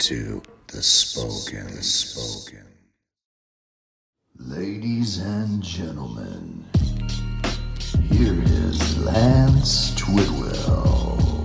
To the Spoken. The Spoken. Ladies and gentlemen, here is Lance Twidwell.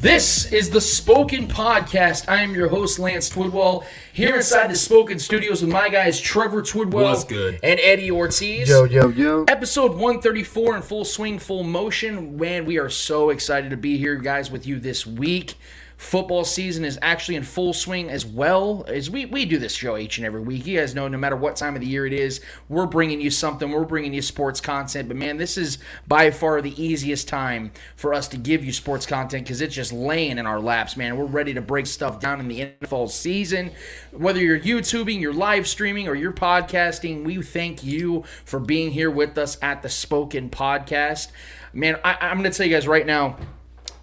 This is the Spoken Podcast. I am your host, Lance Twidwell, here inside the Spoken Studios with my guys Trevor Twidwell good? and Eddie Ortiz. Yo, yo, yo. Episode 134 in full swing, full motion. Man, we are so excited to be here, guys, with you this week. Football season is actually in full swing as well as we, we do this show each and every week. You guys know no matter what time of the year it is, we're bringing you something. We're bringing you sports content. But man, this is by far the easiest time for us to give you sports content because it's just laying in our laps, man. We're ready to break stuff down in the NFL season. Whether you're YouTubing, you're live streaming, or you're podcasting, we thank you for being here with us at the Spoken Podcast. Man, I, I'm going to tell you guys right now.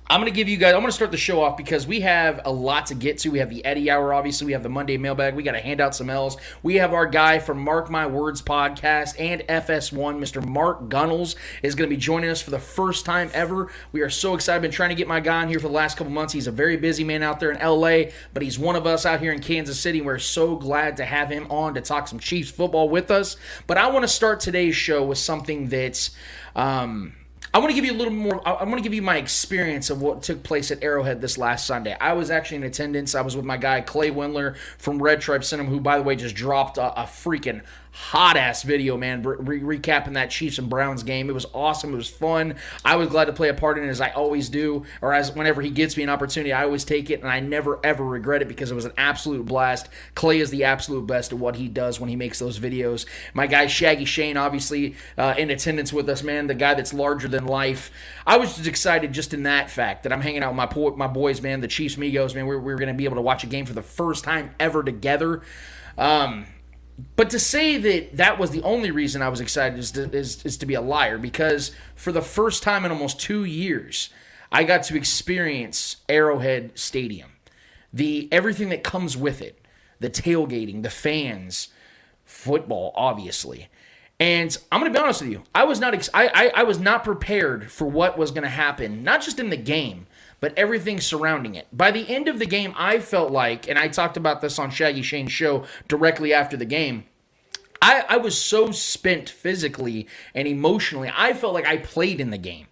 I'm going to give you guys, I'm going to start the show off because we have a lot to get to. We have the Eddie Hour, obviously. We have the Monday mailbag. We got to hand out some L's. We have our guy from Mark My Words podcast and FS1, Mr. Mark Gunnels, is going to be joining us for the first time ever. We are so excited. I've been trying to get my guy on here for the last couple months. He's a very busy man out there in LA, but he's one of us out here in Kansas City. We're so glad to have him on to talk some Chiefs football with us. But I want to start today's show with something that's. Um, I want to give you a little more. I want to give you my experience of what took place at Arrowhead this last Sunday. I was actually in attendance. I was with my guy Clay Windler from Red Tribe Cinema, who, by the way, just dropped a, a freaking hot ass video, man, re- recapping that Chiefs and Browns game. It was awesome. It was fun. I was glad to play a part in it as I always do, or as whenever he gets me an opportunity, I always take it, and I never ever regret it because it was an absolute blast. Clay is the absolute best at what he does when he makes those videos. My guy Shaggy Shane, obviously uh, in attendance with us, man, the guy that's larger than life. I was just excited just in that fact that I'm hanging out with my po- my boys, man, the Chiefs Migos, man. We we're, we're going to be able to watch a game for the first time ever together. Um, but to say that that was the only reason I was excited is to, is, is to be a liar because for the first time in almost two years, I got to experience Arrowhead Stadium, the everything that comes with it, the tailgating, the fans, football, obviously. And I'm to be honest with you, I was not ex- I, I I was not prepared for what was to happen, not just in the game, but everything surrounding it. By the end of the game, I felt like, and I talked about this on Shaggy Shane's show directly after the game. I, I was so spent physically and emotionally. I felt like I played in the game.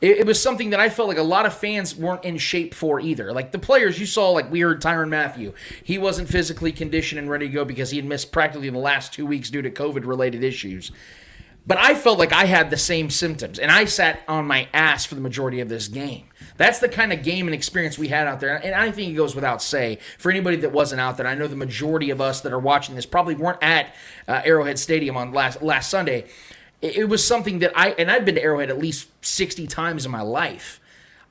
It, was something that I felt like a lot of fans weren't in shape for either. Like the players you saw, like we heard Tyrann Mathieu, he wasn't physically conditioned and ready to go because he had missed practically the last two weeks due to COVID related issues. But I felt like I had the same symptoms, and I sat on my ass for the majority of this game. That's the kind of game and experience we had out there. And I think it goes without say for anybody that wasn't out there. I know the majority of us that are watching this probably weren't at uh, Arrowhead Stadium on last last Sunday. It, it was something that I and I've been to Arrowhead at least sixty times in my life.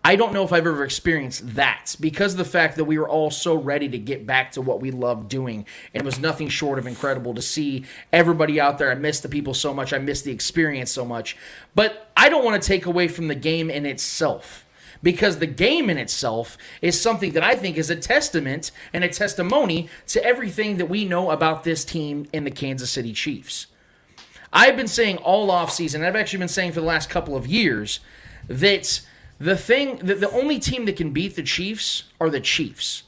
I don't know if I've ever experienced that because of the fact that we were all so ready to get back to what we loved doing. And it was nothing short of incredible to see everybody out there. I miss the people so much. I miss the experience so much. But I don't want to take away from the game in itself because the game in itself is something that I think is a testament and a testimony to everything that we know about this team in the Kansas City Chiefs. I've been saying all offseason, I've actually been saying for the last couple of years, that the thing that the only team that can beat the Chiefs are the Chiefs.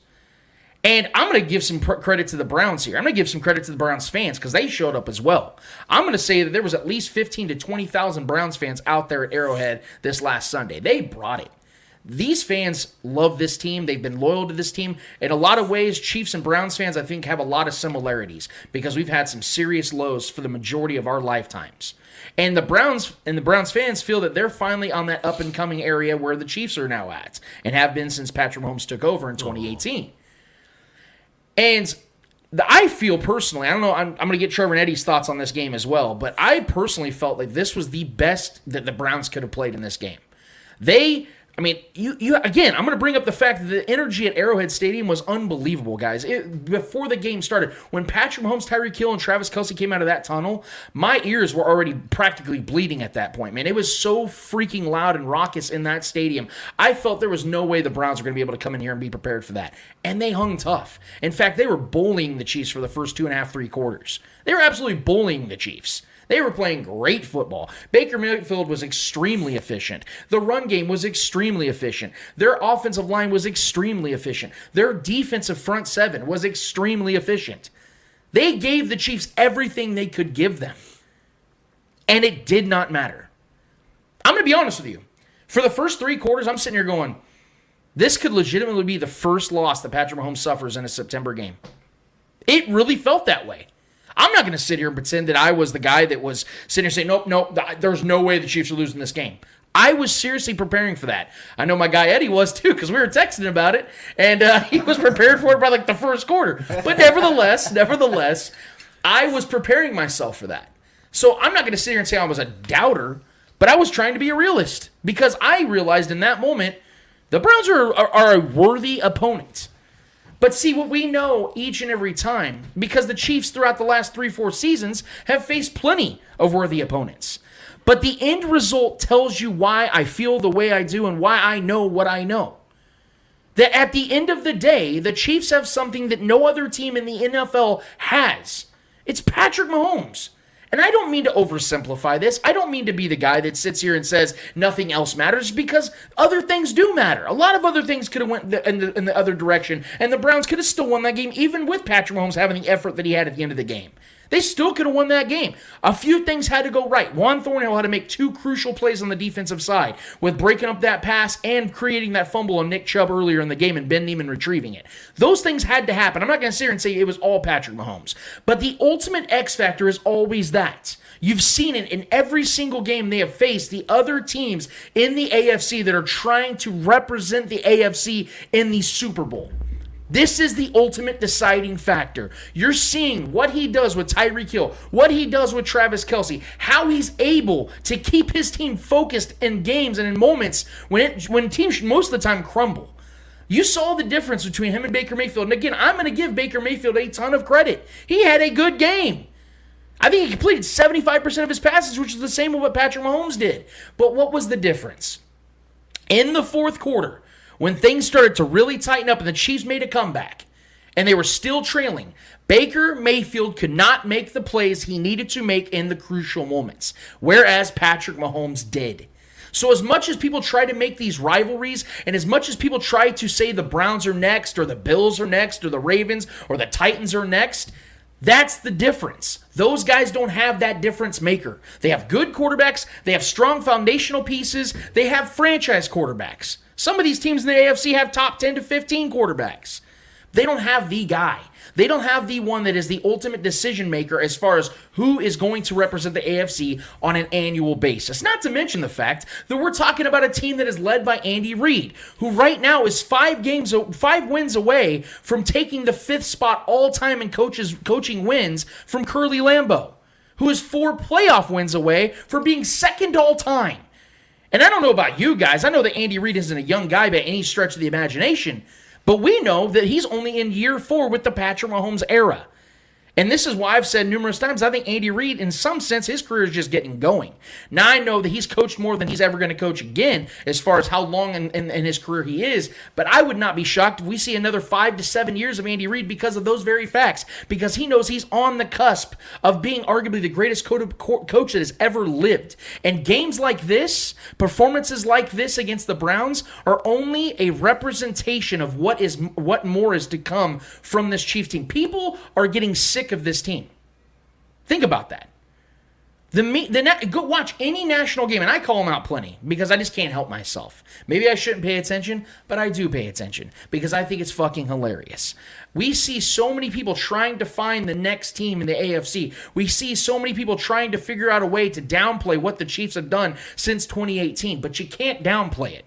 And I'm going to give some credit to the Browns here. I'm going to give some credit to the Browns fans because they showed up as well. I'm going to say that there was at least 15 to 20,000 Browns fans out there at Arrowhead this last Sunday. They brought it. These fans love this team. They've been loyal to this team. In a lot of ways, Chiefs and Browns fans, I think, have a lot of similarities because we've had some serious lows for the majority of our lifetimes. And the Browns and the Browns fans feel that they're finally on that up and coming area where the Chiefs are now at and have been since Patrick Mahomes took over in 2018. And the, I feel personally, I don't know, I'm, I'm going to get Trevor and Eddie's thoughts on this game as well, but I personally felt like this was the best that the Browns could have played in this game. They I mean, you you again. I'm going to bring up the fact that the energy at Arrowhead Stadium was unbelievable, guys. It, before the game started, when Patrick Mahomes, Tyreek Hill, and Travis Kelce came out of that tunnel, my ears were already practically bleeding at that point. Man, it was so freaking loud and raucous in that stadium. I felt there was no way the Browns were going to be able to come in here and be prepared for that, and they hung tough. In fact, they were bullying the Chiefs for the first two and a half, three quarters. They were absolutely bullying the Chiefs. They were playing great football. Baker Mayfield was extremely efficient. The run game was extremely efficient. Their offensive line was extremely efficient. Their defensive front seven was extremely efficient. They gave the Chiefs everything they could give them. And it did not matter. I'm going to be honest with you. For the first three quarters, I'm sitting here going, this could legitimately be the first loss that Patrick Mahomes suffers in a September game. It really felt that way. I'm not going to sit here and pretend that I was the guy that was sitting here saying, nope, nope, there's no way the Chiefs are losing this game. I was seriously preparing for that. I know my guy Eddie was too because we were texting about it, and uh, he was prepared for it by like the first quarter. But nevertheless, nevertheless, I was preparing myself for that. So I'm not going to sit here and say I was a doubter, but I was trying to be a realist because I realized in that moment the Browns are, are, are a worthy opponent. But see what we know each and every time, because the Chiefs throughout the last three, four seasons have faced plenty of worthy opponents. But the end result tells you why I feel the way I do and why I know what I know. That at the end of the day, the Chiefs have something that no other team in the NFL has. It's Patrick Mahomes. And I don't mean to oversimplify this. I don't mean to be the guy that sits here and says nothing else matters because other things do matter. A lot of other things could have went in the, in the other direction, and the Browns could have still won that game even with Patrick Mahomes having the effort that he had at the end of the game. They still could have won that game. A few things had to go right. Juan Thornhill had to make two crucial plays on the defensive side with breaking up that pass and creating that fumble on Nick Chubb earlier in the game and Ben Niemann retrieving it. Those things had to happen. I'm not going to sit here and say it was all Patrick Mahomes, but the ultimate X factor is always that. You've seen it in every single game they have faced the other teams in the AFC that are trying to represent the AFC in the Super Bowl. This is the ultimate deciding factor. You're seeing what he does with Tyreek Hill, what he does with Travis Kelce, how he's able to keep his team focused in games and in moments when it, when teams most of the time crumble. You saw the difference between him and Baker Mayfield. And again, I'm going to give Baker Mayfield a ton of credit. He had a good game. I think he completed 75% of his passes, which is the same as what Patrick Mahomes did. But what was the difference? In the fourth quarter, when things started to really tighten up and the Chiefs made a comeback and they were still trailing, Baker Mayfield could not make the plays he needed to make in the crucial moments, whereas Patrick Mahomes did. So, as much as people try to make these rivalries, and as much as people try to say the Browns are next, or the Bills are next, or the Ravens, or the Titans are next, that's the difference. Those guys don't have that difference maker. They have good quarterbacks, they have strong foundational pieces, they have franchise quarterbacks. Some of these teams in the AFC have top 10 to 15 quarterbacks. They don't have the guy. They don't have the one that is the ultimate decision maker as far as who is going to represent the AFC on an annual basis. Not to mention the fact that we're talking about a team that is led by Andy Reid, who right now is five games, five wins away from taking the fifth spot all time in coaches coaching wins from Curly Lambeau, who is four playoff wins away from being second all time. And I don't know about you guys. I know that Andy Reid isn't a young guy by any stretch of the imagination. But we know that he's only in year four with the Patrick Mahomes era. And this is why I've said numerous times I think Andy Reid, in some sense, his career is just getting going. Now I know that he's coached more than he's ever going to coach again as far as how long in, in, in, his career he is. But I would not be shocked if we see another five to seven years of Andy Reid because of those very facts, because he knows he's on the cusp of being arguably the greatest coach that has ever lived. And games like this, performances like this against the Browns, are only a representation of what is what more is to come from this Chiefs team. People are getting sick sick of this team. Think about that. The me the na- go watch any national game, and I call them out plenty because I just can't help myself. Maybe I shouldn't pay attention, but I do pay attention because I think it's fucking hilarious. We see so many people trying to find the next team in the AFC. We see so many people trying to figure out a way to downplay what the Chiefs have done since 2018, but you can't downplay it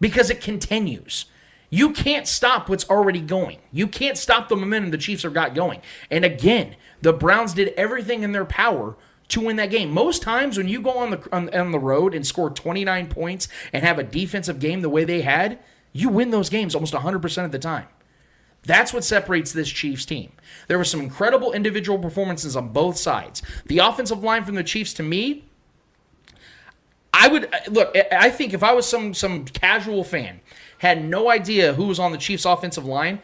because it continues. You can't stop what's already going. You can't stop the momentum the Chiefs have got going. And again, the Browns did everything in their power to win that game. Most times when you go on the on, on the road and score 29 points and have a defensive game the way they had, you win those games almost 100% of the time. That's what separates this Chiefs team. There were some incredible individual performances on both sides. The offensive line from the Chiefs to me I would uh, look. I think if I was some some casual fan, had no idea who was on the Chiefs' offensive line,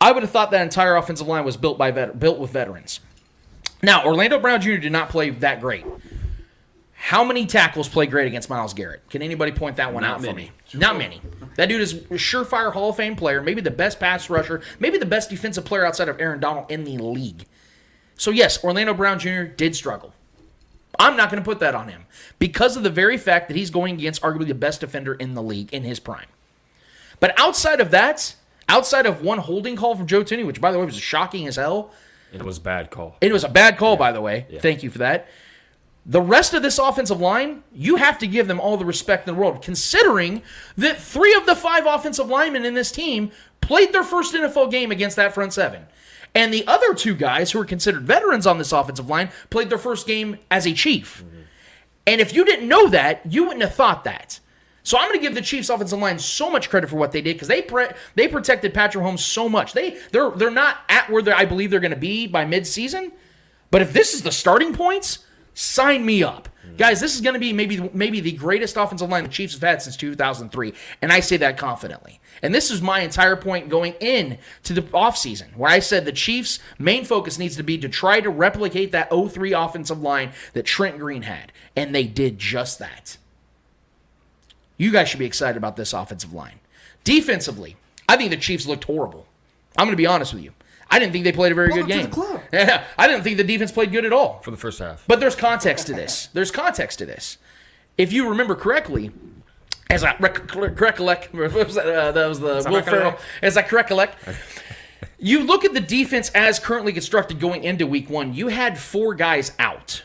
I would have thought that entire offensive line was built by vet, built with veterans. Now, Orlando Brown Jr. did not play that great. How many tackles play great against Myles Garrett? Can anybody point that one Not out for many. me? Not many. That dude is a surefire Hall of Fame player, maybe the best pass rusher, maybe the best defensive player outside of Aaron Donald in the league. So yes, Orlando Brown Jr. did struggle. I'm not going to put that on him because of the very fact that he's going against arguably the best defender in the league in his prime. But outside of that, outside of one holding call from Joe Thuney, which by the way was shocking as hell, It was a bad call. it was a bad call, by the way. Thank you for that. The rest of this offensive line, you have to give them all the respect in the world, considering that three of the five offensive linemen in this team played their first NFL game against that front seven. And the other two guys who are considered veterans on this offensive line played their first game as a Chief. Mm-hmm. And if you didn't know that, you wouldn't have thought that. So I'm going to give the Chiefs offensive line so much credit for what they did because they pre- they protected Patrick Mahomes so much. They they're they're not at where I believe they're going to be by midseason. But if this is the starting points, sign me up. Guys, this is going to be maybe maybe the greatest offensive line the Chiefs have had since 2003, and I say that confidently. And this is my entire point going in to the offseason, where I said the Chiefs' main focus needs to be to try to replicate that 03 offensive line that Trent Green had, and they did just that. You guys should be excited about this offensive line. Defensively, I think the Chiefs looked horrible. I'm going to be honest with you. I didn't think they played a very good Welcome to game. the club. Yeah, I didn't think the defense played good at all. For the first half. But there's context to this. There's context to this. If you remember correctly, as I rec- recollect, what was that? Uh, that was the I Will Ferrell. As I recollect, you look at the defense as currently constructed going into Week One. You had four guys out.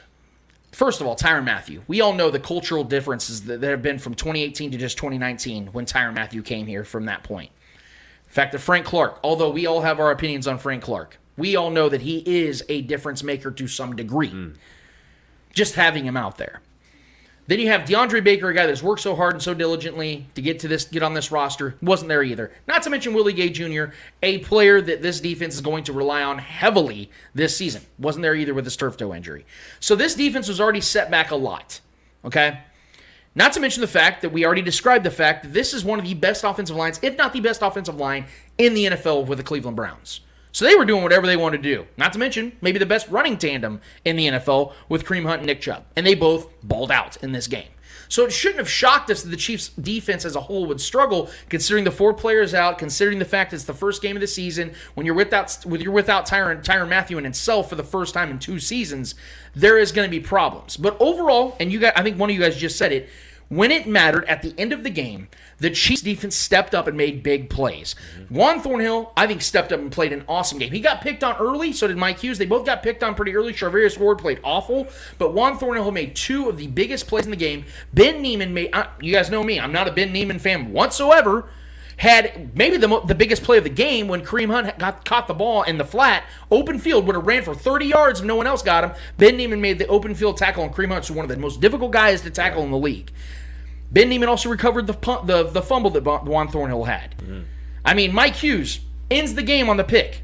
First of all, Tyrann Mathieu. We all know the cultural differences that, have been from 2018 to just 2019 when Tyrann Mathieu came here from that point. The fact that Frank Clark, although we all have our opinions on Frank Clark, we all know that he is a difference maker to some degree. Hmm. Just having him out there. Then you have DeAndre Baker, a guy that's worked so hard and so diligently to get to this, get on this roster, wasn't there either. Not to mention Willie Gay Jr., a player that this defense is going to rely on heavily this season. Wasn't there either with his turf toe injury. So this defense was already set back a lot. Okay? Not to mention the fact that we already described the fact that this is one of the best offensive lines, if not the best offensive line in the NFL with the Cleveland Browns. So they were doing whatever they wanted to do. Not to mention maybe the best running tandem in the NFL with Kareem Hunt and Nick Chubb. And they both balled out in this game. So it shouldn't have shocked us that the Chiefs defense as a whole would struggle, considering the four players out, considering the fact it's the first game of the season. When you're without when you're without Tyrann Tyrann Mathieu and himself for the first time in two seasons, there is going to be problems. But overall, and you guys, I think one of you guys just said it. When it mattered at the end of the game, the Chiefs defense stepped up and made big plays. Juan Thornhill, I think, stepped up and played an awesome game. He got picked on early, so did Mike Hughes. They both got picked on pretty early. Charvarius Ward played awful, but Juan Thornhill made two of the biggest plays in the game. Ben Niemann made, uh, you guys know me, I'm not a Ben Niemann fan whatsoever. Had maybe the, the biggest play of the game when Kareem Hunt got caught the ball in the flat, open field, would have ran for 30 yards if no one else got him. Ben Niemann made the open field tackle on Kareem Hunt, who's one of the most difficult guys to tackle in the league. Ben Niemann also recovered the the, the fumble that Juan Thornhill had. Mm-hmm. I mean, Mike Hughes ends the game on the pick.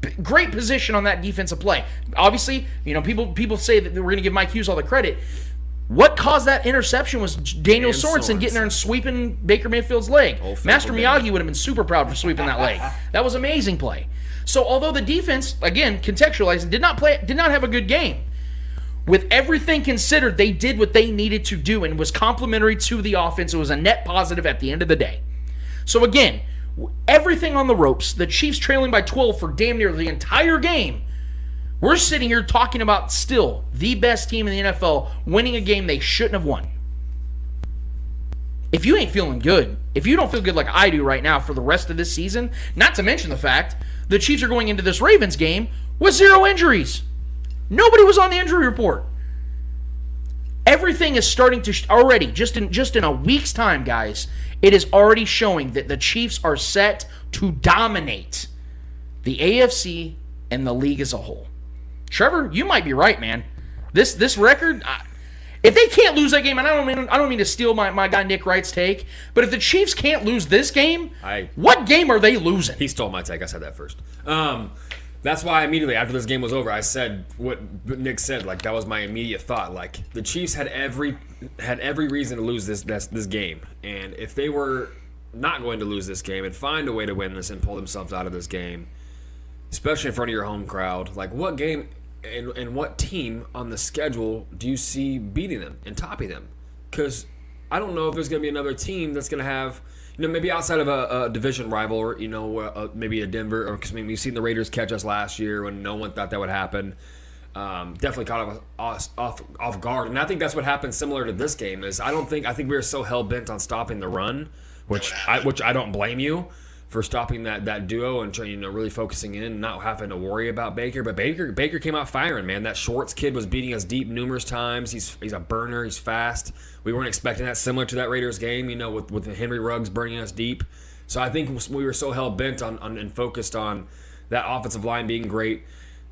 P- Great position on that defensive play. Obviously, you know people people say that we're going to give Mike Hughes all the credit. What caused that interception was Daniel Dan Sorensen getting there and sweeping Baker Mayfield's leg. Old Master Miyagi would have been super proud for sweeping that leg. That was amazing play. So although the defense, again, contextualizing, did not play, did not have a good game with everything considered, they did what they needed to do and was complementary to the offense. It was a net positive at the end of the day. So again, everything on the ropes, the Chiefs trailing by 12 for damn near the entire game, We're sitting here talking about still the best team in the NFL winning a game they shouldn't have won. If you ain't feeling good, if you don't feel good like I do right now for the rest of this season, not to mention the fact the Chiefs are going into this Ravens game with zero injuries. Nobody was on the injury report. Everything is starting to sh- already just in just in a week's time, guys. It is already showing that the Chiefs are set to dominate the AFC and the league as a whole. Trevor, you might be right, man. This this record, I, if they can't lose that game, and I don't mean I don't mean to steal my, my guy Nick Wright's take, but if the Chiefs can't lose this game, I- what game are they losing? He stole my take. I said that first. Um, that's why immediately after this game was over, I said what Nick said. Like that was my immediate thought. Like the Chiefs had every had every reason to lose this this, this game, and if they were not going to lose this game and find a way to win this and pull themselves out of this game, especially in front of your home crowd, like what game and, and what team on the schedule do you see beating them and topping them? Because I don't know if there's going to be another team that's going to have, you know, maybe outside of a, a division rival, you know, uh, maybe a Denver, or because I mean, we've seen the Raiders catch us last year when no one thought that would happen. Um, definitely caught us off, off off guard, and I think that's what happened. Similar to this game is I don't think I think we were so hell bent on stopping the run, which I which I don't blame you for stopping that that duo and trying, you know really focusing in, and not having to worry about Baker. But Baker Baker came out firing, man. That Schwartz kid was beating us deep numerous times. He's he's a burner. He's fast. We weren't expecting that. Similar to that Raiders game, you know, with with Henry Ruggs burning us deep. So I think we were so hell bent on, on and focused on that offensive line being great,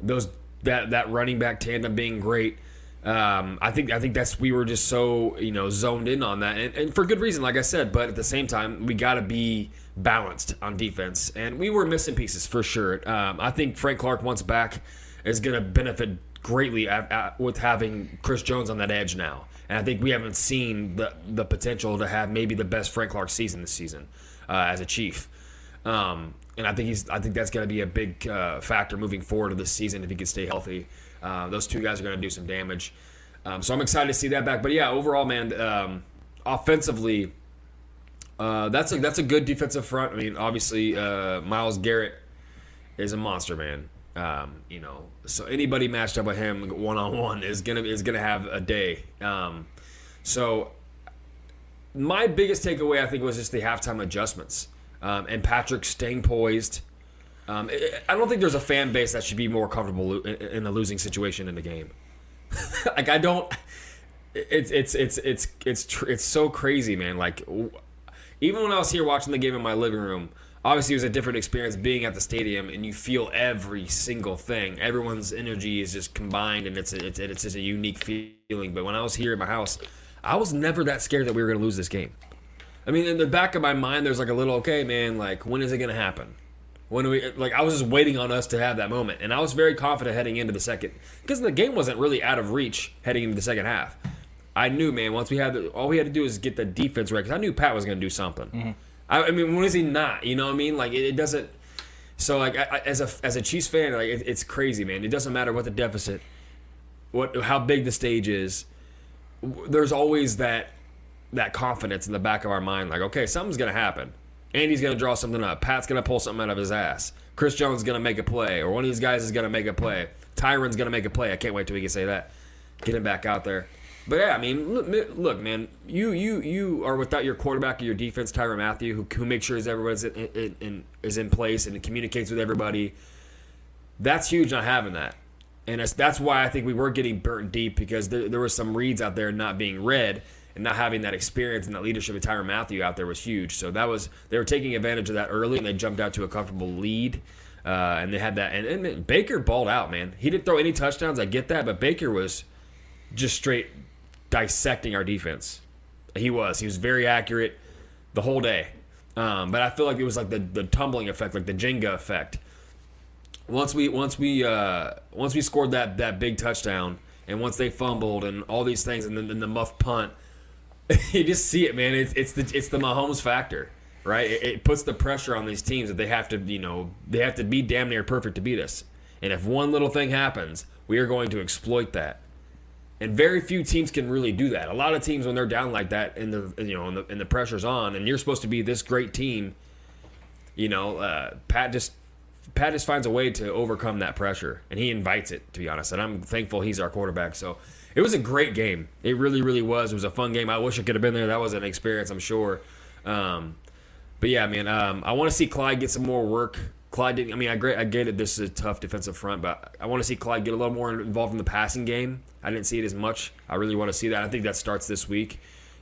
those that that running back tandem being great. Um, I think I think that's we were just so you know zoned in on that, and, and for good reason, like I said. But at the same time, we got to be balanced on defense, and we were missing pieces for sure. Um, I think Frank Clark once back is going to benefit greatly at, at, with having Chris Jones on that edge now, and I think we haven't seen the the potential to have maybe the best Frank Clark season this season uh, as a Chief. Um, and I think he's I think that's going to be a big uh, factor moving forward of this season if he can stay healthy. Uh, those two guys are going to do some damage. Um, so I'm excited to see that back. But yeah, overall, man, um, offensively, uh, that's a that's a good defensive front. I mean, obviously, uh, Myles Garrett is a monster, man. Um, you know, so anybody matched up with him one on one is gonna is gonna have a day. Um, so my biggest takeaway, I think, was just the halftime adjustments um, and Patrick staying poised. Um, I don't think there's a fan base that should be more comfortable in a losing situation in the game. like I don't. It's it's it's it's it's it's so crazy, man. Like even when I was here watching the game in my living room, obviously it was a different experience being at the stadium, and you feel every single thing. Everyone's energy is just combined, and it's it's it's just a unique feeling. But when I was here in my house, I was never that scared that we were going to lose this game. I mean, in the back of my mind, there's like a little okay, man. Like when is it going to happen? When we like? I was just waiting on us to have that moment, and I was very confident heading into the second because the game wasn't really out of reach heading into the second half. I knew, man. Once we had the, all we had to do is get the defense right because I knew Pat was going to do something. Mm-hmm. I, I, mean, when is he not? You know what I mean? Like it, it doesn't. So like I, as a as a Chiefs fan, like it, it's crazy, man. It doesn't matter what the deficit, what how big the stage is. There's always that that confidence in the back of our mind, like okay, something's going to happen. Andy's going to draw something up. Pat's going to pull something out of his ass. Chris Jones is going to make a play, or one of these guys is going to make a play. Tyrann's going to make a play. I can't wait till we can say that. Get him back out there. But yeah, I mean, look, man, you you you are without your quarterback or your defense, Tyrann Mathieu, who, who makes sure everyone's in, in, in, is in place and communicates with everybody. That's huge not having that, and that's, that's why I think we were getting burnt deep because there, there were some reads out there not being read and not having that experience and that leadership of Tyrann Mathieu out there was huge. So that was they were taking advantage of that early, and they jumped out to a comfortable lead. Uh, and they had that, and, and Baker balled out, man. He didn't throw any touchdowns. I get that, but Baker was just straight dissecting our defense. He was. He was very accurate the whole day. Um, but I feel like it was like the, the tumbling effect, like the Jenga effect. Once we once we uh, once we scored that that big touchdown, and once they fumbled and all these things, and then, then the muff punt, you just see it, man. It's it's the it's the Mahomes factor, right? It, it puts the pressure on these teams that they have to you know they have to be damn near perfect to beat us. And if one little thing happens, we are going to exploit that. And very few teams can really do that. A lot of teams, when they're down like that, and the you know, and the, and the pressure's on, and you're supposed to be this great team, you know, uh, Pat just Pat just finds a way to overcome that pressure, and he invites it. To be honest, and I'm thankful he's our quarterback. So it was a great game. It really, really was. It was a fun game. I wish I could have been there. That was an experience, I'm sure. Um, but yeah, man, um, I want to see Clyde get some more work. Clyde didn't. I mean, I. I get it. This is a tough defensive front, but I want to see Clyde get a little more involved in the passing game. I didn't see it as much. I really want to see that. I think that starts this week.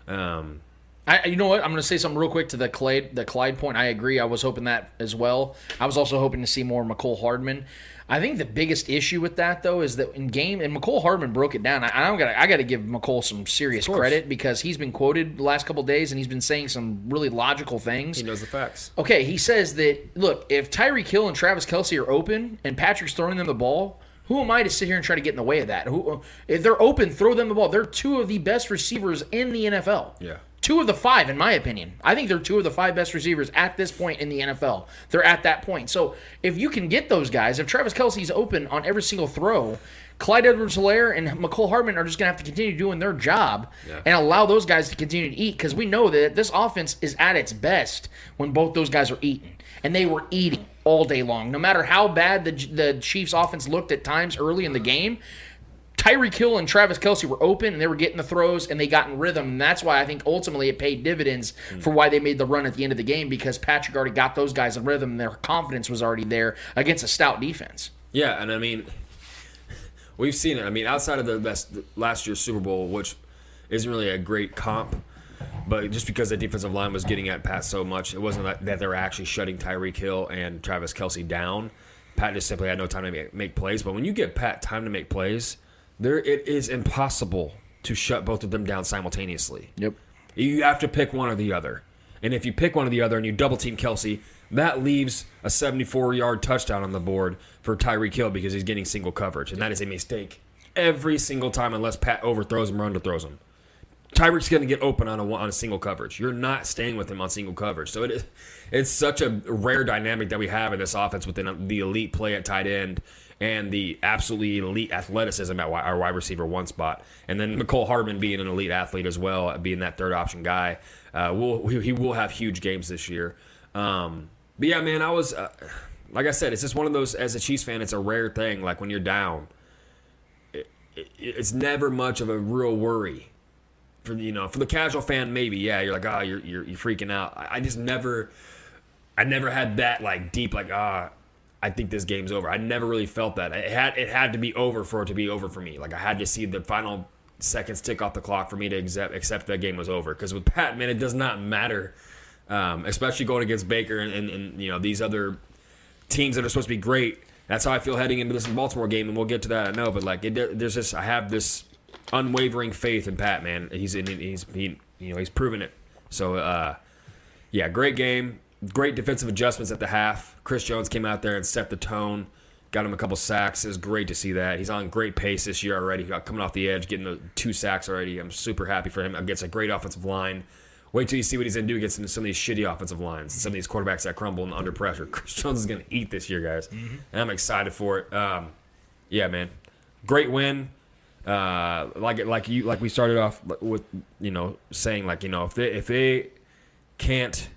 Um, I, you know what? I'm going to say something real quick to the Clyde, the Clyde point. I agree. I was hoping that as well. I was also hoping to see more Mecole Hardman. I think the biggest issue with that though is that in game and Mecole Hardman broke it down. I, I got I got to give Mecole some serious credit because he's been quoted the last couple days and he's been saying some really logical things. he knows the facts. Okay, he says that look, if Tyreek Hill and Travis Kelce are open and Patrick's throwing them the ball, who am I to sit here and try to get in the way of that? Who, if they're open, throw them the ball. They're two of the best receivers in the NFL. Yeah. Two of the five, in my opinion. I think they're two of the five best receivers at this point in the NFL. They're at that point. So if you can get those guys, if Travis Kelce's open on every single throw, Clyde Edwards Helaire and Mecole Hardman are just going to have to continue doing their job Yeah. and allow those guys to continue to eat because we know that this offense is at its best when both those guys are eating. And they were eating all day long. No matter how bad the, the Chiefs' offense looked at times early in the game, Tyreek Hill and Travis Kelce were open and they were getting the throws and they got in rhythm. And that's why I think ultimately it paid dividends hmm. for why they made the run at the end of the game because Patrick already got those guys in rhythm and their confidence was already there against a stout defense. Yeah, and I mean, we've seen it. I mean, outside of the last, last year's Super Bowl, which isn't really a great comp, but just because the defensive line was getting at Pat so much, it wasn't that, that they were actually shutting Tyreek Hill and Travis Kelce down. Pat just simply had no time to make, make plays. But when you get Pat time to make plays, there it is impossible to shut both of them down simultaneously. Yep. You have to pick one or the other. And if you pick one or the other and you double team Kelce, that leaves a 74 yard touchdown on the board for Tyreek Hill because he's getting single coverage. And that is a mistake every single time unless Pat overthrows him or underthrows him. Tyreek's going to get open on a on a single coverage. You're not staying with him on single coverage. So it is it's such a rare dynamic that we have in this offense within the elite play at tight end and the absolutely elite athleticism at our wide receiver one spot, and then Mecole Hardman being an elite athlete as well, being that third option guy. Uh, will he will have huge games this year. Um, but yeah, man, I was uh, like I said, it's just one of those. As a Chiefs fan, it's a rare thing. Like when you're down, it, it, it's never much of a real worry for you know for the casual fan maybe yeah you're like ah you're, you're you're freaking out I, I just never I never had that like deep like ah I think this game's over I never really felt that it had it had to be over for it to be over for me like I had to see the final seconds tick off the clock for me to accept accept that game was over because with Pat man it does not matter um, especially going against Baker and, and, and you know these other teams that are supposed to be great. That's how I feel heading into this Baltimore game, and we'll get to that. I know, but like, it, there's just I have this unwavering faith in Pat. Man, he's in, he's he, you know he's proven it. So uh, yeah, great game, great defensive adjustments at the half. Chris Jones came out there and set the tone, got him a couple sacks. It was great to see that. He's on great pace this year already. He got coming off the edge, getting the two sacks already. I'm super happy for him. Against a great offensive line. Wait till you see what he's going to do against some of these shitty offensive lines, some of these quarterbacks that crumble and under pressure. Chris Jones is going to eat this year, guys, and I'm excited for it. Um, yeah, man, great win. Uh, like like you like we started off with, you know, saying like you know if they if they can't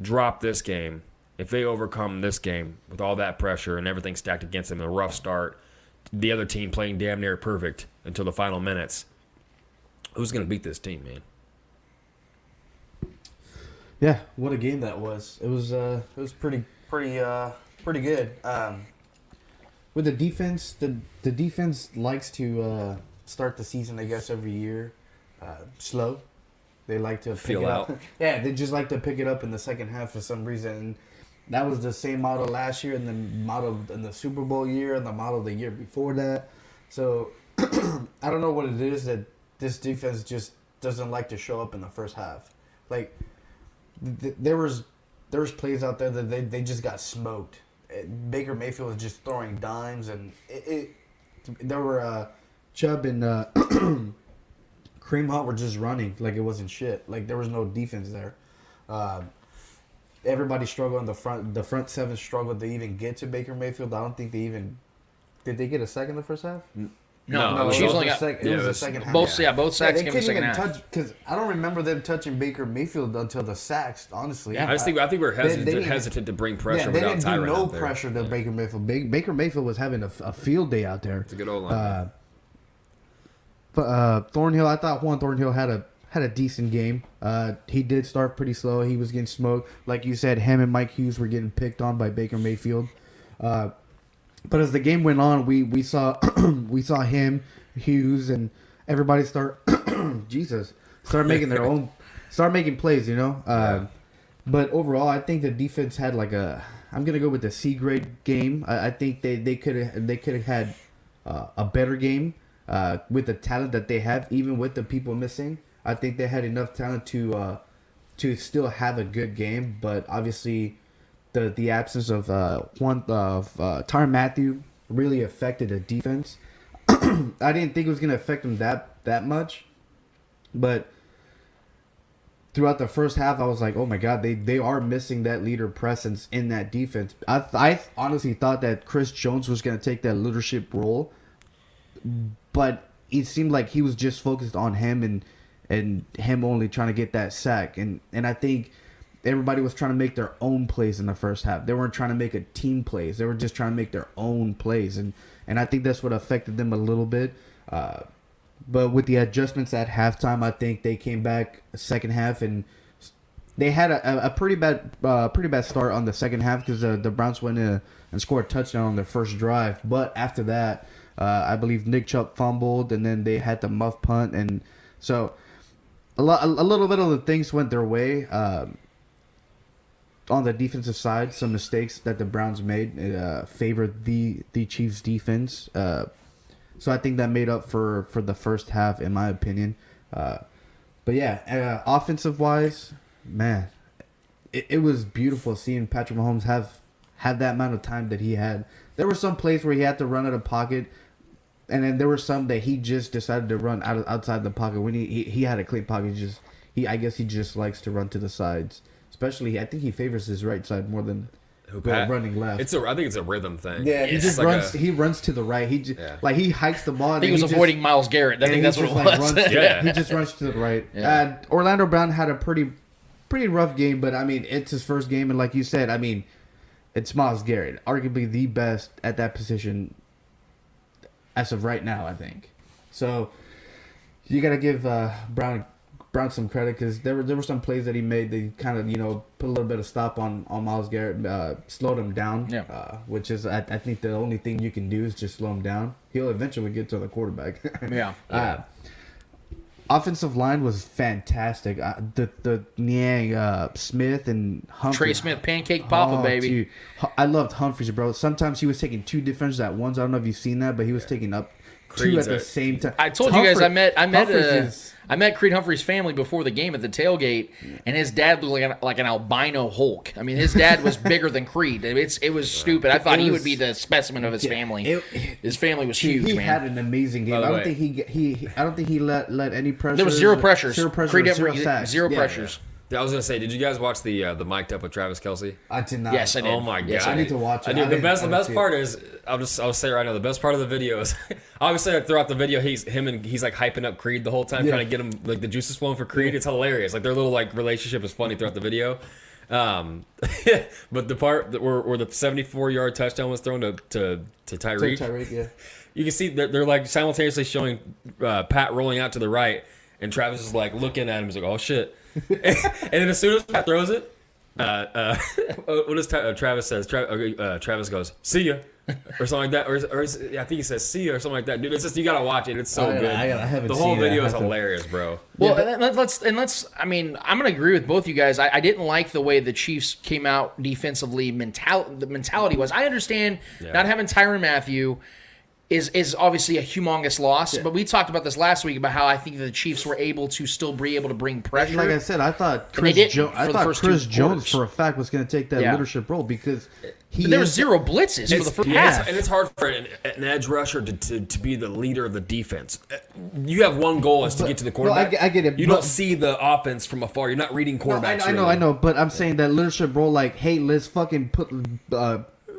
drop this game, if they overcome this game with all that pressure and everything stacked against them, a rough start, the other team playing damn near perfect until the final minutes, who's going to beat this team, man? Yeah, what a game that was. It was uh it was pretty pretty uh pretty good. Um with the defense, the the defense likes to uh start the season I guess every year uh slow. They like to pick Feel it out. up. yeah, they just like to pick it up in the second half for some reason. And that was the same model last year and the model in the Super Bowl year and the model the year before that. So I don't know what it is that this defense just doesn't like to show up in the first half. Like th- there was there was plays out there that they, they just got smoked. Uh, Baker Mayfield was just throwing dimes, and it, it there were uh, Chubb and uh, Kareem Hunt were just running like it wasn't shit. Like there was no defense there. Um everybody struggled in the front. The front seven struggled to even get to Baker Mayfield. I don't think they even did. They get a sack in the first half. No, No, it was Chiefs both only got sec- it yeah, was it the second half. both. Yeah, both sacks they came in the couldn't second even half. touch because I don't remember them touching Baker Mayfield until the sacks. Honestly, I just think I think we're hesitant, they didn't- hesitant to bring pressure yeah, they without didn't do Tyrann no out there. pressure to Baker Mayfield. Baker Mayfield was having a, a field day out there. It's a good old line. Uh, but uh, Thornhill, I thought Juan Thornhill had a had a decent game. Uh, he did start pretty slow. He was getting smoked, like you said. Him and Mike Hughes were getting picked on by Baker Mayfield. Uh, but as the game went on, we we saw we saw him, Hughes, and everybody start Jesus start making their own start making plays. You know. Uh, But overall, I think the defense had like a. I'm gonna go with the C grade game. I, I think they they could have they could have had uh, a better game uh, with the talent that they have, even with the people missing. I think they had enough talent to uh, to still have a good game, but obviously, the the absence of uh, one of uh, Tyrann Mathieu really affected the defense. I didn't think it was gonna affect them that that much, but throughout the first half, I was like, oh my god, they they are missing that leader presence in that defense. I I honestly thought that Chris Jones was gonna take that leadership role, but it seemed like he was just focused on him and and him only trying to get that sack. And and I think everybody was trying to make their own plays in the first half. They weren't trying to make a team plays. They were just trying to make their own plays. And and I think that's what affected them a little bit. Uh, but with the adjustments at halftime, I think they came back second half and they had a, a pretty bad uh, pretty bad start on the second half because uh, the Browns went in and scored a touchdown on their first drive. But after that, uh, I believe Nick Chubb fumbled and then they had the muff punt and so a lot a, little bit of the things went their way. Um, on the defensive side, some mistakes that the Browns made uh, favored the the Chiefs defense. Uh, so I think that made up for for the first half, in my opinion. Uh, but yeah, uh, offensive wise, man, it, it was beautiful seeing Patrick Mahomes have have that amount of time that he had. There were some plays where he had to run out of pocket, and then there were some that he just decided to run out of, outside the pocket when he, he he had a clean pocket. He just he I guess he just likes to run to the sides. Especially, I think he favors his right side more than Pat? running left. It's a. I think it's a rhythm thing. yeah, he It's just like runs. a- he runs to the right. He just, Yeah. like he hikes the ball. I think he was avoiding Myles Garrett. I think that's what it was. Runs, Yeah. he just runs to the right. Yeah. Uh, Orlando Brown had a pretty, pretty rough game, but I mean, it's his first game, and like you said, I mean, it's Myles Garrett, arguably the best at that position as of right now. I think so. You got to give uh, Brown Brown some credit because there were there were some plays that he made that kind of you know put a little bit of stop on on Myles Garrett, uh, slowed him down. Yeah. Uh, which is I, I think the only thing you can do is just slow him down. He'll eventually get to the quarterback. Yeah. Uh, offensive line was fantastic. Uh, the the Niang, uh, Smith and Humphrey. Trey Smith, pancake papa, Oh, baby. dude. I loved Humphreys, bro. Sometimes he was taking two defenders at once. I don't know if you've seen that, but he was taking up two Creed's at the a- same time. I told you guys I met I met Humphreys uh, is- I met Creed Humphrey's family before the game at the tailgate, and his dad was like an, like an albino Hulk. I mean, his dad was bigger than Creed. It's it was stupid. I thought It he would be the specimen of his Yeah, family. it- his family was he, huge, he man. had an amazing game. I don't way- think he, he he I don't think he let let any pressure. there was zero pressures. Zero pressure. Creed zero, Humphrey, sacks. zero Yeah. Pressures. I was gonna say, did you guys watch the uh, the mic'd up with Travis Kelce? I did not. Yes, I did. Oh my Yes, god! I need to watch it. I do. I the didn't- best, the best part is, I'll just, I'll say right now, the best part of the video is, obviously throughout the video, he's him and he's like hyping up Creed the whole time, Yeah. trying to get him like the juices flowing for Creed. It's hilarious. Like their little like relationship is funny throughout the video. Um, but the part that where, where the 74 yard touchdown was thrown to to to Tyreek, Tyreek, yeah. you can see they're, they're like simultaneously showing uh, Pat rolling out to the right, and Travis is like looking at him. He's like, "Oh shit!" and then as soon as Pat throws it, uh, uh, what does Tra- uh, Travis says? Tra- uh, Travis goes, "See ya," or something like that, or, or is- I think he says "See ya" or something like that. Dude, it's just you gotta watch it. It's so I good. I I haven't the whole seen it. I video is to- hilarious, bro. Well, and let- let's and let's. I mean, I'm going to agree with both you guys. I, I didn't like the way the Chiefs came out defensively. Mental the mentality was. I understand Yeah. not having Tyrann Mathieu is is obviously a humongous loss. But we talked about this last week about how I think the Chiefs were able to still be able to bring pressure. Like I said, I thought Chris, jo- I thought Chris Jones for a fact was going to take that Yeah. leadership role because he But there was is- zero blitzes for the first Yeah, half. and it's hard for an, an edge rusher to, to, to be the leader of the defense. Uh, You have one goal is to But- get to the no, I quarterback. get- I get it, You but- don't see the offense from afar. You're not reading No, I. I know, really. I know, but I'm saying that leadership role, like, hey, let's fucking put uh,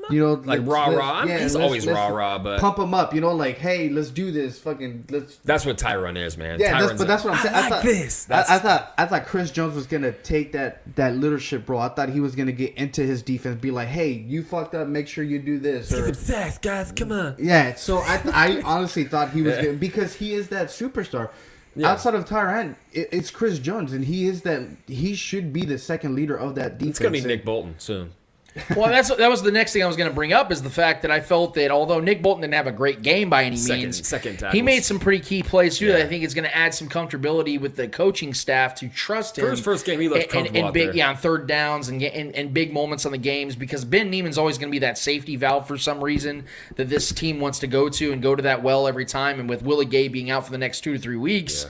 you know, Like rah rah. Mean, he's always rah rah, but pump him up. You know, like hey, let's do this. Fucking let's. that's what Tyrann is, man. Yeah, that's, but that's what I'm saying. I, I, like thought this. I, I thought I thought Chris Jones was gonna take that that leadership role. I thought he was gonna get into his defense, be like, "Hey, you fucked up. Make sure you do this." Or, Sacks, guys, come on. yeah, so I I honestly thought he was Yeah. gonna because he is that superstar. Yeah. Outside of Tyrann, it, it's Chris Jones, and he is that. He should be the second leader of that defense. It's gonna be Nick Bolton soon. Well, that's that was the next thing I was going to bring up is the fact that I felt that although Nick Bolton didn't have a great game by any Second- means, second he made some pretty key plays too. That I think is going to add some comfortability with the coaching staff to trust him. His first game, he looked and, comfortable and big, there. yeah, on third downs and, and and big moments on the games because Ben Niemann's always going to be that safety valve for some reason that this team wants to go to and go to that well every time. And with Willie Gay being out for the next two to three weeks.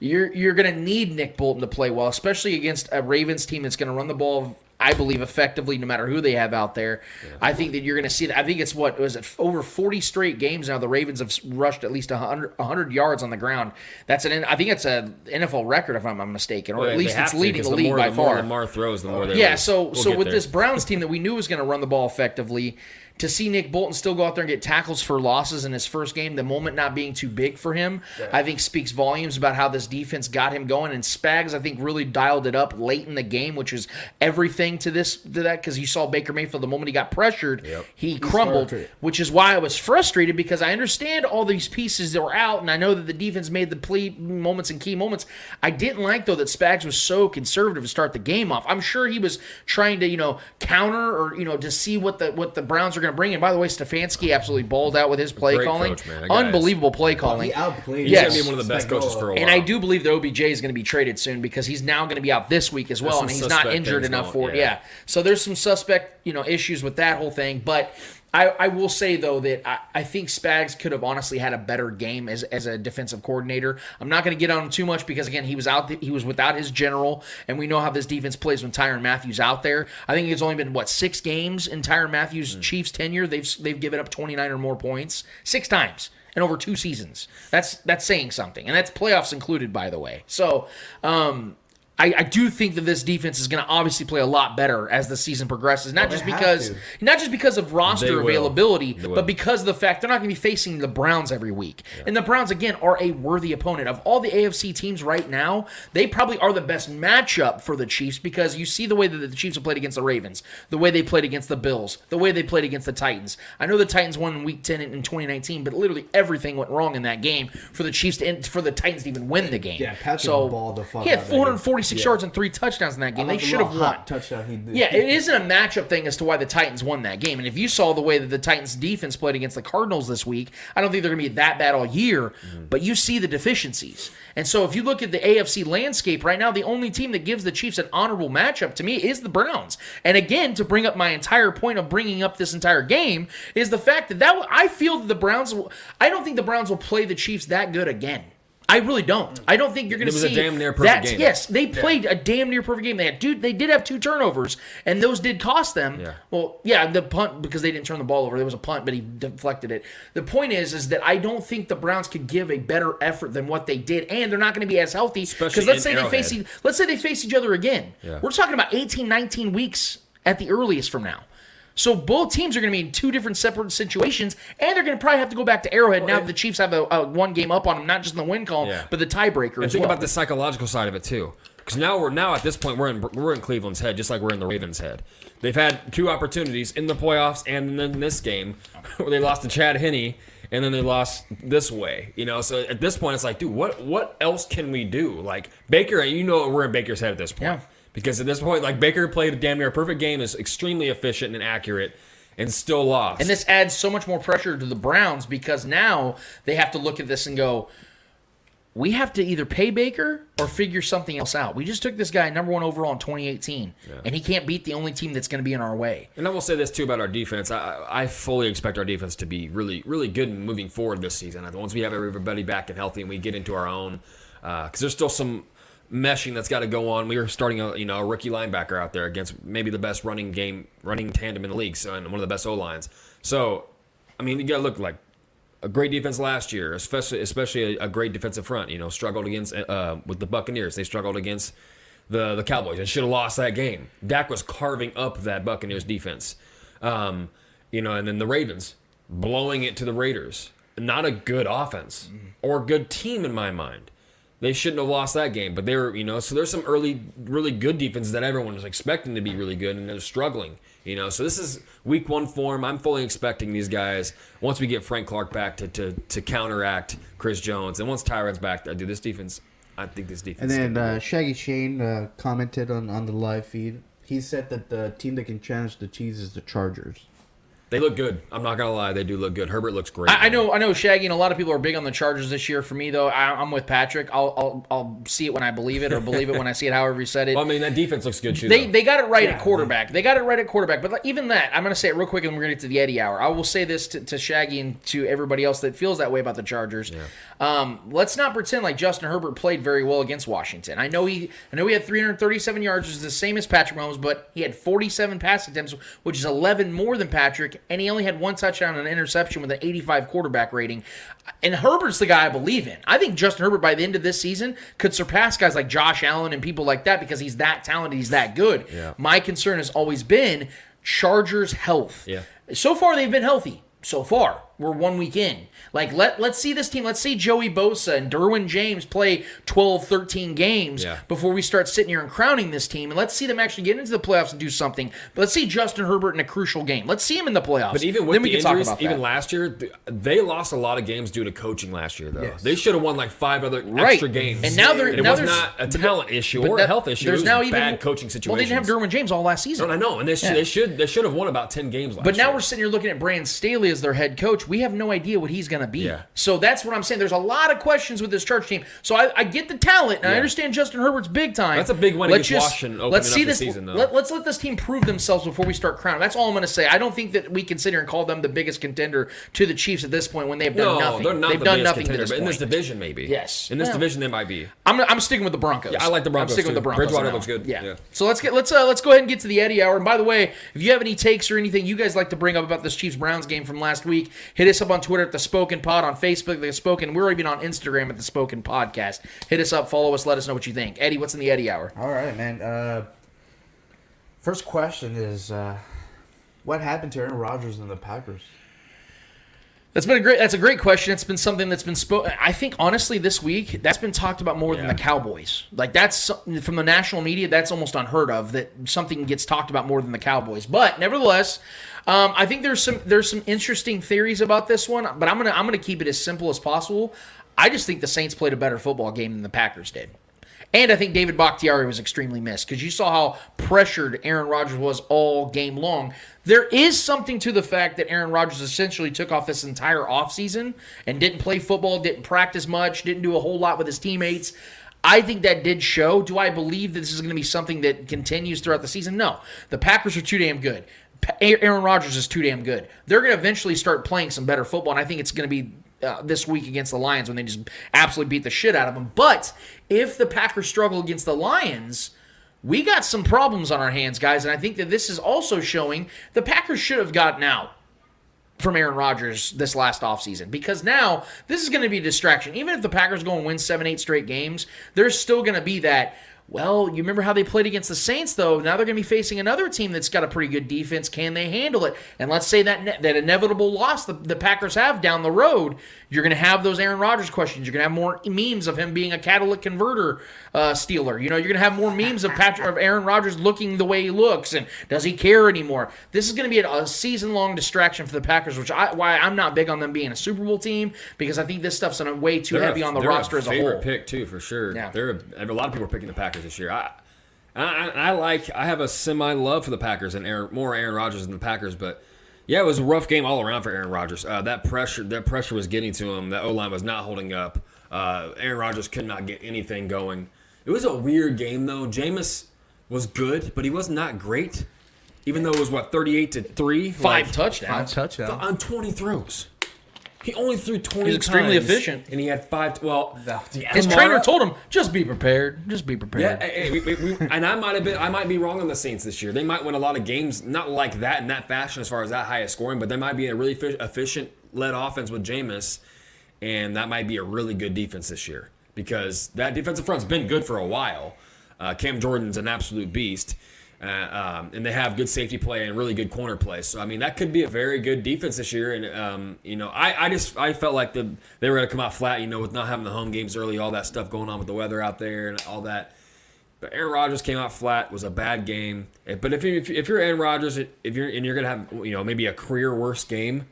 You're you're going to need Nick Bolton to play well, especially against a Ravens team that's going to run the ball. I believe effectively, no matter who they have out there. I think that you're going to see that. I think it's what was it over 40 straight games now. The Ravens have rushed at least 100, 100 yards on the ground. That's an I think it's an NFL record if I'm not mistaken, or Well, at least it's to, leading the the league more- by the more. Lamar throws, the more Yeah, lose. so We'll so with there. this Browns team that we knew was going to run the ball effectively, to see Nick Bolton still go out there and get tackles for losses in his first game, the moment not being too big for him, I think speaks volumes about how this defense got him going. And Spags, I think, really dialed it up late in the game, which was everything to this to that because you saw Baker Mayfield the moment he got pressured, he crumbled, which is why I was frustrated because I understand all these pieces that were out, and I know that the defense made the play moments and key moments. I didn't like though that Spags was so conservative to start the game off. I'm sure he was trying to you know counter or you know to see what the what the Browns are going to bring. And by the way, Stefanski absolutely balled out with his play Great calling, coach, man. That is- unbelievable play calling. He outplayed. He's Yes. gonna be one of the best Spagnuolo. coaches for a while. And I do believe that OBJ is going to be traded soon because he's now going to be out this week as well, and he's not injured enough for it. yeah. Yeah. So there's some suspect, you know, issues with that whole thing. But I, I will say though that I, I think Spags could have honestly had a better game as, as a defensive coordinator. I'm not going to get on him too much because again he was out he was without his general, and we know how this defense plays when Tyrann Mathieu out there. I think it's only been what six games in Tyrann Mathieu' Chiefs tenure. They've they've given up 29 or more points six times in over two seasons. That's that's saying something, and that's playoffs included, by the way. So, um, I, I do think that this defense is going to obviously play a lot better as the season progresses. Not oh, just because, to. not just because of roster will. availability, but because of the fact they're not going to be facing the Browns every week. And the Browns again are a worthy opponent of all the AFC teams right now. They probably are the best matchup for the Chiefs because you see the way that the Chiefs have played against the Ravens, the way they played against the Bills, the way they played against the Titans. I know the Titans won in Week Ten in, in 2019, but literally everything went wrong in that game for the Chiefs to for the Titans to even win the game. Yeah, Patrick so balled the fuck he had out of that game. 446 Yeah. yards and three touchdowns in that game. They should have won. touchdown he did. Yeah, it isn't a matchup thing as to why the Titans won that game. And if you saw the way that the Titans defense played against the Cardinals this week, I don't think they're going to be that bad all year, mm-hmm. but you see the deficiencies. And so if you look at the AFC landscape right now, the only team that gives the Chiefs an honorable matchup to me is the Browns. And again, to bring up my entire point of bringing up this entire game is the fact that that I feel that the Browns will, I don't think the Browns will play the Chiefs that good again. I really don't. Mm. I don't think you're going It to was a see damn near perfect that's- game. Yes, they played a damn near perfect game. They had dude, they did have two turnovers, and those did cost them. Yeah. Well, yeah, the punt because they didn't turn the ball over. There was a punt, but he deflected it. The point is, is that I don't think the Browns could give a better effort than what they did, and they're not going to be as healthy. Because let's say they Arrowhead. face e- let's say they face each other again. Yeah. We're talking about 18, 19 weeks at the earliest from now. So both teams are going to be in two different separate situations, and they're going to probably have to go back to Arrowhead now that the Chiefs have a, a one game up on them, not just in the win column, Yeah. but the tiebreaker And think well. about the psychological side of it too, because now we're now at this point we're in we're in Cleveland's head, just like we're in the Ravens' head. They've had two opportunities in the playoffs and in this game where they lost to Chad Henne and then they lost this way. You know, so at this point it's like, dude, what what else can we do? Like Baker, you know, we're in Baker's head at this point. Yeah. Because at this point, like Baker played a damn near perfect game, is extremely efficient and accurate, and still lost. And this adds so much more pressure to the Browns because now they have to look at this and go, we have to either pay Baker or figure something else out. We just took this guy number one overall in 2018, and he can't beat the only team that's going to be in our way. And I will say this too about our defense. I, I fully expect our defense to be really, really good moving forward this season. Once we have everybody back and healthy and we get into our own, uh, because there's still some meshing that's got to go on. We were starting a you know a rookie linebacker out there against maybe the best running game running tandem in the league, so, and one of the best O lines. So, I mean, you got to look like a great defense last year, especially especially a, a great defensive front. You know, struggled against uh, with the Buccaneers. They struggled against the the Cowboys and should have lost that game. Dak was carving up that Buccaneers defense. Um, you know, and then the Ravens blowing it to the Raiders. Not a good offense or good team in my mind. They shouldn't have lost that game, but they were, you know, so there's some early, really good defense that everyone was expecting to be really good, and they're struggling, you know. So this is week one form. I'm fully expecting these guys once we get Frank Clark back to to, to counteract Chris Jones, and once Tyrann's back, I do this defense. I think this defense. And then uh, Shaggy Shane uh, commented on, on the live feed. He said that the team that can challenge the Chiefs is the Chargers. They look good. I'm not gonna lie, they do look good. Herbert looks great. I, I know, I know, Shaggy, and a lot of people are big on the Chargers this year. For me, though, I, I'm with Patrick. I'll, I'll, I'll see it when I believe it, or believe it when I see it. However you said it. Well, I mean, that defense looks good too. They though. they got it right at quarterback. They got it right at quarterback. But like, even that, I'm going to say it real quick, and we're going to get to the Eddie hour. I will say this to, to Shaggy and to everybody else that feels that way about the Chargers. Um, let's not pretend like Justin Herbert played very well against Washington. I know he I know he had 337 yards, which is the same as Patrick Mahomes, but he had 47 pass attempts, which is 11 more than Patrick, and he only had one touchdown and an interception with an 85 quarterback rating. And Herbert's the guy I believe in. I think Justin Herbert by the end of this season could surpass guys like Josh Allen and people like that because he's that talented, he's that good. Yeah. My concern has always been Chargers health. Yeah. So far they've been healthy. So far, we're one week in. Like let let's see this team. Let's see Joey Bosa and Derwin James play 12, 13 games Yeah. before we start sitting here and crowning this team. And let's see them actually get into the playoffs and do something. But let's see Justin Herbert in a crucial game. Let's see him in the playoffs. But even with then we the can talk injuries, about even that. last year, they lost a lot of games due to coaching last year. Though they should have won like five other Right. extra games. And now they're- it now was not a but talent issue But or that- a health issue. There's it was now bad even coaching situation. Well, they didn't have Derwin James all last season. No, I know, and they should, Yeah. they should they should have won about ten games last But now year. we're sitting here looking at Brandon Staley as their head coach. We have no idea what he's going to be. Yeah. So that's what I'm saying. There's a lot of questions with this Charge team. So I, I get the talent, and I understand Justin Herbert's big time. That's a big win Let's against Washington let's see this. season, though. Let, us let this team prove themselves before we start crowning. That's all I'm going to say. I don't think that we can sit here and call them the biggest contender to the Chiefs at this point when they've done no, nothing. they're not they've the done nothing contender, to this but in this division, maybe. Yes. in this Well, division, they might be. I'm, I'm sticking with the Broncos. Yeah, I like the Broncos, I'm sticking too. with the Broncos. Bridgewater looks good. Yeah. Yeah. So let's get let's uh, let's go ahead and get to the Eddie hour. And by the way, if you have any takes or anything you guys like to bring up about this Chiefs Browns game from last week, hit us up on Twitter at the Spoken Pod, on Facebook the Spoken. We're even on Instagram at the Spoken Podcast. Hit us up, follow us, let us know what you think. Eddie, what's in the Eddie hour? All right, man. Uh, first question is, uh, what happened to Aaron Rodgers and the Packers? That's been a great. That's a great question. It's been something that's been spoken. I think honestly, this week that's been talked about more than the Cowboys. Like that's from the national media. That's almost unheard of that something gets talked about more than the Cowboys. But nevertheless, um, I think there's some there's some interesting theories about this one. But I'm gonna I'm gonna keep it as simple as possible. I just think the Saints played a better football game than the Packers did. And I think David Bakhtiari was extremely missed because you saw how pressured Aaron Rodgers was all game long. There is something to the fact that Aaron Rodgers essentially took off this entire offseason and didn't play football, didn't practice much, didn't do a whole lot with his teammates. I think that did show. Do I believe that this is going to be something that continues throughout the season? No. The Packers are too damn good. Aaron Rodgers is too damn good. They're going to eventually start playing some better football, and I think it's going to be uh, this week against the Lions when they just absolutely beat the shit out of them. But if the Packers struggle against the Lions, we got some problems on our hands, guys. And I think that this is also showing the Packers should have gotten out from Aaron Rodgers this last offseason because now this is going to be a distraction. Even if the Packers go and win seven, eight straight games, there's still going to be that. Well, you remember how they played against the Saints, though. Now they're going to be facing another team that's got a pretty good defense. Can they handle it? And let's say that ne- that inevitable loss the, the Packers have down the road, you're going to have those Aaron Rodgers questions. You're going to have more memes of him being a catalytic converter uh, stealer. You know, you're going to have more memes of Patrick of Aaron Rodgers looking the way he looks and does he care anymore? This is going to be a, a season long distraction for the Packers, which I why I'm not big on them being a Super Bowl team because I think this stuff's on a way too They're heavy a, on the roster a as a whole. pick too, for sure. Yeah. They're a, lot of people are picking the Packers this year. I, I, I- I like. I have a semi love for the Packers and Aaron, more Aaron Rodgers than the Packers, but yeah, it was a rough game all around for Aaron Rodgers. Uh, that pressure, that pressure was getting to him. That O line was not holding up. Uh, Aaron Rodgers could not get anything going. It was a weird game though. Jameis was good, but he was not great. Even though it was what thirty eight to three, Five like, touchdowns. touchdown. on 20 throws. He only threw 20 He's extremely times, efficient. And he had five. Well, His Kamara- trainer told him, "Just be prepared. Just be prepared." hey, hey, we, we, we, and I might have been, I might be wrong on the Saints this year. They might win a lot of games, not like that in that fashion as far as that highest scoring, but they might be a really fi- efficient led offense with Jameis, and that might be a really good defense this year because that defensive front's been good for a while. Uh, Cam Jordan's an absolute beast. Uh, um, and they have good safety play and really good corner play. So I mean, that could be a very good defense this year. And um, you know, I, I just I felt like the they were going to come out flat. You know, with not having the home games early, all that stuff going on with the weather out there and all that. But Aaron Rodgers came out flat. Was a bad game. But if you if, you're Aaron Rodgers, if you're and you're gonna have you know maybe a career worst game,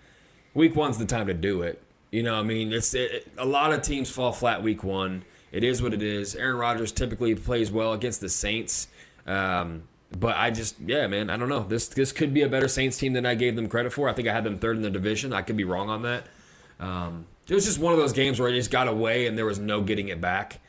week one's the time to do it. You know, I mean, it's it, it- a lot of teams fall flat week one. It is what it is. Aaron Rodgers typically plays well against the Saints. Um, but I just, yeah, man, I don't know. This this could be a better Saints team than I gave them credit for. I think I had them third in the division. I could be wrong on that. Um, it was just one of those games where it just got away and there was no getting it back.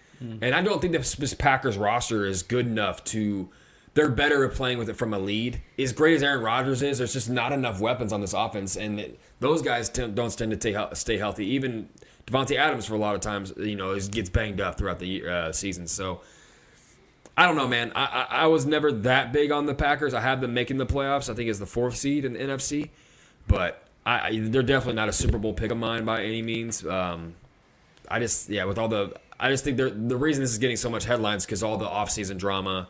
And I don't think this, Packers roster is good enough to. They're better at playing with it from a lead. As great as Aaron Rodgers is, there's just not enough weapons on this offense, and it, those guys t- don't tend to stay, stay healthy. Even Davante Adams, for a lot of times, you know, is, gets banged up throughout the uh, season. So I don't know, man. I, I I was never that big on the Packers. I have them making the playoffs. I think as the fourth seed in the NFC, but I, I they're definitely not a Super Bowl pick of mine by any means. Um, I just yeah, with all the I just think the reason this is getting so much headlines because all the offseason drama,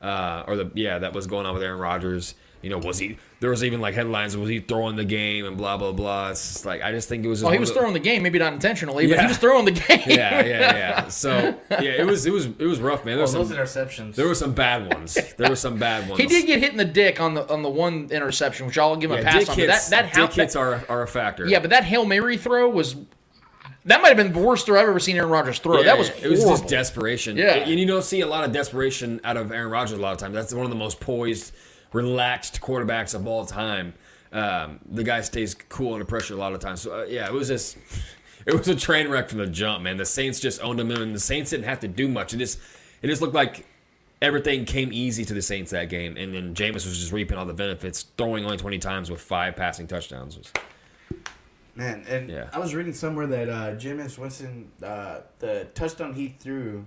uh, or the yeah that was going on with Aaron Rodgers. You know, was he? There was even like headlines. Was he throwing the game and blah blah blah. It's just like I just think it was. Just Well, he was the- throwing the game, maybe not intentionally, but he was throwing the game. Yeah, yeah, yeah. So yeah, it was it was it was rough, man. There Oh, was those some, interceptions. there were some bad ones. There were some bad ones. He did get hit in the dick on the on the one interception, which I'll give him yeah, a pass dick on. hits. but that that, dick how, hits are are a factor. yeah, but that hail mary throw was that might have been the worst throw I've ever seen Aaron Rodgers throw. Yeah, that was it was just desperation. Yeah. and you don't see a lot of desperation out of Aaron Rodgers a lot of times. That's one of the most poised, relaxed quarterbacks of all time. Um, the guy stays cool under pressure a lot of times. So uh, yeah, it was just it was a train wreck from the jump, man. The Saints just owned him, and the Saints didn't have to do much. It just it just looked like everything came easy to the Saints that game, and then Jameis was just reaping all the benefits, throwing only twenty times with five passing touchdowns. Was, Man, and Yeah. I was reading somewhere that uh, Jameis Winston, uh, the touchdown he threw,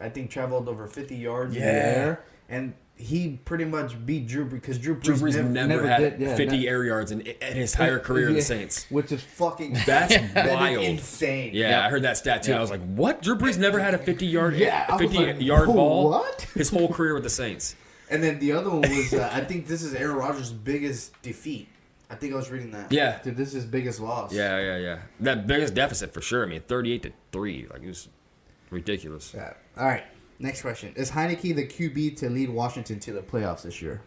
I think traveled over 50 yards in the air, and he pretty much beat Drew because Drew Brees, Drew Brees nev- never, never, had did, yeah, fifty ne- air yards in, in his entire career in the Saints. which is fucking That's that wild. insane. Yeah, I heard that stat too. I was like, "What? Drew Brees never had a fifty-yard, Yeah, 50 like, yard ball what? his whole career with the Saints." And then the other one was, uh, I think this is Aaron Rodgers' biggest defeat. I think I was reading that. Yeah. Dude, this is his biggest loss. Yeah, yeah, yeah. That biggest deficit for sure. I mean, thirty-eight to three, like it was ridiculous. Yeah. All right. Next question: Is Heinicke the QB to lead Washington to the playoffs this year?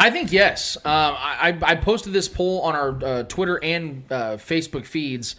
I think yes. Um, I, I I posted this poll on our uh, Twitter and uh, Facebook feeds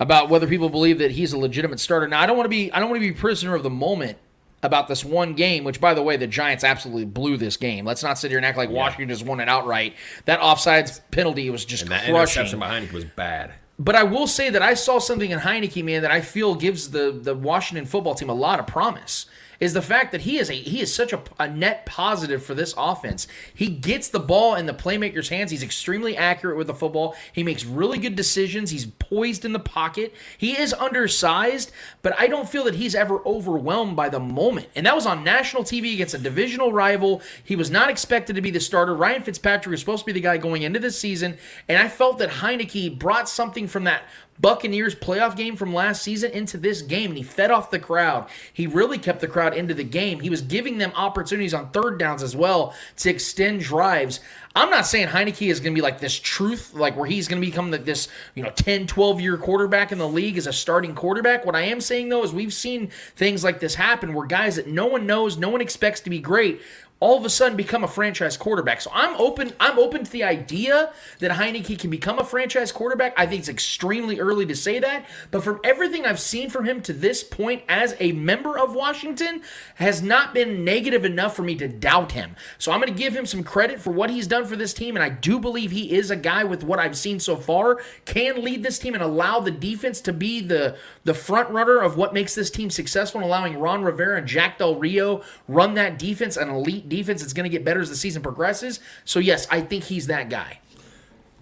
about whether people believe that he's a legitimate starter. Now, I don't want to be I don't want to be prisoner of the moment about this one game. Which, by the way, the Giants absolutely blew this game. Let's not sit here and act like Washington just won it outright. That offsides penalty was just And that crushing. interception behind Heinicke was bad. But I will say that I saw something in Heinicke, man, that I feel gives the the Washington football team a lot of promise. Is the fact that he is a he is such a, a net positive for this offense. He gets the ball in the playmaker's hands. He's extremely accurate with the football. He makes really good decisions. He's poised in the pocket. He is undersized, but I don't feel that he's ever overwhelmed by the moment. And that was on national TV against a divisional rival. He was not expected to be the starter. Ryan Fitzpatrick was supposed to be the guy going into this season, and I felt that Heinicke brought something from that Buccaneers playoff game from last season into this game, and he fed off the crowd. He really kept the crowd into the game. He was giving them opportunities on third downs as well to extend drives. I'm not saying Heinicke is going to be like this truth, like where he's going to become this, you know, 10, 12 year quarterback in the league as a starting quarterback. What I am saying though is we've seen things like this happen where guys that no one knows, no one expects to be great, all of a sudden become a franchise quarterback. So I'm open. I'm open to the idea that Heinicke can become a franchise quarterback. I think it's extremely early to say that, but from everything I've seen from him to this point as a member of Washington, has not been negative enough for me to doubt him. So I'm going to give him some credit for what he's done for this team, and I do believe he is a guy with what I've seen so far can lead this team and allow the defense to be the the front runner of what makes this team successful, and allowing Ron Rivera and Jack Del Rio run that defense, an elite defense that's going to get better as the season progresses. So yes, I think he's that guy.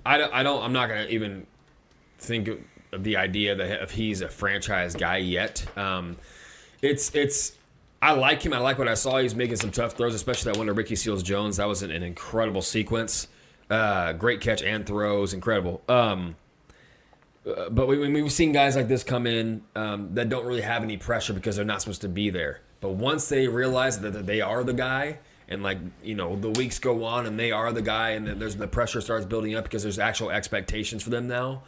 I don't. I don't I'm not gonna even think of the idea that if he's a franchise guy yet. Um, it's it's. I like him. I like what I saw. He's making some tough throws, especially that one to Ricky Seals Jones. That was an, an incredible sequence. Uh, great catch and throws, incredible. Um, uh, but we, we've seen guys like this come in um, that don't really have any pressure because they're not supposed to be there. But once they realize that they are the guy and like you know the weeks go on and they are the guy and then there's the pressure starts building up because there's actual expectations for them now.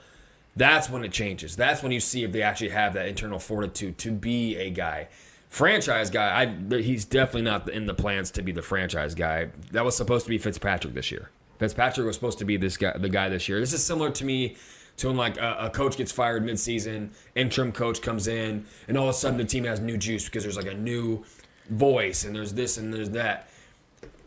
That's when it changes. That's when you see if they actually have that internal fortitude to be a guy. Franchise guy I, he's definitely not in the plans to be the franchise guy. That was supposed to be fitzpatrick this year. Fitzpatrick was supposed to be this guy the guy this year. This is similar to me to when like a, a coach gets fired midseason interim coach comes in and all of a sudden the team has new juice because there's like a new voice and there's this and there's that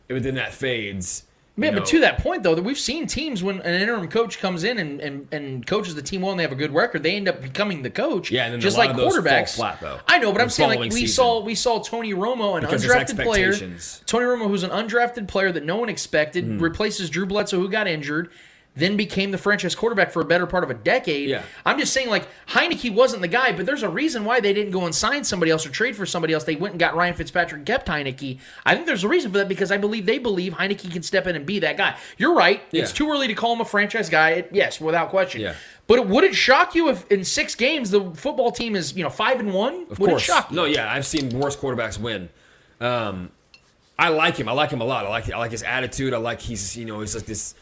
but then that fades. Yeah, you but to that point though, that we've seen teams when an interim coach comes in and, and, and coaches the team well and they have a good record, they end up becoming the coach. Yeah, and just like of those fall quarterbacks. flat, though, I know, but I'm saying like we season. saw we saw Tony Romo, an Because undrafted player. Tony Romo, who's an undrafted player that no one expected, Hmm. replaces Drew Bledsoe, who got injured. Then became the franchise quarterback for a better part of a decade. Yeah. I'm just saying, like Heinicke wasn't the guy, but there's a reason why they didn't go and sign somebody else or trade for somebody else. They went and got Ryan Fitzpatrick, and kept Heinicke. I think there's a reason for that because I believe they believe Heinicke can step in and be that guy. You're right. It's too early to call him a franchise guy. It- yes, without question. Yeah. But would it shock you if in six games the football team is you know five and one? Of would course. it shock you? No, yeah, I've seen worse quarterbacks win. Um, I like him. I like him a lot. I like I like his attitude. I like he's you know he's like this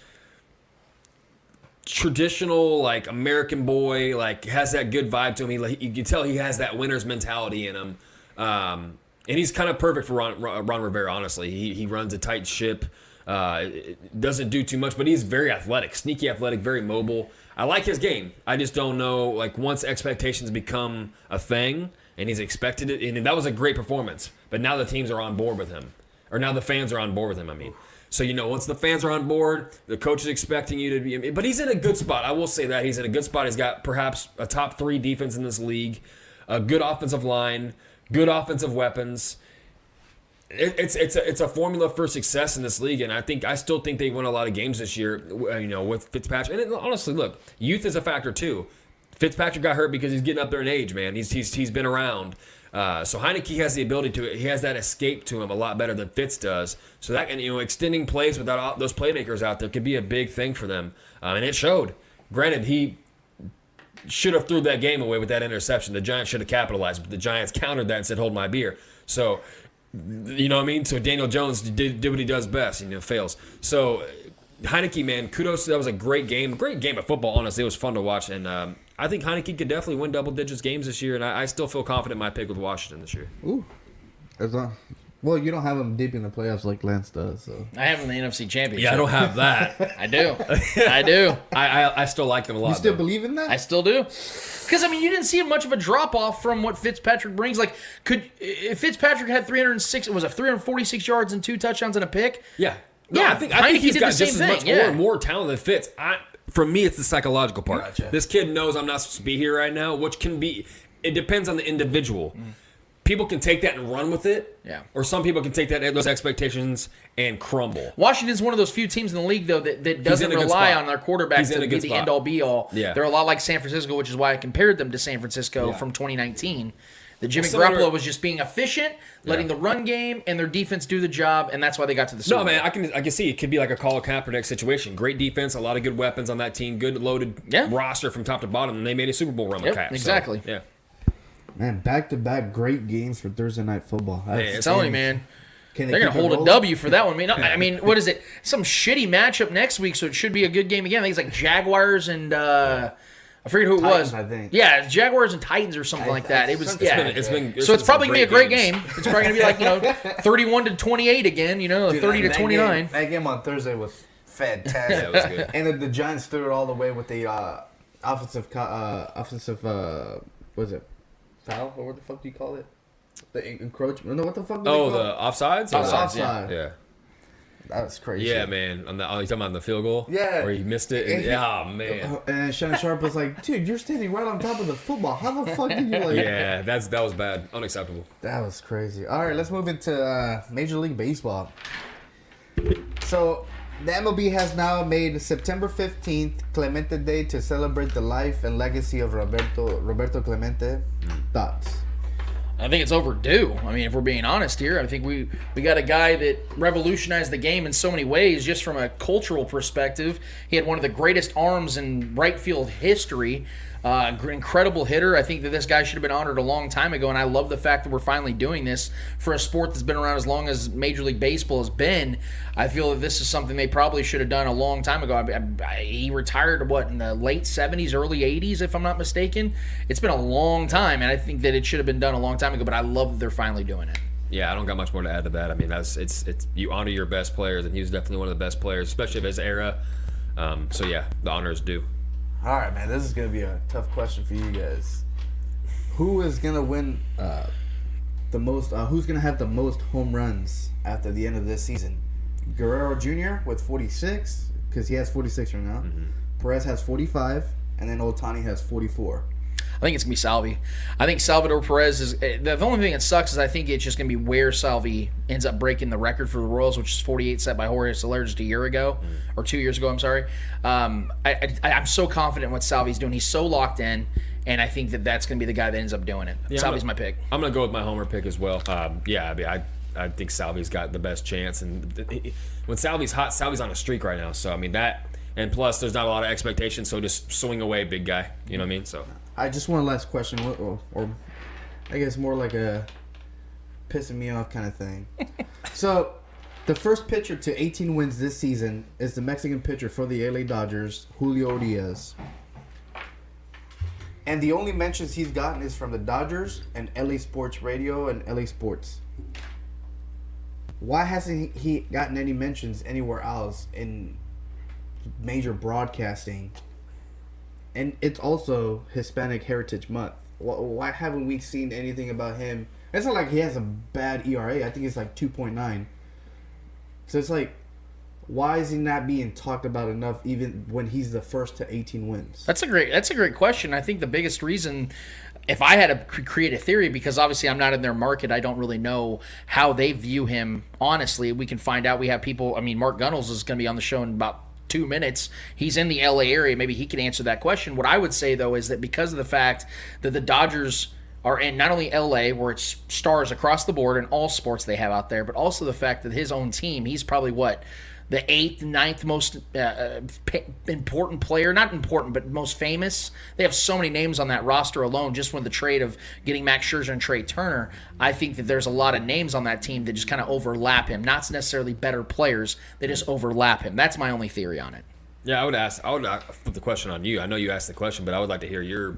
traditional like American boy. Like has that good vibe to him. He like you can tell he has that winner's mentality in him. Um, and he's kind of perfect for Ron, Ron Rivera. Honestly, he he runs a tight ship. Uh, doesn't do too much, but he's very athletic, sneaky athletic, very mobile. I like his game. I just don't know like once expectations become a thing and he's expected it, and that was a great performance. But now the teams are on board with him, or now the fans are on board with him. I mean, so you know once the fans are on board, the coach is expecting you to be. But he's in a good spot. I will say that he's in a good spot. He's got perhaps a top three defense in this league, a good offensive line, good offensive weapons it, it's it's a, it's a formula for success in this league, and I think I still think they won a lot of games this year. You know, with Fitzpatrick, and it, honestly, look, youth is a factor too. Fitzpatrick got hurt because he's getting up there in age, man. He's he's he's been around. Uh, so Heinicke has the ability to he has that escape to him a lot better than Fitz does. So that and you know extending plays without all, those playmakers out there could be a big thing for them, um, and it showed. Granted, he should have threw that game away with that interception. The Giants should have capitalized, but the Giants countered that and said, "Hold my beer." So, you know what I mean? So Daniel Jones did, did what he does best, and you know, fails. So Heinicke, man, kudos. That was a great game, great game of football. Honestly, it was fun to watch, and um, I think Heinicke could definitely win double digits games this year. And I, I still feel confident in my pick with Washington this year. Ooh. As long, well, you don't have them deep in the playoffs like Lance does. So I have him in the NFC Championship. Yeah, I don't have that. I do. I do. I, I I still like them a lot. you still though. believe in that? I still do. Because I mean, you didn't see much of a drop off from what Fitzpatrick brings. Like, could if Fitzpatrick had 306, it was a 346 yards and two touchdowns and a pick. Yeah. No, Yeah, I think I think Heinicke he's did got the same just as much thing, yeah. or more talent than Fitz. I, for me, it's the psychological part. Gotcha. This kid knows I'm not supposed to be here right now, which can be. It depends on the individual. People can take that and run with it. Mm. Yeah. Or some people can take that those expectations and crumble. Washington's one of those few teams in the league, though, that, that doesn't in a good rely on their quarterback He's to be the spot. end all be all. Yeah. They're a lot like San Francisco, which is why I compared them to San Francisco Yeah. from 2019. The Jimmy Well, Garoppolo was just being efficient, letting Yeah. the run game and their defense do the job, and that's why they got to the Super Bowl. No, man, I can I can see it could be like a Colin Kaepernick situation. Great defense, a lot of good weapons on that team, good loaded Yeah. roster from top to bottom, and they made a Super Bowl run Yep, with Cap. so, exactly. yeah. Man, back to back great games for Thursday night football. That's- Hey, I'm man. Can They're gonna hold a W for that one. I mean, I mean, what is it? Some shitty matchup next week, so it should be a good game again. I think it's like Jaguars and uh, I forget who it Titans, was. I think. Yeah, Jaguars and Titans or something like that. It was It's yeah. been- it's been- so it's probably gonna be a great great game. It's probably gonna be like you know, thirty-one to twenty-eight again. You know, Dude, thirty to twenty-nine. Game, that game on Thursday was fantastic. Yeah, it was good. and the, the Giants threw it all the way with the uh, offensive, co- uh, offensive, uh, what is it, foul or what the fuck do you call it? The en- encroachment. No, what the fuck? Do Oh, they call the it? offsides. The Or- offside. Yeah. That was crazy. Yeah, man. On the, oh, you talking about the field goal? Yeah. Where he missed it? And And, he- yeah, oh, man. And Shannon Sharpe was like, "Dude, you're standing right on top of the football. How the fuck did you like?" Yeah, that's that was bad. Unacceptable. That was crazy. All right, let's move into uh, Major League Baseball. So, the MLB has now made September 15th Clemente Day to celebrate the life and legacy of Roberto Roberto Clemente. Thoughts? I think it's overdue. I mean, if we're being honest here, I think we we got a guy that revolutionized the game in so many ways, just from a cultural perspective. He had one of the greatest arms in right field history. Uh, incredible hitter. I think that this guy should have been honored a long time ago, and I love the fact that we're finally doing this for a sport that's been around as long as Major League Baseball has been. I feel that this is something they probably should have done a long time ago. I, I, he retired what in the late '70s, early '80s, if I'm not mistaken. It's been a long time, and I think that it should have been done a long time ago. But I love that they're finally doing it. Yeah, I don't got much more to add to that. I mean, that's it's it's you honor your best players, and he was definitely one of the best players, especially of his era. Um, so yeah, the honor is due. All right, man. This is gonna be a tough question for you guys. Who is gonna win uh, the most? Uh, who's gonna have the most home runs after the end of this season? Guerrero Jr. with 46, because he has 46 right now. Perez has 45, and then Ohtani has 44. I think it's gonna be Salvi. I think Salvador Perez is eh, the, only thing that sucks is I think it's just gonna be where Salvi ends up breaking the record for the Royals, which is 48 set by Jorge Soler just a year ago or two years ago. I'm sorry. Um, I, I, I'm so confident in what Salvi's doing. He's so locked in, and I think that that's gonna be the guy that ends up doing it. Yeah, Salvi's gonna- my pick. I'm gonna go with my homer pick as well. Um, yeah, I mean, I I think Salvi's got the best chance, and he- when Salvi's hot, Salvi's on a streak right now. So I mean that, and plus there's not a lot of expectations, so just swing away, big guy. You know what I mean? So I just one last question, or, or, or I guess more like a pissing me off kind of thing. so, the first pitcher to 18 wins this season is the Mexican pitcher for the LA Dodgers, Julio Urías. And the only mentions he's gotten is from the Dodgers and LA Sports Radio and LA Sports. Why hasn't he gotten any mentions anywhere else in major broadcasting? And it's also Hispanic Heritage Month. Wh- Why haven't we seen anything about him? It's not like he has a bad ERA. I think it's like two point nine. So it's like, why is he not being talked about enough, even when he's the first to eighteen wins? That's a great. That's a great question. I think the biggest reason, if I had to create a theory, because obviously I'm not in their market, I don't really know how they view him. Honestly, we can find out. We have people. I mean, Mark Gunnels is going to be on the show in about two minutes. He's in the LA area. Maybe he can answer that question. What I would say though is that because of the fact that the Dodgers are in not only LA, where it's stars across the board in all sports they have out there, but also the fact that his own team, he's probably what the eighth, ninth most uh, uh, p- important player, not important, but most famous. They have so many names on that roster alone. Just with the trade of getting Max Scherzer and Trea Turner, I think that there's a lot of names on that team that just kind of overlap him. Not necessarily better players, they just overlap him. That's my only theory on it. yeah, I would ask. I would put the question on you. I know you asked the question, but I would like to hear your,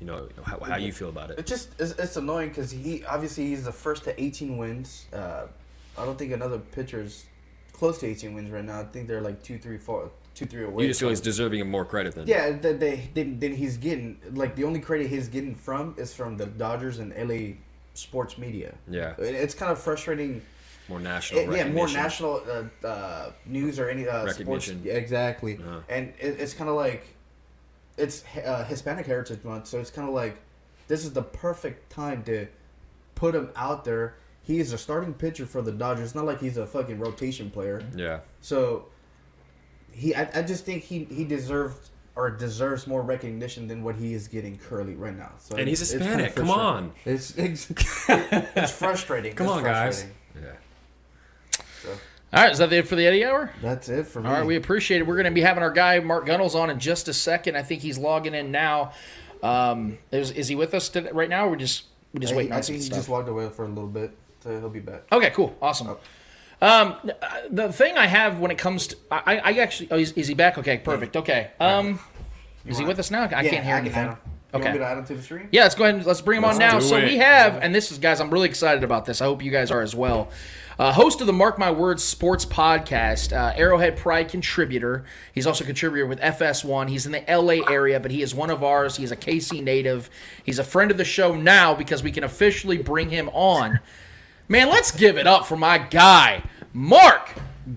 you know, how, how you feel about it. It's just it's, it's annoying because he obviously he's the first to eighteen wins. Uh, I don't think another pitcher's close to eighteen wins right now. I think they're like two, three, four, two, three away. You just feel he's deserving of more credit than Yeah, that they then, then he's getting like the only credit he's getting from is from the Dodgers and LA sports media. Yeah. It's kind of frustrating. more national. It- yeah, more national uh, uh, news or any uh, sports. Recognition. Yeah, exactly, Uh-huh. and it, it's kind of like it's uh, Hispanic Heritage Month, so it's kind of like this is the perfect time to put him out there. He is a starting pitcher for the Dodgers. It's not like he's a fucking rotation player. Yeah. So he, I, I just think he he deserved or deserves more recognition than what he is getting currently right now. So And he's it's- it's kinda Hispanic. Come on. It's it's, it's frustrating. Come It's on, guys. frustrating. Yeah. All right, is that it for the Eddie Hour? That's it for me. All right, we appreciate it. We're going to be having our guy Mark Gunnels on in just a second. I think he's logging in now. Um, is, is he with us today, right now? Or we just we just I, waiting I on some think he stuff. just walked away for a little bit, so he'll be back. Okay, cool, awesome. Um, the thing I have when it comes to I, I actually oh, is, is he back? Okay, perfect. Okay. Um, is he with us now? I can't hear I anything. Can add. You Okay. want me to add him to the stream? Yeah, let's go ahead and let's bring him on now. So it. we have, and this is guys, I'm really excited about this. I hope you guys are as well. Uh, host of the Mark My Words Sports Podcast, uh, Arrowhead Pride contributor. He's also a contributor with FS1. He's in the LA area, but he is one of ours. He's a KC native. He's a friend of the show now because we can officially bring him on. Man, let's give it up for my guy, Mark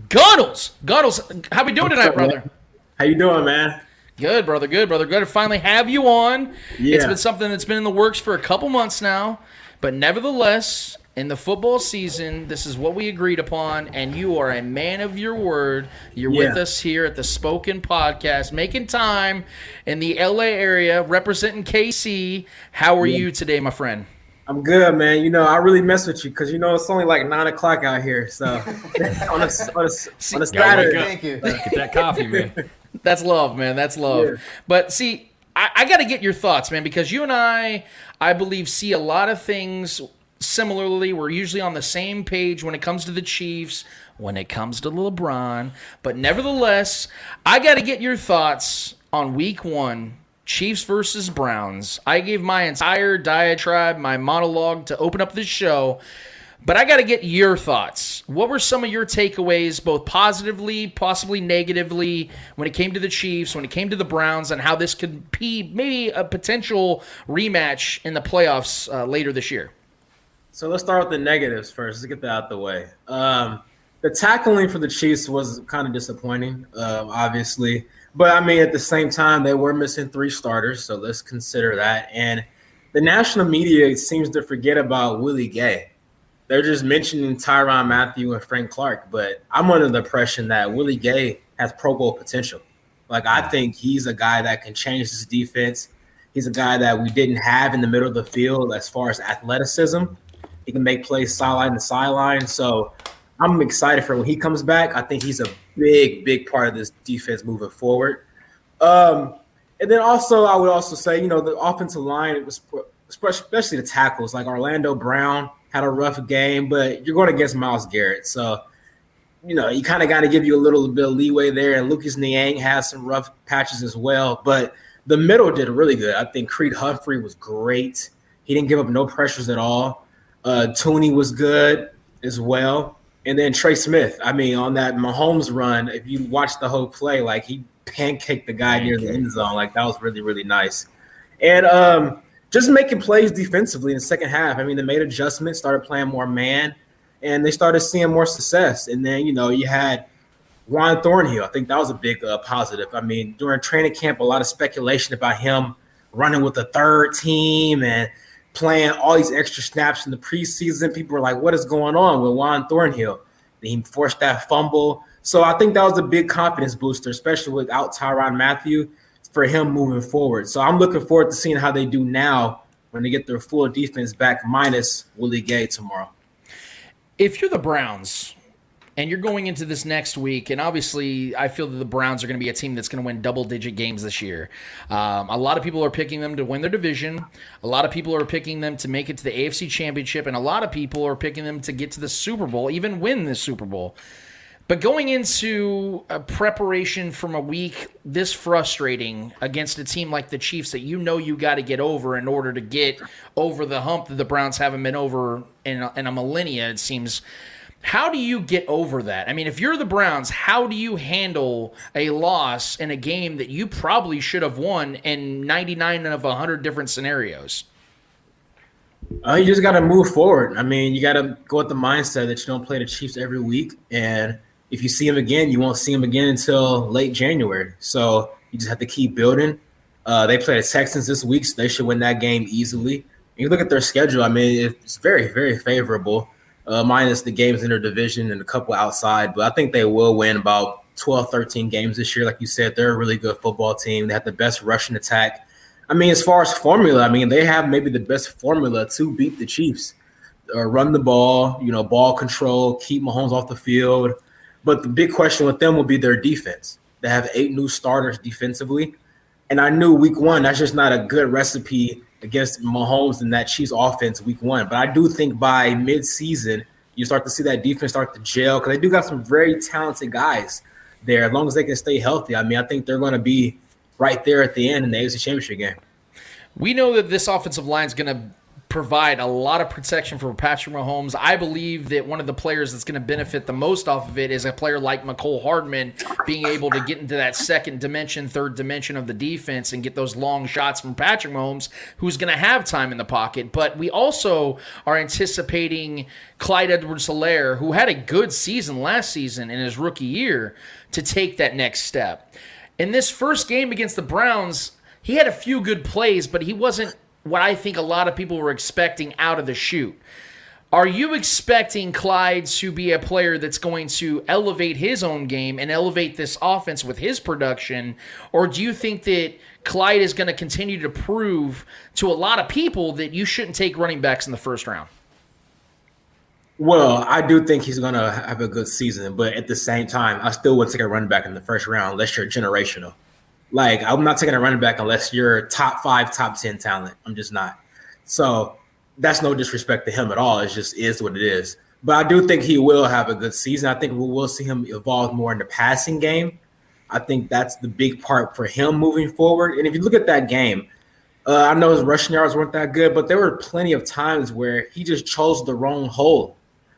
Gunnels. Gunnels, how we doing tonight, brother? How you doing, man? Good, brother. Good, brother. Good to finally have you on. Yeah. It's been something that's been in the works for a couple months now, but nevertheless, in the football season, this is what we agreed upon, and you are a man of your word. You're with us here at the Spoken Podcast, making time in the LA area, representing KC. How are you today, my friend? I'm good, man. You know, I really mess with you because you know it's only like nine o'clock out here. So on a on a, on a Saturday. Thank you. Get that coffee, man. That's love, man. That's love. Yeah. But see, I, I got to get your thoughts, man, because you and I, I believe, see a lot of things similarly. We're usually on the same page when it comes to the Chiefs, when it comes to LeBron. But nevertheless, I got to get your thoughts on week one. Chiefs versus Browns. I gave my entire diatribe, my monologue to open up this show. But I got to get your thoughts. What were some of your takeaways, both positively, possibly negatively, when it came to the Chiefs, when it came to the Browns, and how this could be maybe a potential rematch in the playoffs uh, later this year? So let's start with the negatives first. Let's get that out the way. Um, the tackling for the Chiefs was kind of disappointing, uh, obviously. But I mean, at the same time, they were missing three starters, so let's consider that. And the national media seems to forget about Willie Gay they're just mentioning Tyrann Mathieu and Frank Clark, but I'm under the impression that Willie Gay has Pro Bowl potential. Like I think he's a guy that can change this defense. He's a guy that we didn't have in the middle of the field as far as athleticism. He can make plays sideline to sideline. So I'm excited for when he comes back. I think he's a big, big part of this defense moving forward. Um, and then also, I would also say, you know, the offensive line, it was especially the tackles, like Orlando Brown had a rough game, but you're going against Myles Garrett. So, you know, you kind of got to give you a little bit of leeway there. And Lucas Niang has some rough patches as well. But the middle did really good. I think Creed Humphrey was great. He didn't give up no pressures at all. Uh, Thuney was good as well. And then Trey Smith, I mean, on that Mahomes run, if you watch the whole play, like he pancaked the guy near the end zone. Like that was really, really nice. And um, just making plays defensively in the second half. I mean, they made adjustments, started playing more man, and they started seeing more success. And then, you know, you had Juan Thornhill. I think that was a big uh, positive. I mean, during training camp, a lot of speculation about him running with the third team and playing all these extra snaps in the preseason. People were like, what is going on with Juan Thornhill? He forced that fumble. So I think that was a big confidence booster, especially without Tyrann Mathieu for him moving forward. So I'm looking forward to seeing how they do now when they get their full defense back, minus Willie Gay tomorrow. If you're the Browns and you're going into this next week, and obviously I feel that the Browns are going to be a team that's going to win double digit games this year. Um, a lot of people are picking them to win their division. A lot of people are picking them to make it to the AFC Championship, and a lot of people are picking them to get to the Super Bowl, even win the Super Bowl. But going into a preparation from a week this frustrating against a team like the Chiefs that you know you got to get over in order to get over the hump that the Browns haven't been over in a, in a millennia, it seems. How do you get over that? I mean, if you're the Browns, how do you handle a loss in a game that you probably should have won in 99 of 100 different scenarios? Uh, you just got to move forward. I mean, you got to go with the mindset that you don't play the Chiefs every week, and if you see them again, you won't see them again until late January. So you just have to keep building. Uh, they play the Texans this week, so they should win that game easily. you look at their schedule, I mean, it's very, very favorable, uh, minus the games in their division and a couple outside. But I think they will win about 12, 13 games this year. Like you said, they're a really good football team. They have the best rushing attack. I mean, as far as formula, I mean, they have maybe the best formula to beat the Chiefs. Uh, run the ball, you know, ball control, keep Mahomes off the field, but the big question with them will be their defense. They have eight new starters defensively. And I knew week one, that's just not a good recipe against Mahomes and that Chiefs offense week one. But I do think by mid-season, you start to see that defense start to gel because they do got some very talented guys there. As long as they can stay healthy, I mean, I think they're going to be right there at the end in the AFC Championship game. We know that this offensive line is going to provide a lot of protection for Patrick Mahomes. I believe that one of the players that's going to benefit the most off of it is a player like Mecole Hardman being able to get into that second dimension, third dimension of the defense and get those long shots from Patrick Mahomes, who's going to have time in the pocket. But we also are anticipating Clyde Edwards-Helaire, who had a good season last season in his rookie year, to take that next step. In this first game against the Browns, he had a few good plays, but he wasn't what I think a lot of people were expecting out of the shoot. Are you expecting Clyde to be a player that's going to elevate his own game and elevate this offense with his production? Or do you think that Clyde is going to continue to prove to a lot of people that you shouldn't take running backs in the first round? Well, I do think he's going to have a good season, but at the same time, I still would take a running back in the first round unless you're generational. Like I'm not taking a running back unless you're top five, top ten talent. I'm just not. So that's no disrespect to him at all. It just is what it is. But I do think he will have a good season. I think we will see him evolve more in the passing game. I think that's the big part for him moving forward. And if you look at that game, uh, I know his rushing yards weren't that good, but there were plenty of times where he just chose the wrong hole.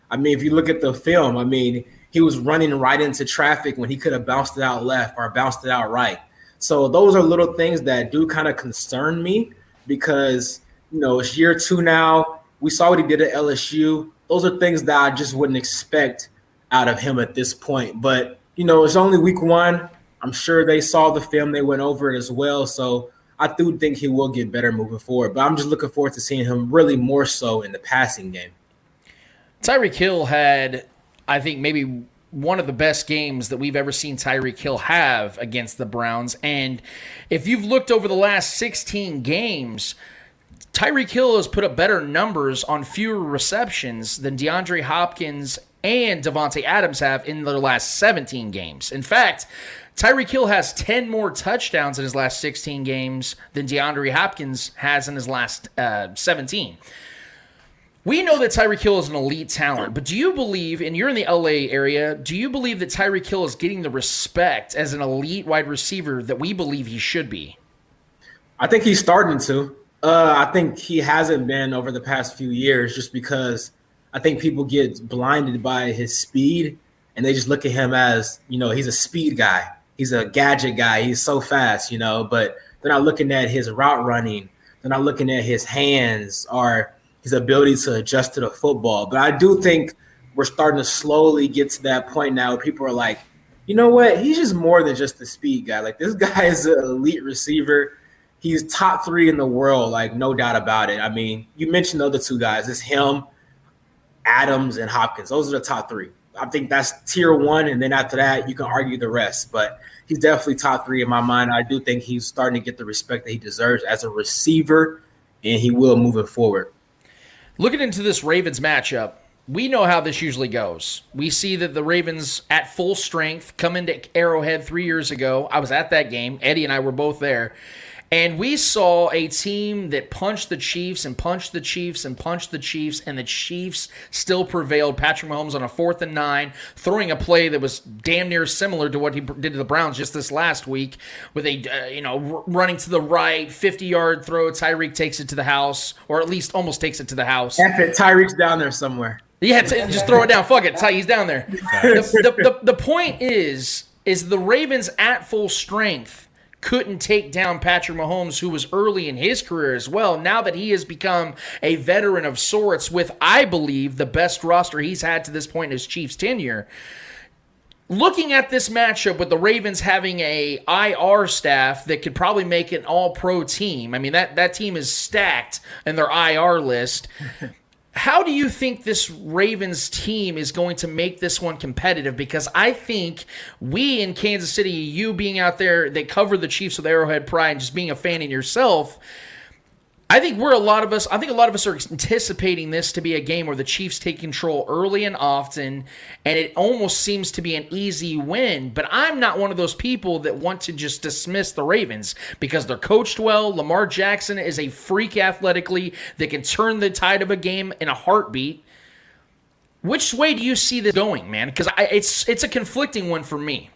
I mean, if you look at the film, I mean, he was running right into traffic when he could have bounced it out left or bounced it out right. So those are little things that do kind of concern me because you know it's year two now. We saw what he did at LSU. Those are things that I just wouldn't expect out of him at this point. But you know, it's only week one. I'm sure they saw the film, they went over it as well. So I do think he will get better moving forward. But I'm just looking forward to seeing him really more so in the passing game. Tyreek Hill had, I think, maybe one of the best games that we've ever seen Tyreek Hill have against the Browns. And if you've looked over the last 16 games, Tyreek Hill has put up better numbers on fewer receptions than DeAndre Hopkins and Davante Adams have in their last 17 games. In fact, Tyreek Hill has 10 more touchdowns in his last 16 games than DeAndre Hopkins has in his last uh, 17. We know that Tyreek Hill is an elite talent, but do you believe, and you're in the LA area, do you believe that Tyreek Hill is getting the respect as an elite wide receiver that we believe he should be? I think he's starting to. Uh, I think he hasn't been over the past few years just because I think people get blinded by his speed and they just look at him as, you know, he's a speed guy. He's a gadget guy. He's so fast, you know, but they're not looking at his route running. They're not looking at his hands or his ability to adjust to the football. But I do think we're starting to slowly get to that point now where people are like, you know what? He's just more than just a speed guy. Like this guy is an elite receiver. He's top three in the world, like no doubt about it. I mean, you mentioned the other two guys. It's him, Adams, and Hopkins. Those are the top three. I think that's tier one, and then after that, you can argue the rest. But he's definitely top three in my mind. I do think he's starting to get the respect that he deserves as a receiver, and he will moving forward. Looking into this Ravens matchup, we know how this usually goes. We see that the Ravens at full strength come into Arrowhead three years ago. I was at that game. Eddie and I were both there. And we saw a team that punched the Chiefs and punched the Chiefs and punched the Chiefs, and the Chiefs still prevailed. Patrick Mahomes on a fourth and nine, throwing a play that was damn near similar to what he did to the Browns just this last week, with a uh, you know r- running to the right, fifty yard throw. Tyreek takes it to the house, or at least almost takes it to the house. F it, Tyreek's down there somewhere. Yeah, t- just throw it down. Fuck it, Ty, he's down there. The, the, the, the point is, is the Ravens at full strength couldn't take down Patrick Mahomes, who was early in his career as well. Now that he has become a veteran of sorts with, I believe, the best roster he's had to this point in his Chiefs tenure. Looking at this matchup with the Ravens having a IR staff that could probably make an all pro team. I mean, that, that team is stacked in their IR list. How do you think this Ravens team is going to make this one competitive? Because I think we in Kansas City, you being out there they cover the Chiefs with Arrowhead Pride and just being a fan in yourself, I think we're a lot of us. I think a lot of us are anticipating this to be a game where the Chiefs take control early and often, and it almost seems to be an easy win. But I'm not one of those people that want to just dismiss the Ravens because they're coached well. Lamar Jackson is a freak athletically that can turn the tide of a game in a heartbeat. Which way do you see this going, man? Because it's it's a conflicting one for me.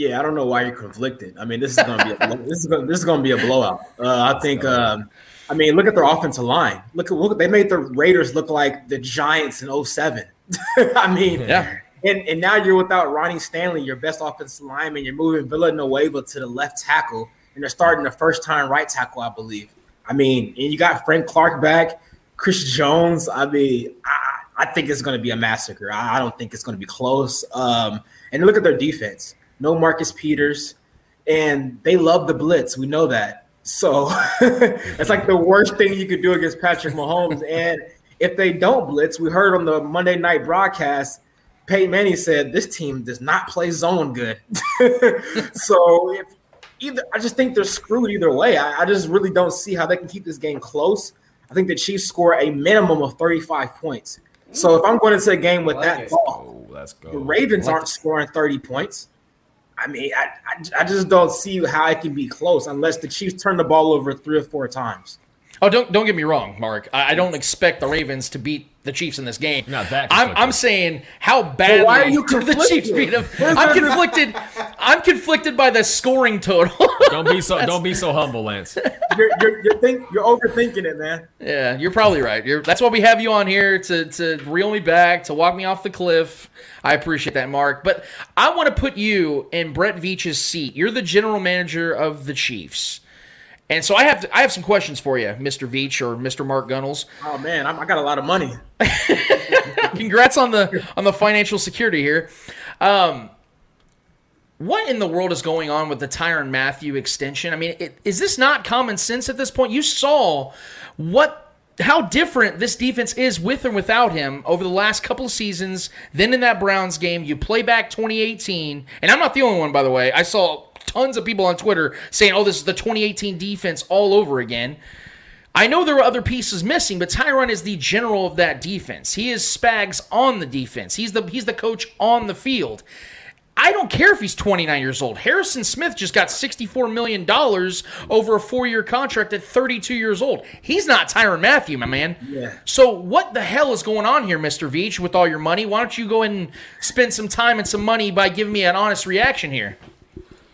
Yeah, I don't know why you're conflicted. I mean, this is gonna be a, this is gonna, this is gonna be a blowout. Uh, I think. Um, I mean, look at their offensive line. Look look. They made the Raiders look like the Giants in 07. I mean, yeah. And, and now you're without Ronnie Stanley, your best offensive lineman. You're moving Villanueva to the left tackle, and they're starting the first time right tackle, I believe. I mean, and you got Frank Clark back, Chris Jones. I mean, I, I think it's going to be a massacre. I, I don't think it's going to be close. Um, and look at their defense no Marcus Peters, and they love the blitz. We know that. So it's like the worst thing you could do against Patrick Mahomes. and if they don't blitz, we heard on the Monday night broadcast, Peyton Manning said this team does not play zone good. so if either, I just think they're screwed either way. I, I just really don't see how they can keep this game close. I think the Chiefs score a minimum of 35 points. So if I'm going into a game with like that it. ball, Oh, let's go. the Ravens Like aren't scoring 30 points. I mean, I, I, I just don't see how it can be close unless the Chiefs turn the ball over three or four times. Oh, don't don't get me wrong, Mark. I, I don't expect the Ravens to beat the Chiefs in this game. Not that I'm. I'm saying how badly why are you do the Chiefs beat them. I'm conflicted. I'm conflicted by the scoring total. Don't be so don't be so humble, Lance. You're you're you're, think, you're overthinking it, man. yeah, you're probably right. You're, that's why we have you on here to to reel me back, to walk me off the cliff. I appreciate that, Mark. But I want to put you in Brett Veach's seat. You're the general manager of the Chiefs. And so I have to, I have some questions for you, Mr. Veach or Mr. Mark Gunnels. Oh man, I'm, I got a lot of money. Congrats on the on the financial security here. Um, what in the world is going on with the Tyrann Mathieu extension? I mean, it, is this not common sense at this point? You saw what how different this defense is with or without him over the last couple of seasons. Then in that Browns game, you play back 2018, and I'm not the only one, by the way. I saw tons of people on Twitter saying, "Oh, this is the 2018 defense all over again." I know there were other pieces missing, but Tyrann is the general of that defense. He is Spags on the defense. He's the he's the coach on the field. I don't care if he's 29 years old. Harrison Smith just got 64 million dollars over a four-year contract at 32 years old. He's not Tyrann Mathieu, my man. Yeah. So what the hell is going on here, Mr. Veach, with all your money? Why don't you go and spend some time and some money by giving me an honest reaction here?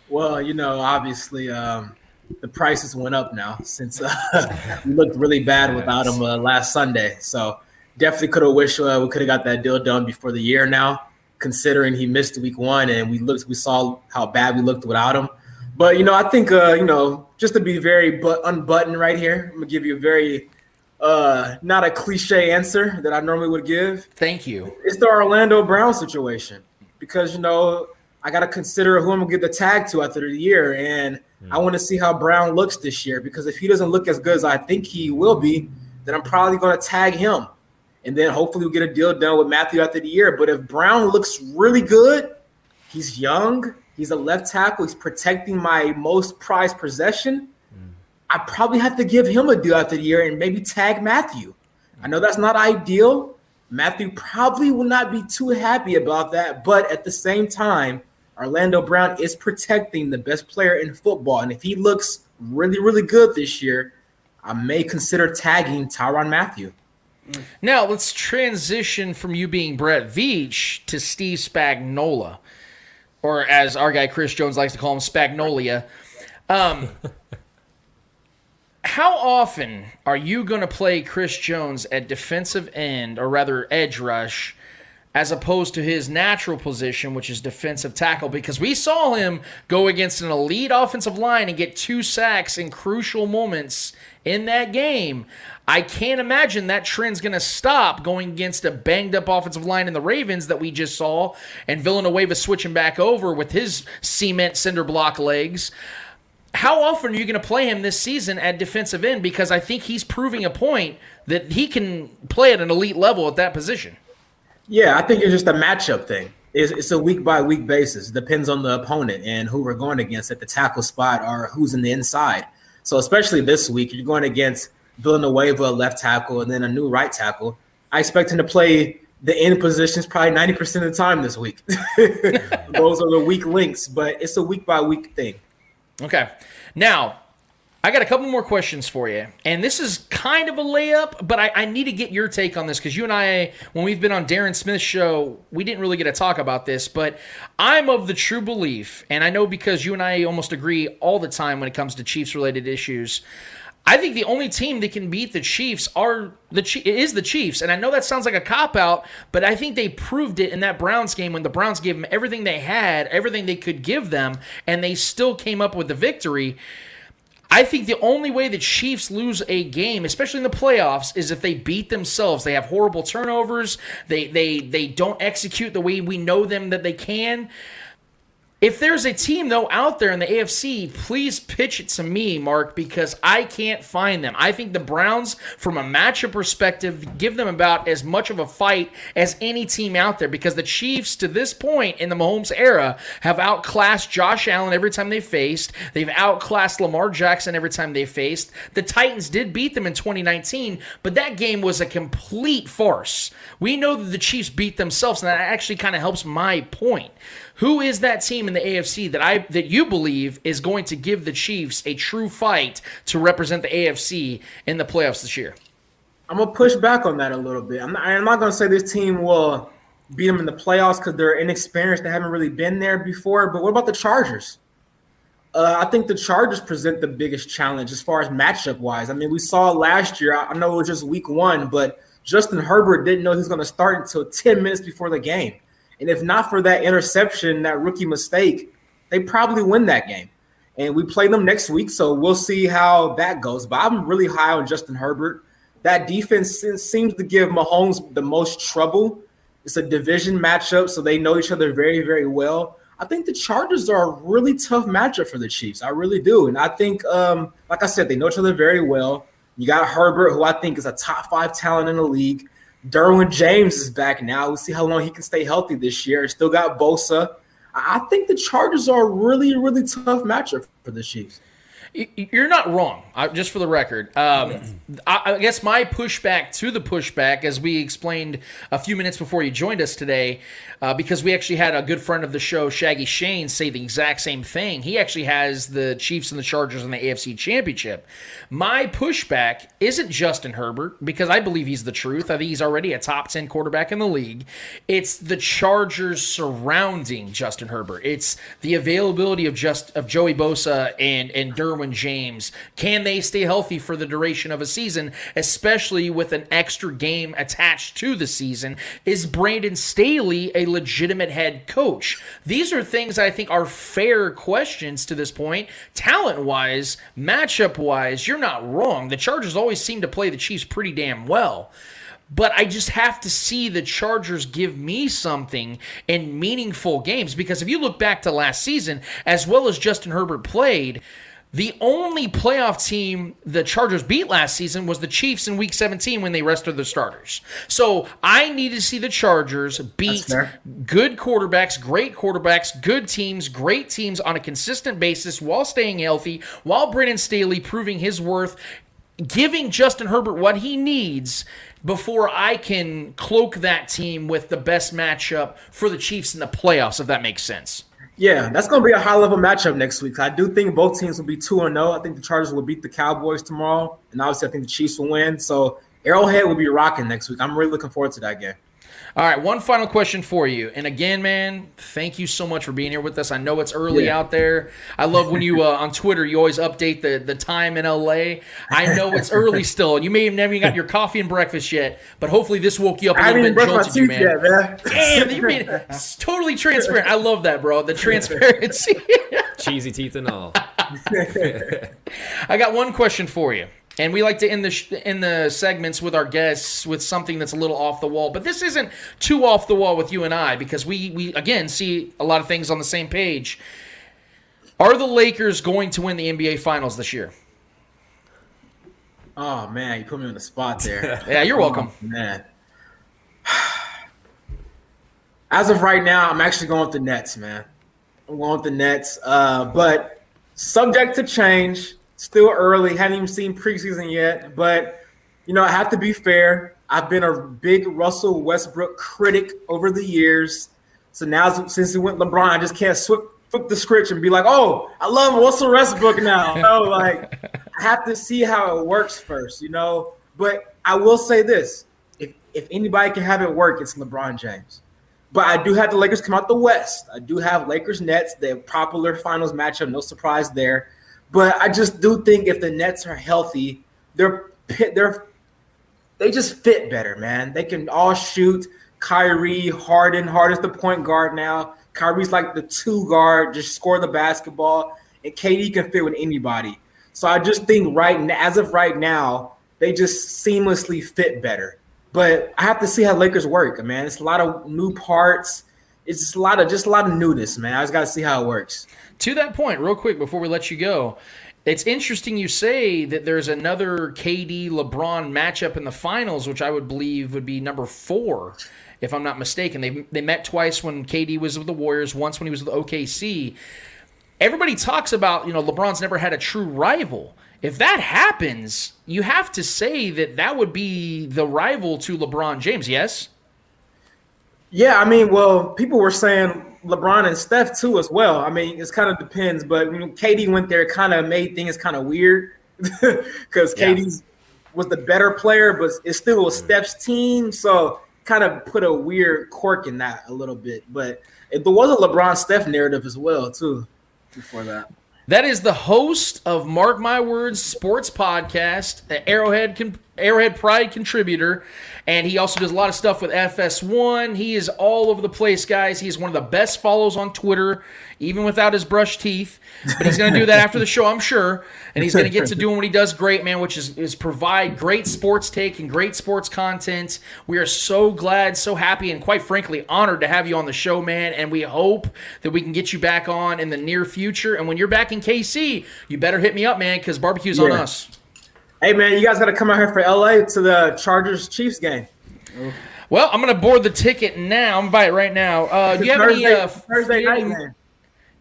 Well, you know, obviously, um, the prices went up now since uh, we looked really bad without him uh, last Sunday. So definitely could have wished uh, we could have got that deal done before the year now, considering he missed week one and we looked, we saw how bad we looked without him. But you know, I think uh, you know, just to be very but unbuttoned right here, I'm gonna give you a very uh, not a cliche answer that I normally would give. Thank you. It's the Orlando Brown situation because you know I got to consider who I'm gonna get the tag to after the year, and hmm. I want to see how Brown looks this year because if he doesn't look as good as I think he will be, then I'm probably gonna tag him, and then hopefully we'll get a deal done with Mathieu after the year. But if Brown looks really good, he's young, he's a left tackle, he's protecting my most prized possession. Hmm. I probably have to give him a deal after the year and maybe tag Mathieu. I know that's not ideal. Mathieu probably will not be too happy about that, but at the same time, Orlando Brown is protecting the best player in football. And if he looks really, really good this year, I may consider tagging Tyrann Mathieu. Now let's transition from you being Brett Veach to Steve Spagnuolo, or as our guy Chris Jones likes to call him, Spagnolia. Um, how often are you going to play Chris Jones at defensive end, or rather edge rush, as opposed to his natural position, which is defensive tackle? Because we saw him go against an elite offensive line and get two sacks in crucial moments in that game. I can't imagine that trend's going to stop going against a banged up offensive line in the Ravens that we just saw, and Villanueva switching back over with his cement cinder block legs. How often are you going to play him this season at defensive end? Because I think he's proving a point that he can play at an elite level at that position. Yeah, I think it's just a matchup thing. It's, it's a week by week basis. It depends on the opponent and who we're going against at the tackle spot or who's in the inside. So, especially this week, you're going against Villanueva, left tackle, and then a new right tackle. I expect him to play the end positions probably 90% of the time this week. Those are the weak links, but it's a week by week thing. Okay. Now, I got a couple more questions for you. And this is kind of a layup, but I, I need to get your take on this because you and I, when we've been on Darren Smith's show, we didn't really get to talk about this. But I'm of the true belief, and I know because you and I almost agree all the time when it comes to Chiefs related issues. I think the only team that can beat the Chiefs are the is the Chiefs, and I know that sounds like a cop out, but I think they proved it in that Browns game when the Browns gave them everything they had, everything they could give them, and they still came up with the victory. I think the only way the Chiefs lose a game, especially in the playoffs, is if they beat themselves. They have horrible turnovers. They they they don't execute the way we know them that they can. If there's a team though out there in the AFC, please pitch it to me, Mark, because I can't find them. I think the Browns, from a matchup perspective, give them about as much of a fight as any team out there because the Chiefs, to this point in the Mahomes era, have outclassed Josh Allen every time they faced. They've outclassed Lamar Jackson every time they faced. The Titans did beat them in 2019, but that game was a complete farce. We know that the Chiefs beat themselves, and that actually kind of helps my point. Who is that team in the AFC that I that you believe is going to give the Chiefs a true fight to represent the AFC in the playoffs this year? I'm gonna push back on that a little bit. I'm not, I'm not gonna say this team will beat them in the playoffs because they're inexperienced. They haven't really been there before. But what about the Chargers? Uh, I think the Chargers present the biggest challenge as far as matchup wise. I mean, we saw last year. I know it was just week one, but Justin Herbert didn't know he was going to start until 10 minutes before the game. And if not for that interception, that rookie mistake, they probably win that game. And we play them next week, so we'll see how that goes. But I'm really high on Justin Herbert. That defense seems to give Mahomes the most trouble. It's a division matchup, so they know each other very, very well. I think the Chargers are a really tough matchup for the Chiefs. I really do. And I think, um, like I said, they know each other very well. You got Herbert, who I think is a top five talent in the league. Derwin James is back now. We'll see how long he can stay healthy this year. Still got Bosa. I think the Chargers are a really, really tough matchup for the Chiefs. You're not wrong. just for the record, um, I, I, guess my pushback to the pushback, as we explained a few minutes before you joined us today, uh, because we actually had a good friend of the show, Shaggy Shane, say the exact same thing. He actually has the Chiefs and the Chargers in the AFC Championship. My pushback isn't Justin Herbert because I believe he's the truth. I think he's already a top ten quarterback in the league. It's the Chargers surrounding Justin Herbert. It's the availability of just of Joey Bosa and and Derwin James. Can they stay healthy for the duration of a season, especially with an extra game attached to the season? Is Brandon Staley a legitimate head coach? These are things I think are fair questions to this point. Talent wise, matchup wise, you're not wrong. The Chargers always seem to play the Chiefs pretty damn well but I just have to see the Chargers give me something in meaningful games because if you look back to last season, as well as Justin Herbert played, the only playoff team the Chargers beat last season was the Chiefs in week 17 when they rested their starters. So I need to see the Chargers beat good quarterbacks, great quarterbacks, good teams, great teams on a consistent basis while staying healthy, while Brandon Staley proving his worth, giving Justin Herbert what he needs before I can cloak that team with the best matchup for the Chiefs in the playoffs, if that makes sense. Yeah, that's going to be a high level matchup next week. I do think both teams will be 2 0. I think the Chargers will beat the Cowboys tomorrow. And obviously, I think the Chiefs will win. So Arrowhead will be rocking next week. I'm really looking forward to that game. All right, one final question for you. And again, man, thank you so much for being here with us. I know it's early yeah. out there. I love when you uh, on Twitter you always update the the time in LA. I know it's early still, and you may have never even got your coffee and breakfast yet, but hopefully this woke you up a little bit, jolted you, man. Yet, man. Damn, you're being totally transparent. I love that, bro. The transparency. Cheesy teeth and all. I got one question for you. And we like to end the sh- end the segments with our guests with something that's a little off the wall, but this isn't too off the wall with you and I because we we again see a lot of things on the same page. Are the Lakers going to win the NBA Finals this year? Oh man, you put me on the spot there. yeah, you're welcome. Oh, man. As of right now, I'm actually going with the Nets, man. I'm going with the Nets, uh, but subject to change still early. Haven't even seen preseason yet, but you know I have to be fair. I've been a big Russell Westbrook critic over the years. So now since he went LeBron, I just can't flip, flip the script and be like, "Oh, I love Russell Westbrook now." you know, like I have to see how it works first, you know. But I will say this: if if anybody can have it work, it's LeBron James. But I do have the Lakers come out the West. I do have Lakers Nets, the popular finals matchup. No surprise there. But I just do think if the Nets are healthy, they're they're they just fit better, man. They can all shoot. Kyrie, Harden, Harden's the point guard now. Kyrie's like the two guard, just score the basketball, and KD can fit with anybody. So I just think right now, as of right now, they just seamlessly fit better. But I have to see how Lakers work, man. It's a lot of new parts. It's just a lot of just a lot of newness, man. I just got to see how it works. To that point, real quick before we let you go, it's interesting you say that there's another KD LeBron matchup in the finals, which I would believe would be number four, if I'm not mistaken. They they met twice when KD was with the Warriors, once when he was with OKC. Everybody talks about you know LeBron's never had a true rival. If that happens, you have to say that that would be the rival to LeBron James. Yes. Yeah, I mean, well, people were saying LeBron and Steph too as well. I mean, it kind of depends, but when KD went there, kind of made things kind of weird because Yeah. Was the better player, but it still was mm. Steph's team, so kind of put a weird quirk in that a little bit. But it, there was a LeBron Steph narrative as well too before that. That is the host of Mark My Words Sports Podcast, the Arrowhead Arrowhead Pride contributor, and he also does a lot of stuff with FS1. He is all over the place, guys. He's one of the best follows on Twitter, even without his brush teeth. But he's going to do that after the show, I'm sure, and he's going to get to doing what he does great, man, which is is provide great sports take and great sports content. We are so glad, so happy, and quite frankly honored to have you on the show, man. And we hope that we can get you back on in the near future. And when you're back in KC, you better hit me up, man, because barbecue's on us. Hey man, you guys got to come out here for LA to the Chargers Chiefs game. Well, I'm gonna board the ticket now. I'm gonna buy it right now. Uh, do you have any? Uh, Thursday night any- game.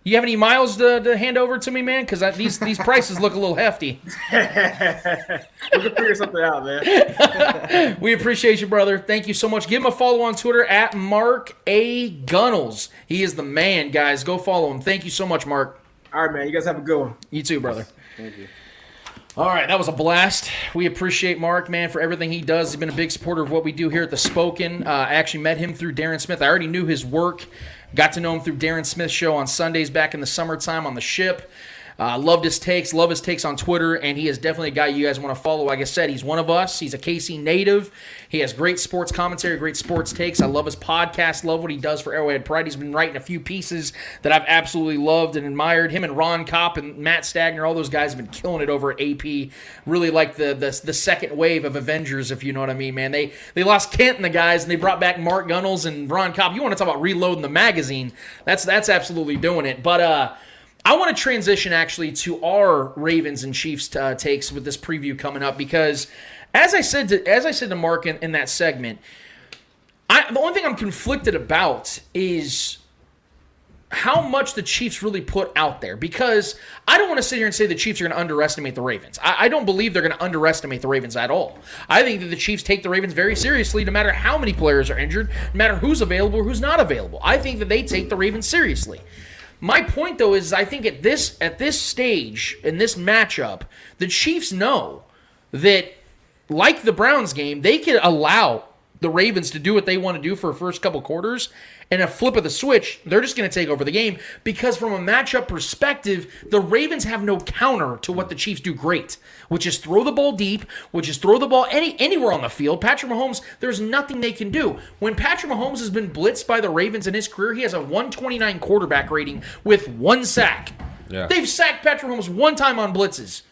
You have any miles to, to hand over to me, man? Because these these prices look a little hefty. we can figure something out, man. We appreciate you, brother. Thank you so much. Give him a follow on Twitter at Mark A Gunnels. He is the man, guys. Go follow him. Thank you so much, Mark. All right, man. You guys have a good one. You too, brother. All right, that was a blast. We appreciate Mark, man, for everything he does. He's been a big supporter of what we do here at the Spoken. Uh, I actually met him through Darren Smith. I already knew his work. Got to know him through Darren Smith's show on Sundays back in the summertime on the ship. Uh, loved his takes, love his takes on Twitter, and he is definitely a guy you guys want to follow. Like I said, he's one of us. He's a KC native. He has great sports commentary, great sports takes. I love his podcast, love what he does for Arrowhead Pride. He's been writing a few pieces that I've absolutely loved and admired. Him and Ron Kopp and Matt Stagner, all those guys have been killing it over at AP. Really like the the, the second wave of Avengers, if you know what I mean, man. They they lost Kent and the guys, and they brought back Mark Gunnels and Ron Kopp. You want to talk about reloading the magazine? That's that's absolutely doing it. But uh. I want to transition actually to our Ravens and Chiefs uh, takes with this preview coming up because, as I said to as I said to Mark in, in that segment, I, the only thing I'm conflicted about is how much the Chiefs really put out there because I don't want to sit here and say the Chiefs are going to underestimate the Ravens. I, I don't believe they're going to underestimate the Ravens at all. I think that the Chiefs take the Ravens very seriously no matter how many players are injured, no matter who's available or who's not available. I think that they take the Ravens seriously. My point though is I think at this at this stage in this matchup, the Chiefs know that like the Browns game, they can allow the Ravens to do what they want to do for the first couple quarters, and a flip of the switch, they're just going to take over the game because from a matchup perspective, the Ravens have no counter to what the Chiefs do great, which is throw the ball deep, which is throw the ball any anywhere on the field. Patrick Mahomes, there's nothing they can do. When Patrick Mahomes has been blitzed by the Ravens in his career, he has a 129 quarterback rating with one sack. Yeah. They've sacked Patrick Mahomes one time on blitzes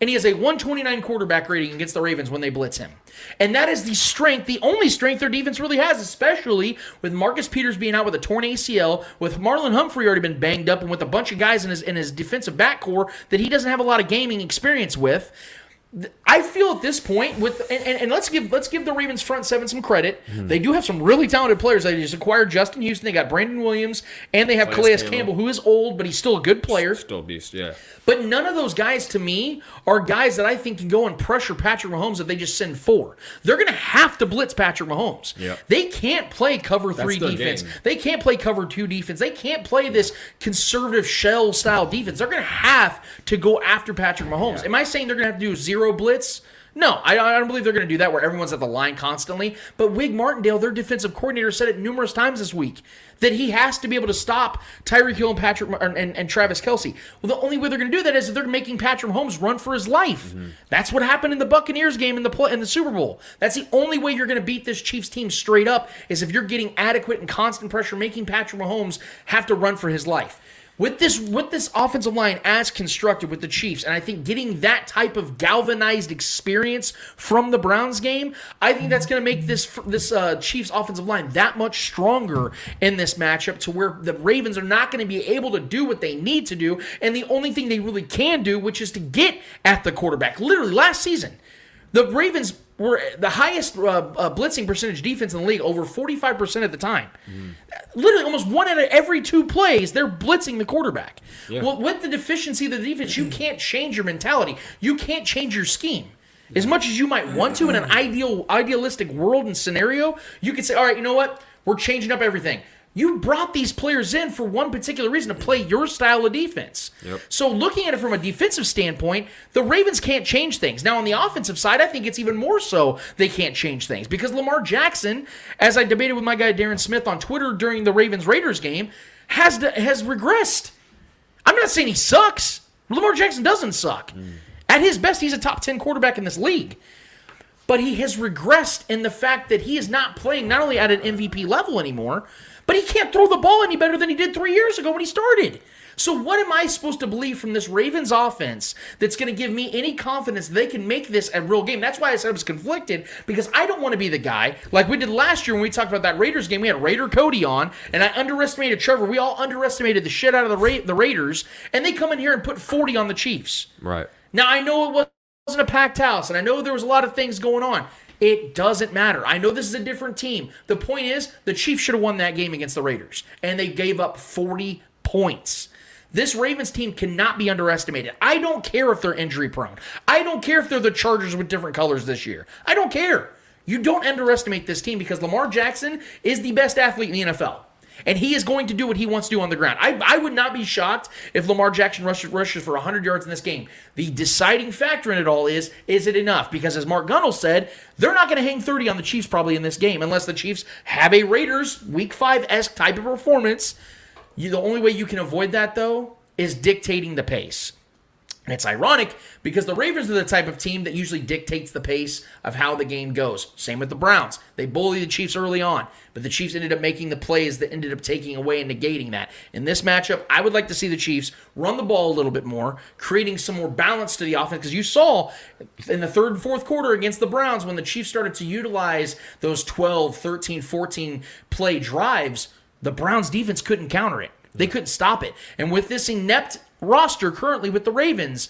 and he has a 129 quarterback rating against the Ravens when they blitz him. And that is the strength, the only strength their defense really has, especially with Marcus Peters being out with a torn ACL, with Marlon Humphrey already been banged up, and with a bunch of guys in his in his defensive backcourt that he doesn't have a lot of gaming experience with. I feel at this point with and, and, and let's give let's give the Ravens front seven some credit. Hmm. They do have some really talented players. They just acquired Justin Houston. They got Brandon Williams, and they have Calais Calais Campbell. Campbell, who is old, but he's still a good player. Still a beast, yeah. But none of those guys, to me, are guys that I think can go and pressure Patrick Mahomes if they just send four. They're going to have to blitz Patrick Mahomes. Yeah. They can't play cover three defense. game. They can't play cover two defense. They can't play this conservative shell style defense. They're going to have to go after Patrick Mahomes. Am I saying they're going to have to do zero blitz? No, I, I don't believe they're going to do that where everyone's at the line constantly. But Wink Martindale, their defensive coordinator, said it numerous times this week that he has to be able to stop Tyreek Hill and Patrick and, and, and Travis Kelce. Well, the only way they're going to do that is if they're making Patrick Mahomes run for his life. Mm-hmm. That's what happened in the Buccaneers game in the play, in the Super Bowl. That's the only way you're going to beat this Chiefs team straight up is if you're getting adequate and constant pressure, making Patrick Mahomes have to run for his life with this with this offensive line as constructed with the Chiefs, and I think getting that type of galvanized experience from the Browns game, I think that's going to make this this uh, Chiefs offensive line that much stronger in this matchup, to where the Ravens are not going to be able to do what they need to do, and the only thing they really can do, which is to get at the quarterback. Literally last season, the Ravens were the highest uh, uh, blitzing percentage defense in the league, over 45% at the time. Literally, almost one out of every two plays, they're blitzing the quarterback. Well, with the deficiency of the defense, you can't change your mentality. You can't change your scheme. As much as you might want to in an ideal, idealistic world and scenario, you could say, all right, you know what? We're changing up everything. You brought these players in for one particular reason to play your style of defense. Yep. So, looking at it from a defensive standpoint, the Ravens can't change things. Now, on the offensive side, I think it's even more so they can't change things because Lamar Jackson, as I debated with my guy Darren Smith on Twitter during the Ravens Raiders game, has has regressed. I'm not saying he sucks. Lamar Jackson doesn't suck. Mm. At his best, he's a top 10 quarterback in this league. But he has regressed in the fact that he is not playing not only at an MVP level anymore, but he can't throw the ball any better than he did three years ago when he started. So, what am I supposed to believe from this Ravens offense that's going to give me any confidence they can make this a real game? That's why I said I was conflicted because I don't want to be the guy like we did last year when we talked about that Raiders game. We had Raider Cody on, and I underestimated Trevor. We all underestimated the shit out of the Ra- the Raiders, and they come in here and put 40 on the Chiefs. Right. Now I know it wasn't a packed house, and I know there was a lot of things going on. It doesn't matter. I know this is a different team. The point is, the Chiefs should have won that game against the Raiders, and they gave up 40 points. This Ravens team cannot be underestimated. I don't care if they're injury prone. I don't care if they're the Chargers with different colors this year. I don't care. You don't underestimate this team because Lamar Jackson is the best athlete in the NFL. And he is going to do what he wants to do on the ground. I, I would not be shocked if Lamar Jackson rushes, rushes for 100 yards in this game. The deciding factor in it all is, is it enough? Because as Mark Gunnell said, they're not going to hang 30 on the Chiefs probably in this game unless the Chiefs have a Raiders Week 5-esque type of performance. You, the only way you can avoid that, though, is dictating the pace. And it's ironic because the Ravens are the type of team that usually dictates the pace of how the game goes. Same with the Browns. They bully the Chiefs early on, but the Chiefs ended up making the plays that ended up taking away and negating that. In this matchup, I would like to see the Chiefs run the ball a little bit more, creating some more balance to the offense. Because you saw in the third and fourth quarter against the Browns when the Chiefs started to utilize those 12, 13, 14 play drives, the Browns defense couldn't counter it. They couldn't stop it. And with this inept roster currently with the Ravens,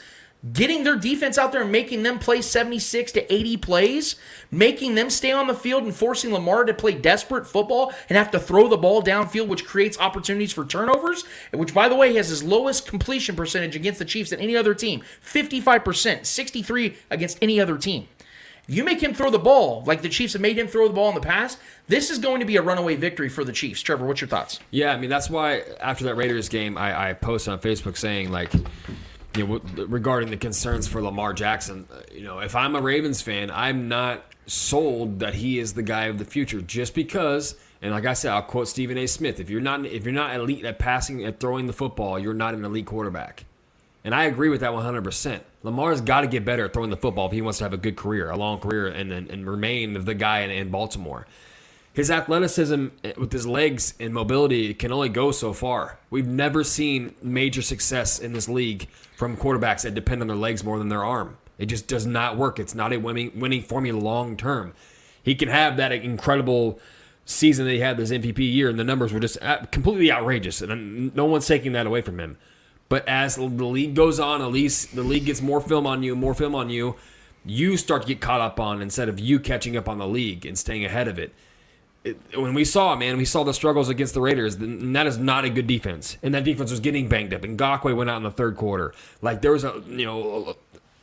getting their defense out there and making them play 76 to 80 plays, making them stay on the field and forcing Lamar to play desperate football and have to throw the ball downfield, which creates opportunities for turnovers, which, by the way, has his lowest completion percentage against the Chiefs than any other team 55%, 63 against any other team. You make him throw the ball like the Chiefs have made him throw the ball in the past, this is going to be a runaway victory for the Chiefs. Trevor, what's your thoughts? Yeah, I mean that's why after that Raiders game, I, I posted on Facebook saying like, you know, regarding the concerns for Lamar Jackson. uh, You know, if I'm a Ravens fan, I'm not sold that he is the guy of the future just because. And like I said, I'll quote Stephen A. Smith: If you're not if you're not elite at passing at throwing the football, you're not an elite quarterback. And I agree with that 100%. Lamar's got to get better at throwing the football if he wants to have a good career, a long career, and and, and remain the guy in, in Baltimore his athleticism with his legs and mobility can only go so far. We've never seen major success in this league from quarterbacks that depend on their legs more than their arm. It just does not work. It's not a winning winning formula long term. He can have that incredible season that he had this MVP year, and the numbers were just uh, completely outrageous, and no one's taking that away from him. But as the league goes on, at least the league gets more film on you, more film on you. You start to get caught up on instead of you catching up on the league and staying ahead of it it, when we saw man, we saw the struggles against the Raiders. And that is not a good defense, and that defense was getting banged up. And Ngakoue went out in the third quarter. Like there was a you know,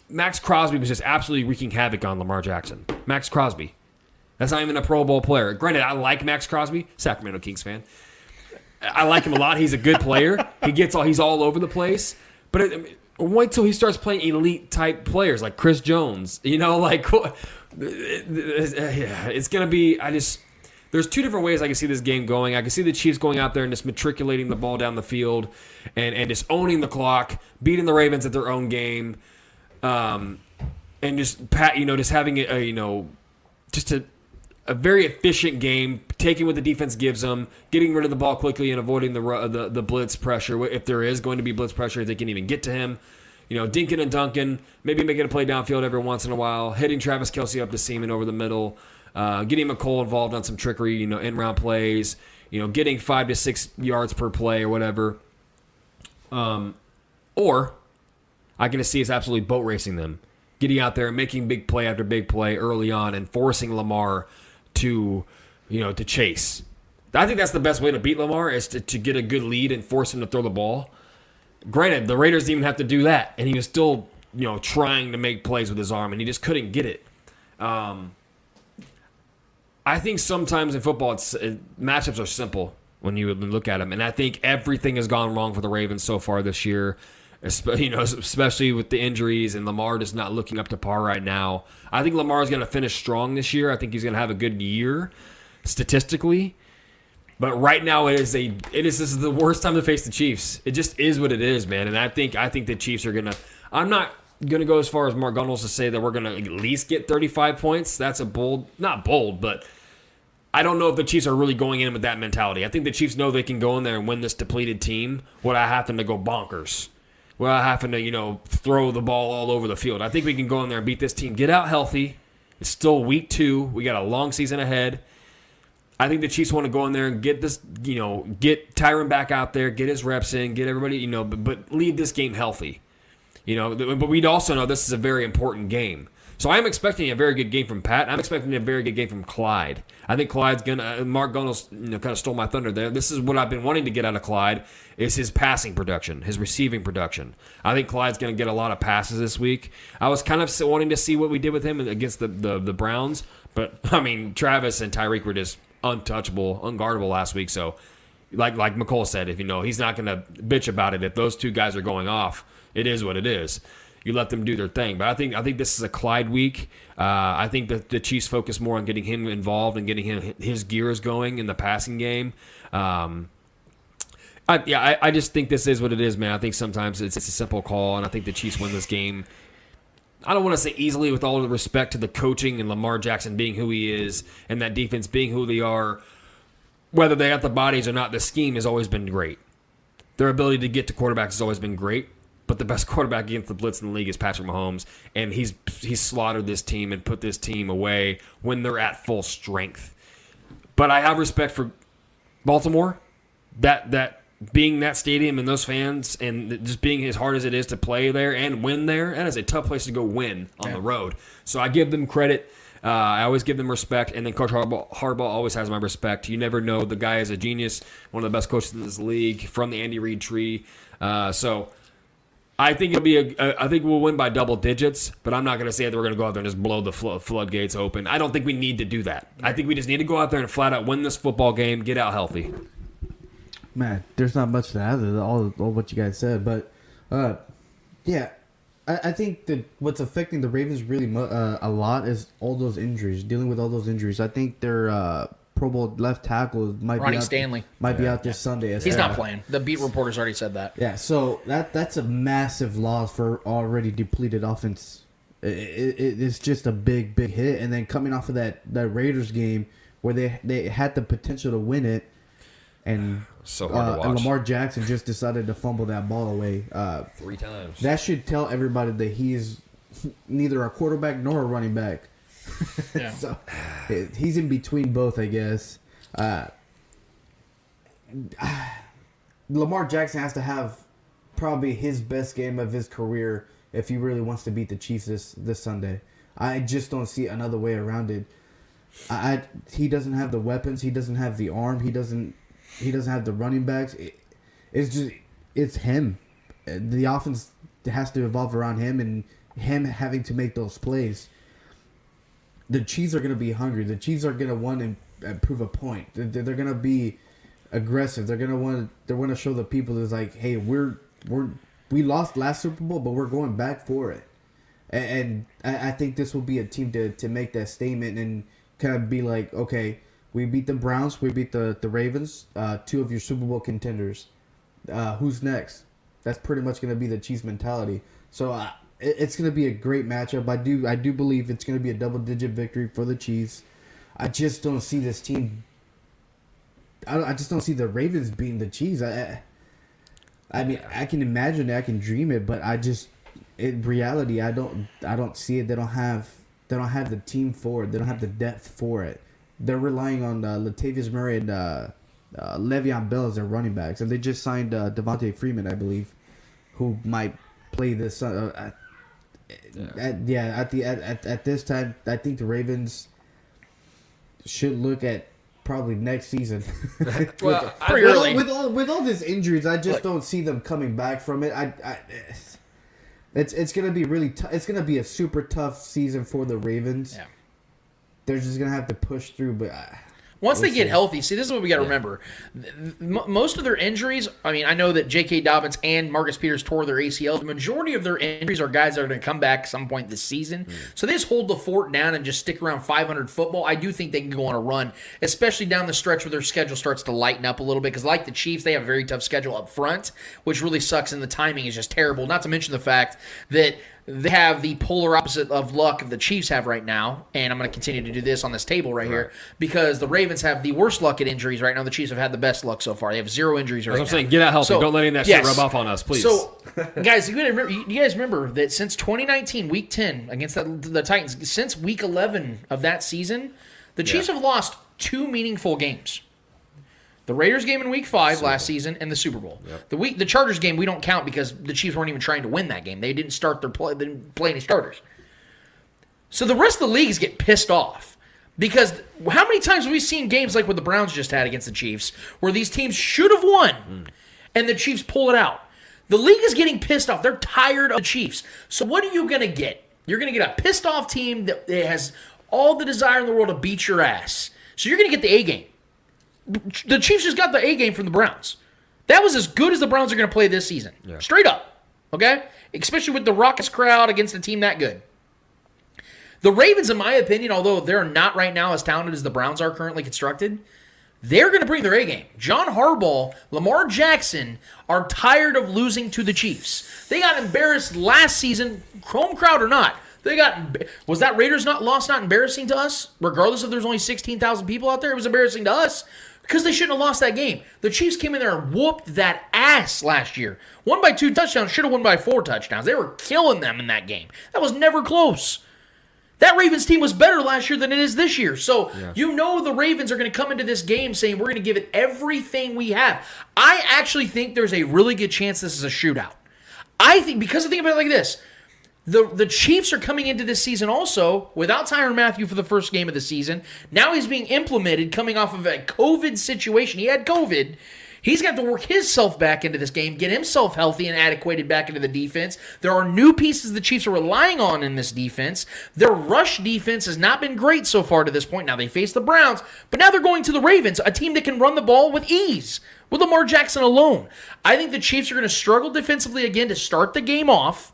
Maxx Crosby was just absolutely wreaking havoc on Lamar Jackson. Maxx Crosby, that's not even a Pro Bowl player. Granted, I like Maxx Crosby, Sacramento Kings fan. I like him a lot. He's a good player. He gets all he's all over the place. But it, wait till he starts playing elite type players like Chris Jones. You know, like yeah, it's gonna be. I just there's two different ways I can see this game going. I can see the Chiefs going out there and just matriculating the ball down the field and, and just owning the clock, beating the Ravens at their own game, um, and just pat you know just having a, a you know just a a very efficient game, taking what the defense gives them, getting rid of the ball quickly, and avoiding the the, the blitz pressure. If there is going to be blitz pressure, if they can even get to him. You know, Dinkin and Duncan, maybe making a play downfield every once in a while, hitting Travis Kelce up the seam and over the middle, uh, getting Mecole involved on some trickery, you know, in round plays, you know, getting five to six yards per play or whatever. Um, or I can just see us absolutely boat racing them, getting out there and making big play after big play early on and forcing Lamar to, you know, to chase. I think that's the best way to beat Lamar is to, to get a good lead and force him to throw the ball. Granted, the Raiders didn't even have to do that, and he was still, you know, trying to make plays with his arm, and he just couldn't get it. Um, I think sometimes in football, it's it, matchups are simple. when you look at them. And I think everything has gone wrong for the Ravens so far this year. You know, especially with the injuries and Lamar just not looking up to par right now. I think Lamar is going to finish strong this year. I think he's going to have a good year statistically. But right now it is a it is this is the worst time to face the Chiefs. It just is what it is, man. And I think I think the Chiefs are gonna. I'm not gonna go as far as Mark Gunnels to say that we're gonna at least get 35 points. That's a bold, not bold, but I don't know if the Chiefs are really going in with that mentality. I think the Chiefs know they can go in there and win this depleted team without having to go bonkers, without having to you know throw the ball all over the field. I think we can go in there and beat this team. Get out healthy. It's still week two. We got a long season ahead. I think the Chiefs want to go in there and get this, you know, get Tyrann back out there, get his reps in, get everybody, you know, but, but leave this game healthy. You know, but we'd also know this is a very important game. So I'm expecting a very good game from Pat. I'm expecting a very good game from Clyde. I think Clyde's gonna. uh, Mark Gunnels, you know, kind of stole my thunder there. This is what I've been wanting to get out of Clyde is his passing production, his receiving production. I think Clyde's gonna get a lot of passes this week. I was kind of wanting to see what we did with him against the the, the Browns, but I mean Travis and Tyreek were just untouchable, unguardable last week. So, like like Mecole said, if you know he's not gonna bitch about it, if those two guys are going off, it is what it is you let them do their thing. But I think I think this is a Clyde week. Uh, I think that the Chiefs focus more on getting him involved and getting him his gears going in the passing game. Um, I, yeah, I, I just think this is what it is, man. I think sometimes it's, it's a simple call, and I think the Chiefs win this game. I don't want to say easily, with all the respect to the coaching and Lamar Jackson being who he is, and that defense being who they are. Whether they got the bodies or not, the scheme has always been great. Their ability to get to quarterbacks has always been great. But the best quarterback against the blitz in the league is Patrick Mahomes, and he's he's slaughtered this team and put this team away when they're at full strength. But I have respect for Baltimore. That that being that stadium and those fans and just being as hard as it is to play there and win there, that is a tough place to go win on the road. So I give them credit. Uh, I always give them respect, and then Coach Harbaugh, Harbaugh always has my respect. You never know; the guy is a genius, one of the best coaches in this league, from the Andy Reid tree. Uh, so I think it'll be a. I think we'll win by double digits, but I'm not going to say that we're going to go out there and just blow the flood, floodgates open. I don't think we need to do that. I think we just need to go out there and flat out win this football game, get out healthy. Man, there's not much to add to all, all what you guys said, but uh, yeah, I, I think that what's affecting the Ravens really mu- uh, a lot is all those injuries, dealing with all those injuries. I think their uh, Pro Bowl left tackle might Ronnie be out, Stanley. might be out this Sunday. As He's well. not playing. The beat reporters already said that. Yeah, so that that's a massive loss for already depleted offense. It, it, it's just a big, big hit, and then coming off of that that Raiders game where they they had the potential to win it, and So hard to uh, and. Lamar Jackson just decided to fumble that ball away. Uh, Three times. that should tell everybody that he's neither a quarterback nor a running back. Yeah. so he's in between both, I guess. Uh, Lamar Jackson has to have probably his best game of his career if he really wants to beat the Chiefs this this Sunday. I just don't see another way around it. I, I he doesn't have the weapons. He doesn't have the arm. He doesn't he doesn't have the running backs. It, it's just it's him. The offense has to evolve around him and him having to make those plays. The Chiefs are going to be hungry. The Chiefs are going to want to prove a point. They're, going to be aggressive. They're going to want they want to show the people is like, hey, we're we're we lost last Super Bowl, but we're going back for it. And, I, think this will be a team to, to make that statement and kind of be like, okay, we beat the Browns, we beat the the Ravens, uh, two of your Super Bowl contenders. Uh, who's next? That's pretty much going to be the Chiefs mentality. So uh, it's going to be a great matchup. I do I do believe it's going to be a double digit victory for the Chiefs. I just don't see this team. I, I just don't see the Ravens beating the Chiefs. I, I I mean, I can imagine it, I can dream it, but I just in reality, I don't I don't see it. They don't have they don't have the team for it. They don't have the depth for it. They're relying on uh, Latavius Murray and uh, uh, Le'Veon Bell as their running backs, and they just signed uh, Devonta Freeman, I believe, who might play this. Uh, at, yeah. At, yeah, at the at, at, at this time, I think the Ravens should look at probably next season. Well, with, pretty with, early. all, with all with all these injuries, I just Look. don't see them coming back from it. I, I it's it's gonna be really tough. It's gonna be a super tough season for the Ravens. Yeah. They're just gonna have to push through, but I, Once they get healthy, see, this is what we got to remember. Most of their injuries, I mean, I know that J.K. Dobbins and Marcus Peters tore their ACLs. The majority of their injuries are guys that are going to come back at some point this season. Hmm. So they just hold the fort down and just stick around 500 football. I do think they can go on a run, especially down the stretch where their schedule starts to lighten up a little bit. Because, like the Chiefs, they have a very tough schedule up front, which really sucks, and the timing is just terrible. Not to mention the fact that they have the polar opposite of luck the Chiefs have right now, and I'm going to continue to do this on this table right, here because the Ravens have the worst luck at injuries right now. The Chiefs have had the best luck so far. They have zero injuries right I'm now. saying. Get out healthy. Don't let any of that shit rub off on us, please. So, guys, you, remember, you guys remember that since 2019, Week 10 against the, the Titans, since Week 11 of that season, the Chiefs have lost two meaningful games. The Raiders game in Week Five last season and the Super Bowl. The week the Chargers game we don't count because the Chiefs weren't even trying to win that game. They didn't start their play. They didn't play any starters. So the rest of the leagues get pissed off because how many times have we seen games like what the Browns just had against the Chiefs where these teams should have won hmm. and the Chiefs pull it out? The league is getting pissed off. They're tired of the Chiefs. So what are you going to get? You're going to get a pissed off team that that has all the desire in the world to beat your ass. So you're going to get the A game. The Chiefs just got the A game from the Browns. That was as good as the Browns are going to play this season. Straight up. Okay? Especially with the raucous crowd against a team that good. The Ravens, in my opinion, although they're not right now as talented as the Browns are currently constructed, they're going to bring their A game. John Harbaugh, Lamar Jackson are tired of losing to the Chiefs. They got embarrassed last season, home crowd or not. They got was that Raiders not loss not embarrassing to us? Regardless if there's only sixteen thousand people out there, it was embarrassing to us because they shouldn't have lost that game. The Chiefs came in there and whooped that ass last year. Won by two touchdowns, should have won by four touchdowns. They were killing them in that game. That was never close. That Ravens team was better last year than it is this year. So you know the Ravens are going to come into this game saying we're going to give it everything we have. I actually think there's a really good chance this is a shootout. I think because I think about it like this. The, the Chiefs are coming into this season also without Tyrann Mathieu for the first game of the season. Now he's being implemented coming off of a COVID situation. He had COVID. He's got to work himself back into this game, get himself healthy and adequated back into the defense. There are new pieces the Chiefs are relying on in this defense. Their rush defense has not been great so far to this point. Now they face the Browns, but now they're going to the Ravens, a team that can run the ball with ease with Lamar Jackson alone. I think the Chiefs are going to struggle defensively again to start the game off.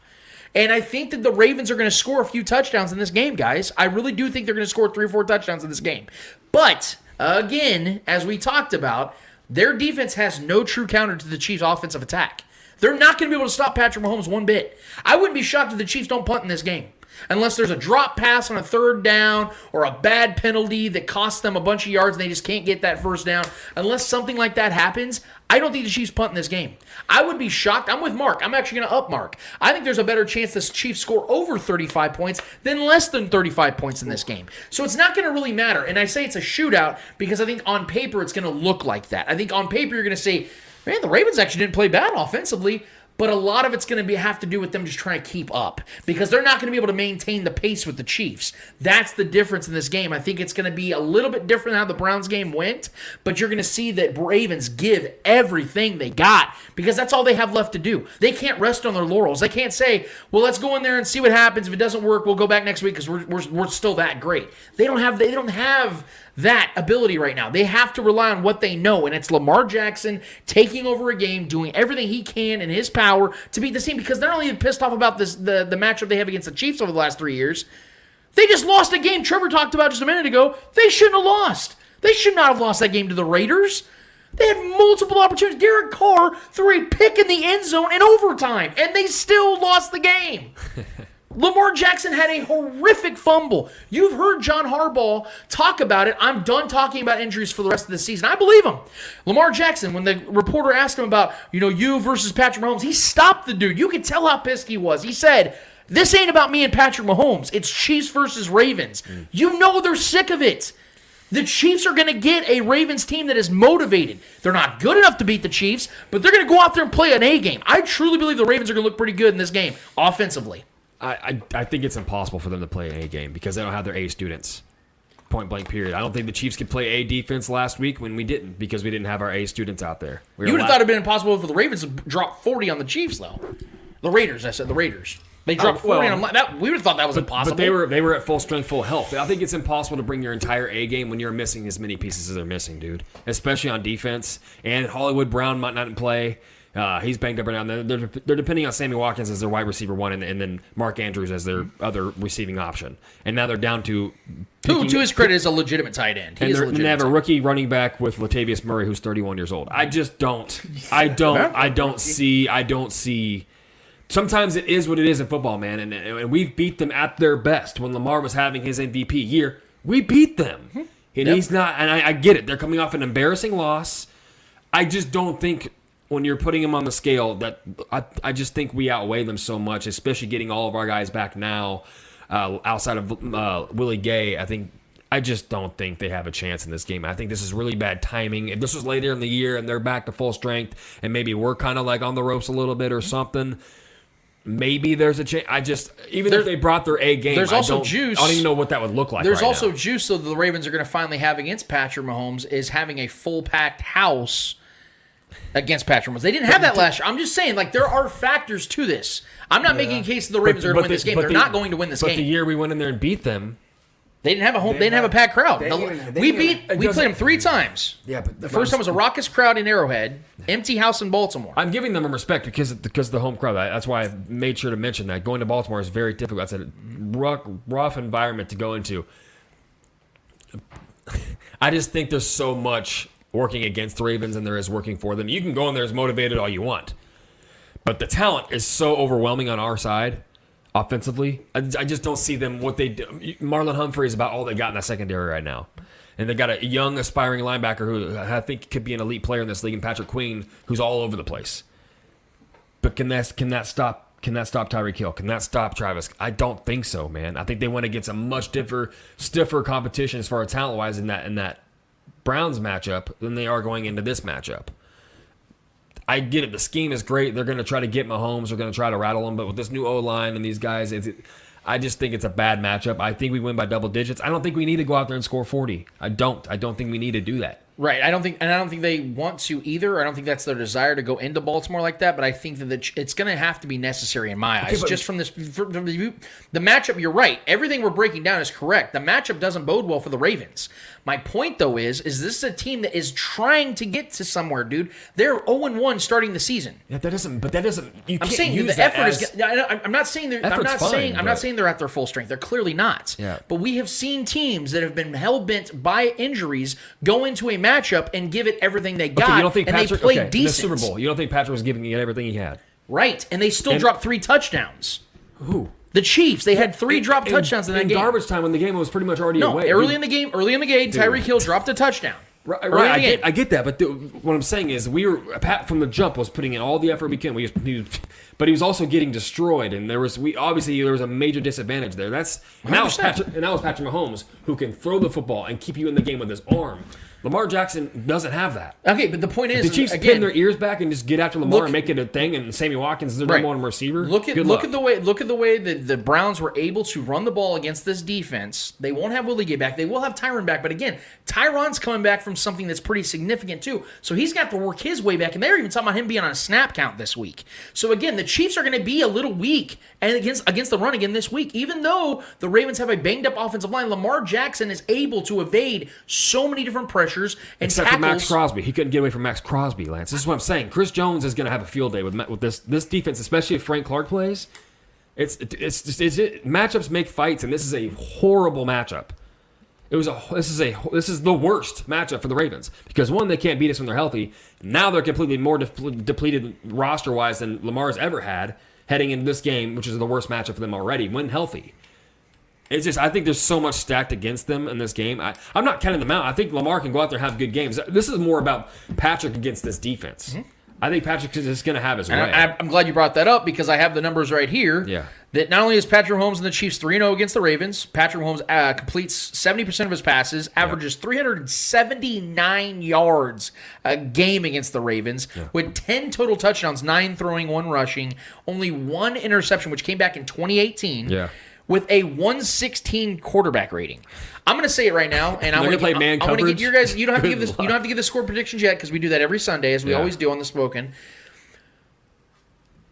And I think that the Ravens are going to score a few touchdowns in this game, guys. I really do think they're going to score three or four touchdowns in this game. But again, as we talked about, their defense has no true counter to the Chiefs' offensive attack. They're not going to be able to stop Patrick Mahomes one bit. I wouldn't be shocked if the Chiefs don't punt in this game. Unless there's a drop pass on a third down or a bad penalty that costs them a bunch of yards and they just can't get that first down. Unless something like that happens, I don't think the Chiefs punt in this game. I would be shocked. I'm with Mark. I'm actually going to up Mark. I think there's a better chance the Chiefs score over 35 points than less than 35 points in this game. So it's not going to really matter. And I say it's a shootout because I think on paper it's going to look like that. I think on paper you're going to say, man, the Ravens actually didn't play bad offensively. But a lot of it's going to be have to do with them just trying to keep up because they're not going to be able to maintain the pace with the Chiefs. That's the difference in this game. I think it's going to be a little bit different how the Browns game went, but you're going to see that Ravens give everything they got because that's all they have left to do. They can't rest on their laurels. They can't say, "Well, let's go in there and see what happens. If it doesn't work, we'll go back next week because we're, we're we're still that great." They don't have they don't have that ability right now. They have to rely on what they know, and it's Lamar Jackson taking over a game, doing everything he can in his power to beat this team. Because they're not only pissed off about this the, the matchup they have against the Chiefs over the last three years, they just lost a game Trevor talked about just a minute ago. They shouldn't have lost. They should not have lost that game to the Raiders. They had multiple opportunities. Derek Carr threw a pick in the end zone in overtime, and they still lost the game. Lamar Jackson had a horrific fumble. You've heard John Harbaugh talk about it. I'm done talking about injuries for the rest of the season. I believe him. Lamar Jackson, when the reporter asked him about, you know, you versus Patrick Mahomes, he stopped the dude. You could tell how pissed he was. He said, This ain't about me and Patrick Mahomes. It's Chiefs versus Ravens. Mm. You know they're sick of it. The Chiefs are going to get a Ravens team that is motivated. They're not good enough to beat the Chiefs, but they're going to go out there and play an A game. I truly believe the Ravens are going to look pretty good in this game offensively. I, I I think it's impossible for them to play an A game because they don't have their A students. Point blank. Period. I don't think the Chiefs could play A defense last week when we didn't because we didn't have our A students out there. We You would have la- thought it'd been impossible for the Ravens to drop 40 on the Chiefs, though. The Raiders, I said the Raiders. They dropped Oh, well, 40 on them. That, we would have thought that was impossible. But they were they were at full strength, full health. I think it's impossible to bring your entire A game when you're missing as many pieces as they're missing, dude. Especially on defense. And Hollywood Brown might not play. Uh, he's banged up right now. They're, they're, they're depending on Sammy Watkins as their wide receiver one, and, and then Mark Andrews as their other receiving option. And now they're down to Who, to his credit, is a legitimate tight end. He and is a they're, and they have a rookie running back with Latavius Murray, who's 31 years old. I just don't. I don't. I don't see. I don't see. Sometimes it is what it is in football, man, and, and we've beat them at their best. When Lamar was having his MVP year, we beat them, Mm-hmm. and he's not. And I, I get it; they're coming off an embarrassing loss. I just don't think when you're putting them on the scale that I, I just think we outweigh them so much, especially getting all of our guys back now uh, outside of uh, Willie Gay. I think I just don't think they have a chance in this game. I think this is really bad timing. If this was later in the year and they're back to full strength and maybe we're kind of like on the ropes a little bit or something. Maybe there's a chance. I just even if they brought their A game, there's I also don't- juice. I don't even know what that would look like. There's right also now. juice that the Ravens are going to finally have against Patrick Mahomes is having a full packed house against Patrick Mahomes. They didn't have that last year. I'm just saying, like there are factors to this. I'm not making a case that the Ravens are going to win this game. They're the- not going to win this but game. the year we went in there and beat them, They didn't have a home. They, They didn't have a have- packed crowd. The- even- we beat. We played them three times. Yeah, but the first time was a raucous crowd in Arrowhead, empty house in Baltimore. I'm giving them a respect because because of the home crowd. That's why I made sure to mention that going to Baltimore is very difficult. It's a rough, rough environment to go into. I just think there's so much working against the Ravens than there is working for them. You can go in there as motivated all you want, but the talent is so overwhelming on our side offensively. I, I just don't see them what they do. Marlon Humphrey is about all they got in that secondary right now. And they got a young, aspiring linebacker who I think could be an elite player in this league, and Patrick Queen, who's all over the place. But can that can that stop can that stop Tyreek Hill? Can that stop Travis? I don't think so, man. I think they went against a much stiffer stiffer competition as far as talent wise in that in that Browns matchup than they are going into this matchup. I get it. The scheme is great. They're going to try to get Mahomes. They're going to try to rattle him. But with this new O line and these guys, I just think it's a bad matchup. I think we win by double digits. I don't think we need to go out there and score 40. I don't. I don't think we need to do that. Right. I don't think, and I don't think they want to either. I don't think that's their desire to go into Baltimore like that. But I think that the, it's going to have to be necessary in my eyes, but- just from this from the, the matchup. You're right. Everything we're breaking down is correct. The matchup doesn't bode well for the Ravens. My point though is, is this is a team that is trying to get to somewhere, dude? They're 0 1 starting the season. Yeah, that doesn't. But that doesn't. You I'm saying the that effort as- is. I I'm not saying they're. I'm not fine, saying. I'm not saying they're at their full strength. They're clearly not. Yeah. But we have seen teams that have been hell bent by injuries go into a matchup and give it everything they got, Okay, you don't think and Patrick? they played okay, in the decent. Super Bowl. You don't think Patrick was giving it everything he had? right? And they still And- dropped three touchdowns. Who? The Chiefs. They had three dropped In- touchdowns in that in game. garbage time when the game was pretty much already no, away. early Dude, in the game. Early in the game, Tyreek Hill dropped a touchdown. Right, right I get. I get that, but the, what I'm saying is we were Pat from the jump was putting in all the effort we can. We, he, but he was also getting destroyed, and there was we obviously there was a major disadvantage there. That's and that was Patrick, and that was Patrick Mahomes who can throw the football and keep you in the game with his arm. Lamar Jackson doesn't have that. Okay, but the point is, The Chiefs again, pin their ears back and just get after Lamar Look- and make it a thing, and Sammy Watkins is their Right. number one receiver. Look at Good look luck. at the way look at the way that the Browns were able to run the ball against this defense. They won't have Willie get back. They will have Tyrann back, but again, Tyrann's coming back from something that's pretty significant too. So he's got to work his way back. And they're even talking about him being on a snap count this week. So again, the Chiefs are going to be a little weak and against against the run again this week. Even though the Ravens have a banged up offensive line, Lamar Jackson is able to evade so many different pressures and Except for tackles. Maxx Crosby, he couldn't get away from Maxx Crosby. Lance, this is what I'm saying. Chris Jones is going to have a field day with with this this defense, especially if Frank Clark plays. It's it's just it's it, matchups make fights, and this is a horrible matchup. It was a this is a this is the worst matchup for the Ravens because one they can't beat us when they're healthy. Now they're completely more de- depleted roster wise than Lamar's ever had heading into this game, which is the worst matchup for them already when healthy. It's just I think there's so much stacked against them in this game. I, I'm not counting them out. I think Lamar can go out there and have good games. This is more about Patrick against this defense. I think Patrick is just going to have his way. I, I'm glad you brought that up because I have the numbers right here. Yeah. That not only is Patrick Mahomes and the Chiefs 3 0 against the Ravens, Patrick Mahomes uh, completes 70% of his passes, averages 379 yards a game against the Ravens, with 10 total touchdowns, 9 throwing, 1 rushing, only one interception, which came back in 2018. Yeah. With a 116 quarterback rating, I'm going to say it right now, and I'm going gonna play man I'm going to get your guys. You don't have to give this. You don't have to give the score predictions yet because we do that every Sunday, as we Yeah. always do on the Spoken.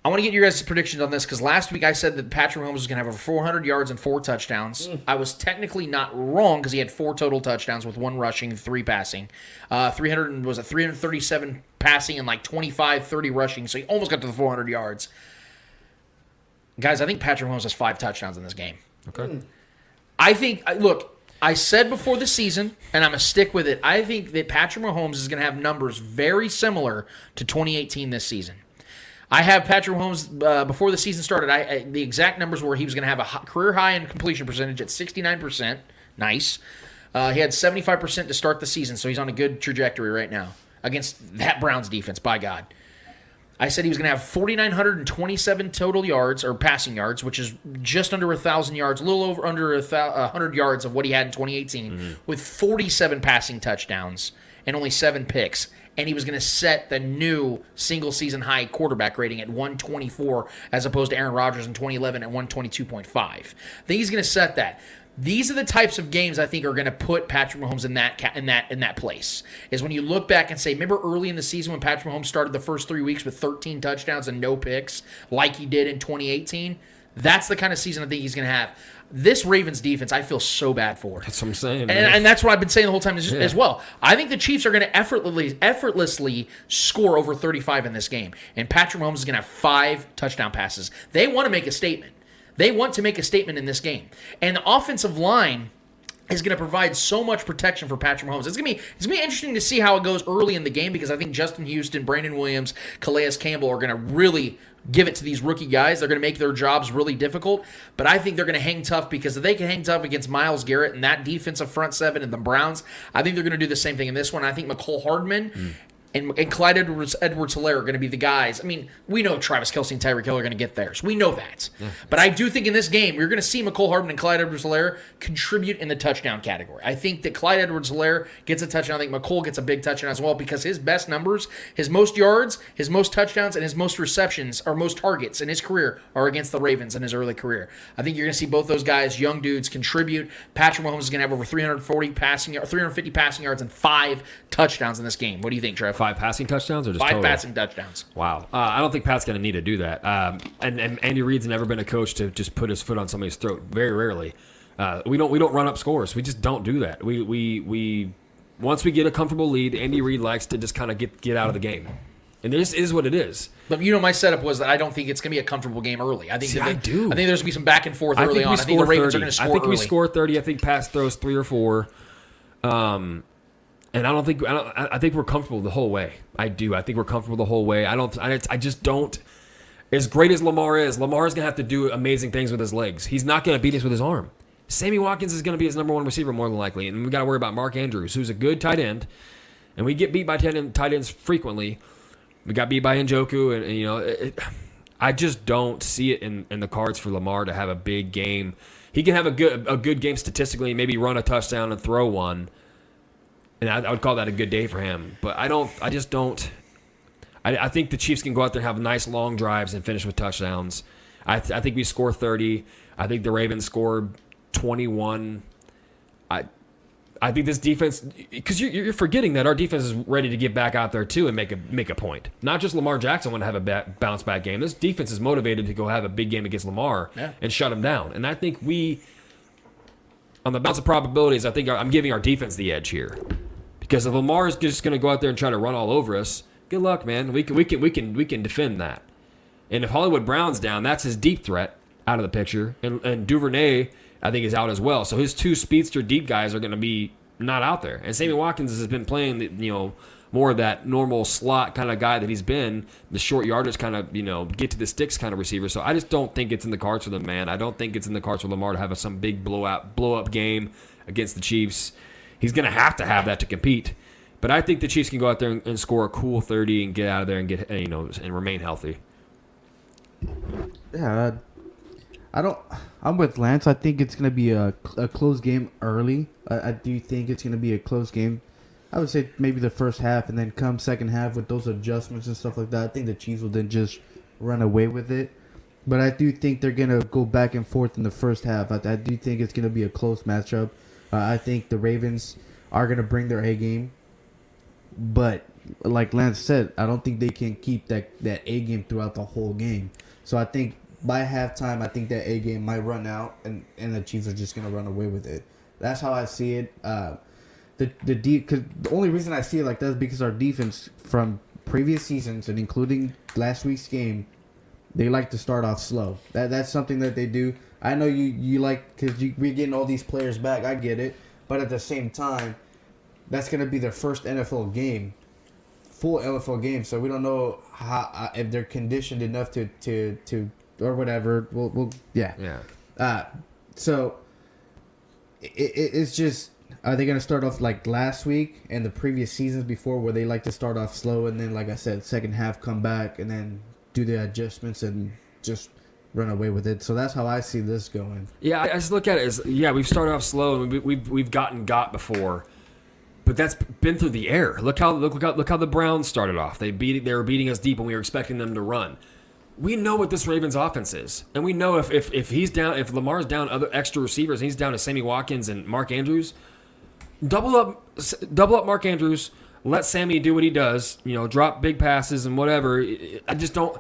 I want to get your guys' predictions on this because last week I said that Patrick Mahomes was going to have over 400 yards and four touchdowns. I was technically not wrong because he had four total touchdowns with one rushing, three passing. Uh, 300 was a 337 passing and like 25, 30 rushing. So he almost got to the 400 yards. Guys, I think Patrick Mahomes has five touchdowns in this game. Okay. I think, look, I said before the season, and I'm going to stick with it. I think that Patrick Mahomes is going to have numbers very similar to 2018 this season. I have Patrick Mahomes uh, before the season started. I, I the exact numbers were he was going to have a career high in completion percentage at 69%. Nice. Uh, he had 75% to start the season, so he's on a good trajectory right now against that Browns defense. By God. I said he was going to have 4,927 total yards or passing yards, which is just under a thousand yards, a little over under a hundred yards of what he had in 2018, mm-hmm. with 47 passing touchdowns and only seven picks. And he was going to set the new single season high quarterback rating at 124, as opposed to Aaron Rodgers in 2011 at 122.5. I think he's going to set that. These are the types of games I think are going to put Patrick Mahomes in that in that in that place. Is when you look back and say, remember early in the season when Patrick Mahomes started the first three weeks with 13 touchdowns and no picks, like he did in 2018. That's the kind of season I think he's going to have. This Ravens defense, I feel so bad for. That's what I'm saying. And, and that's what I've been saying the whole time as, Yeah. as well. I think the Chiefs are going to effortlessly, effortlessly score over 35 in this game. And Patrick Mahomes is going to have five touchdown passes. They want to make a statement. They want to make a statement in this game. And the offensive line is going to provide so much protection for Patrick Mahomes. It's going to be it's going to be interesting to see how it goes early in the game because I think Justin Houston, Brandon Williams, Calais Campbell are going to really give it to these rookie guys. They're going to make their jobs really difficult, but I think they're going to hang tough because if they can hang tough against Myles Garrett and that defensive front seven and the Browns, I think they're going to do the same thing in this one. I think Mecole Hardman hmm. And, and Clyde Edwards Edwards Helaire are going to be the guys. I mean, we know Travis Kelce and Tyreek Hill are going to get theirs. We know that. But I do think in this game, you're going to see Mecole Hardman and Clyde Edwards Helaire contribute in the touchdown category. I think that Clyde Edwards Helaire gets a touchdown. I think Mecole gets a big touchdown as well because his best numbers, his most yards, his most touchdowns, and his most receptions or most targets in his career are against the Ravens in his early career. I think you're going to see both those guys, young dudes, contribute. Patrick Mahomes is going to have over 340 passing, 350 passing yards and five touchdowns in this game. What do you think, Trev? Five passing touchdowns or just Five total? passing touchdowns. Wow. Uh, I don't think Pat's going to need to do that. Um, and, and Andy Reid's never been a coach to just put his foot on somebody's throat. Very rarely. Uh, we don't we don't run up scores. We just don't do that. We we we once we get a comfortable lead, Andy Reid likes to just kind of get get out of the game. And this is what it is. But you know, my setup was that I don't think it's going to be a comfortable game early. I think See, that I do. I think there's going to be some back and forth I early we on. I think the Ravens 30. are going to score I think we score 30. I think Pat throws three or four. Um, and I don't think I, don't, I think we're comfortable the whole way. I do. I think we're comfortable the whole way. I don't. I, I just don't. As great as Lamar is, Lamar's gonna have to do amazing things with his legs. He's not gonna beat us with his arm. Sammy Watkins is gonna be his number one receiver more than likely, and we got to worry about Mark Andrews, who's a good tight end, and we get beat by tight, end, tight ends frequently. We got beat by Njoku, and, and, you know, it, it- I just don't see it in, in the cards for Lamar to have a big game. He can have a good a good game statistically, maybe run a touchdown and throw one, and I, I would call that a good day for him. But I don't. I just don't. I, I think the Chiefs can go out there and have nice long drives and finish with touchdowns. I, th- I think we score thirty. I think the Ravens score twenty one. I I think this defense because you're, you're forgetting that our defense is ready to get back out there too and make a make a point. Not just Lamar Jackson want to have a bounce back game. This defense is motivated to go have a big game against Lamar Yeah. and shut him down. And I think we, on the balance of probabilities, I think I'm giving our defense the edge here because if Lamar is just going to go out there and try to run all over us, good luck, man. We can we can we can we can defend that. And if Hollywood Brown's down, that's his deep threat out of the picture. And, and Duvernay, I think, is out as well. So his two speedster deep guys are going to be not out there. And Sammy Watkins has been playing, you know, more of that normal slot kind of guy that he's been, the short yardage kind of, you know, get to the sticks kind of receiver. So I just don't think it's in the cards for the man. I don't think it's in the cards for Lamar to have a, some big blowout, blow up game against the Chiefs. He's going to have to have that to compete. But I think the Chiefs can go out there and, and score a cool 30 and get out of there and get, you know, and remain healthy. Yeah, I don't. I'm with Lance. I think it's gonna be a, a close game early. I, I do think it's gonna be a close game. I would say maybe the first half, and then come second half with those adjustments and stuff like that. I think the Chiefs will then just run away with it. But I do think they're gonna go back and forth in the first half. I, I do think it's gonna be a close matchup. Uh, I think the Ravens are gonna bring their A game, but like Lance said, I don't think they can keep that that A game throughout the whole game. So I think by halftime, I think that A game might run out, and and the Chiefs are just gonna run away with it. That's how I see it. Uh, the the de- cause the only reason I see it like that is because our defense from previous seasons and including last week's game, they like to start off slow. That that's something that they do. I know you you like because we're getting all these players back. I get it, but at the same time, that's gonna be their first NFL game, full NFL game. So we don't know how uh, if they're conditioned enough to to to or whatever. We'll, we'll yeah Yeah. uh, so it, it, it's just are they gonna start off like last week and the previous seasons before where they like to start off slow and then like I said second half come back and then do the adjustments and just run away with it. So that's how I see this going. Yeah, I just look at it as yeah, we've started off slow and we, we've we've gotten got before, but that's been through the air. Look how look, look how look how the Browns started off. They beat they were beating us deep and we were expecting them to run. We know what this Ravens offense is, and we know if if, if he's down, if Lamar's down other extra receivers, and he's down to Sammy Watkins and Mark Andrews, double up double up Mark Andrews. Let Sammy do what he does. You know, drop big passes and whatever. I just don't.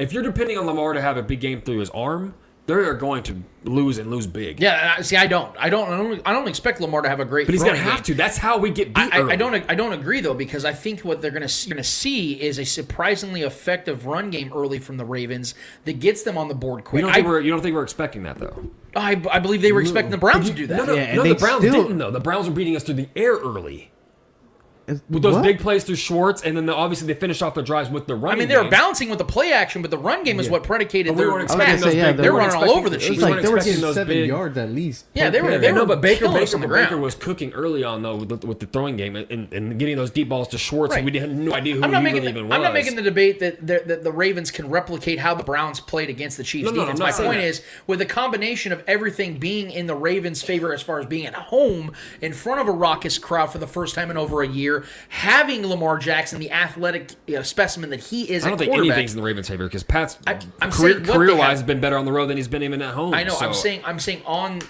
If you're depending on Lamar to have a big game through his arm, they are going to lose and lose big. Yeah, see, I don't, I don't, I don't, I don't expect Lamar to have a great. But he's going to have game. to. That's how we get beat. I, I, early. I don't. I don't agree though because I think what they're going to going to see is a surprisingly effective run game early from the Ravens that gets them on the board You quick. don't I, we're you don't think we're expecting that though? I, I believe they were expecting the Browns to do that. No, no, Yeah, no. The Browns still- didn't though. The Browns were beating us through the air early with those What? big plays through Schwartz, and then the, obviously they finished off their drives with the run. Game. I mean, they were game. bouncing with the play action, but the run game is what predicated But we their weren't I was expecting say, those yeah, big. they They were running all over the expecting- Chiefs. we like they were expecting getting those seven big- yards at least. Yeah, they were. Yeah, They no, were but Baker Baker, on the but Baker was cooking early on though with the, with the throwing game and, and getting those deep balls to Schwartz. Right. And we had no idea who I'm not he making. really The, even I'm not making the debate that the, that the Ravens can replicate how the Browns played against the Chiefs No, no, defense. My point is with a combination of everything being in the Ravens' favor as far as being at home in front of a raucous crowd for the first time in over a year, having Lamar Jackson, the athletic you know, specimen that he is, I don't think anything's in the Ravens' favor because Pat's I- I'm career, career wise has been better on the road than he's been even at home. I know. I'm so- saying. I'm saying on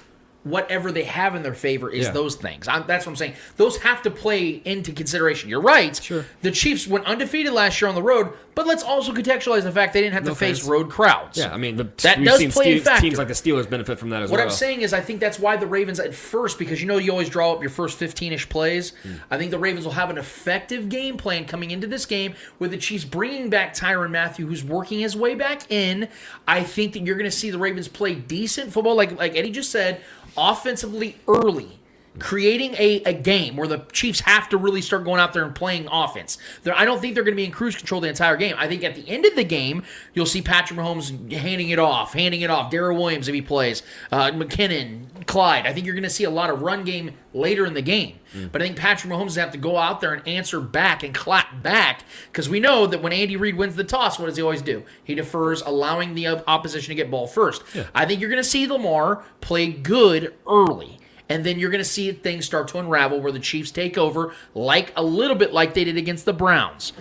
whatever they have in their favor is Yeah. those things. I'm, that's what I'm saying. Those have to play into consideration. You're right. Sure. The Chiefs went undefeated last year on the road, but let's also contextualize the fact they didn't have No to face road crowds. Yeah, I mean, the, That we've does seen play Steve- teams like the Steelers benefit from that as What well. What I'm saying is, I think that's why the Ravens at first, because you know you always draw up your first 15 ish plays. Hmm. I think the Ravens will have an effective game plan coming into this game with the Chiefs bringing back Tyrann Mathieu, who's working his way back in. I think that you're going to see the Ravens play decent football, like like Eddie just said, offensively early. Creating a, a game where the Chiefs have to really start going out there and playing offense. They're, I don't think they're going to be in cruise control the entire game. I think at the end of the game, you'll see Patrick Mahomes handing it off, handing it off. Darrel Williams if he plays, uh, McKinnon, Clyde. I think you're going to see a lot of run game later in the game. But I think Patrick Mahomes is going to have to go out there and answer back and clap back because we know that when Andy Reid wins the toss, what does he always do? He defers, allowing the opposition to get ball first. I think you're going to see Lamar play good early. And then you're going to see things start to unravel where the Chiefs take over, like a little bit like they did against the Browns.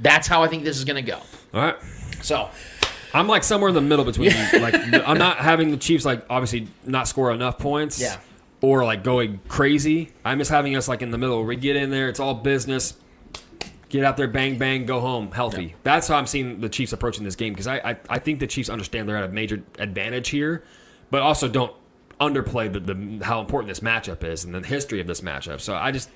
That's how I think this is going to go. All right. So, I'm like somewhere in the middle between like I'm not having the Chiefs like obviously not score enough points. Yeah. Or like going crazy. I'm just having us like in the middle where we get in there, it's all business. Get out there, bang, bang, go home, healthy. That's how I'm seeing the Chiefs approaching this game because I, I I think the Chiefs understand they're at a major advantage here, but also don't underplay the, the how important this matchup is and the history of this matchup. So I just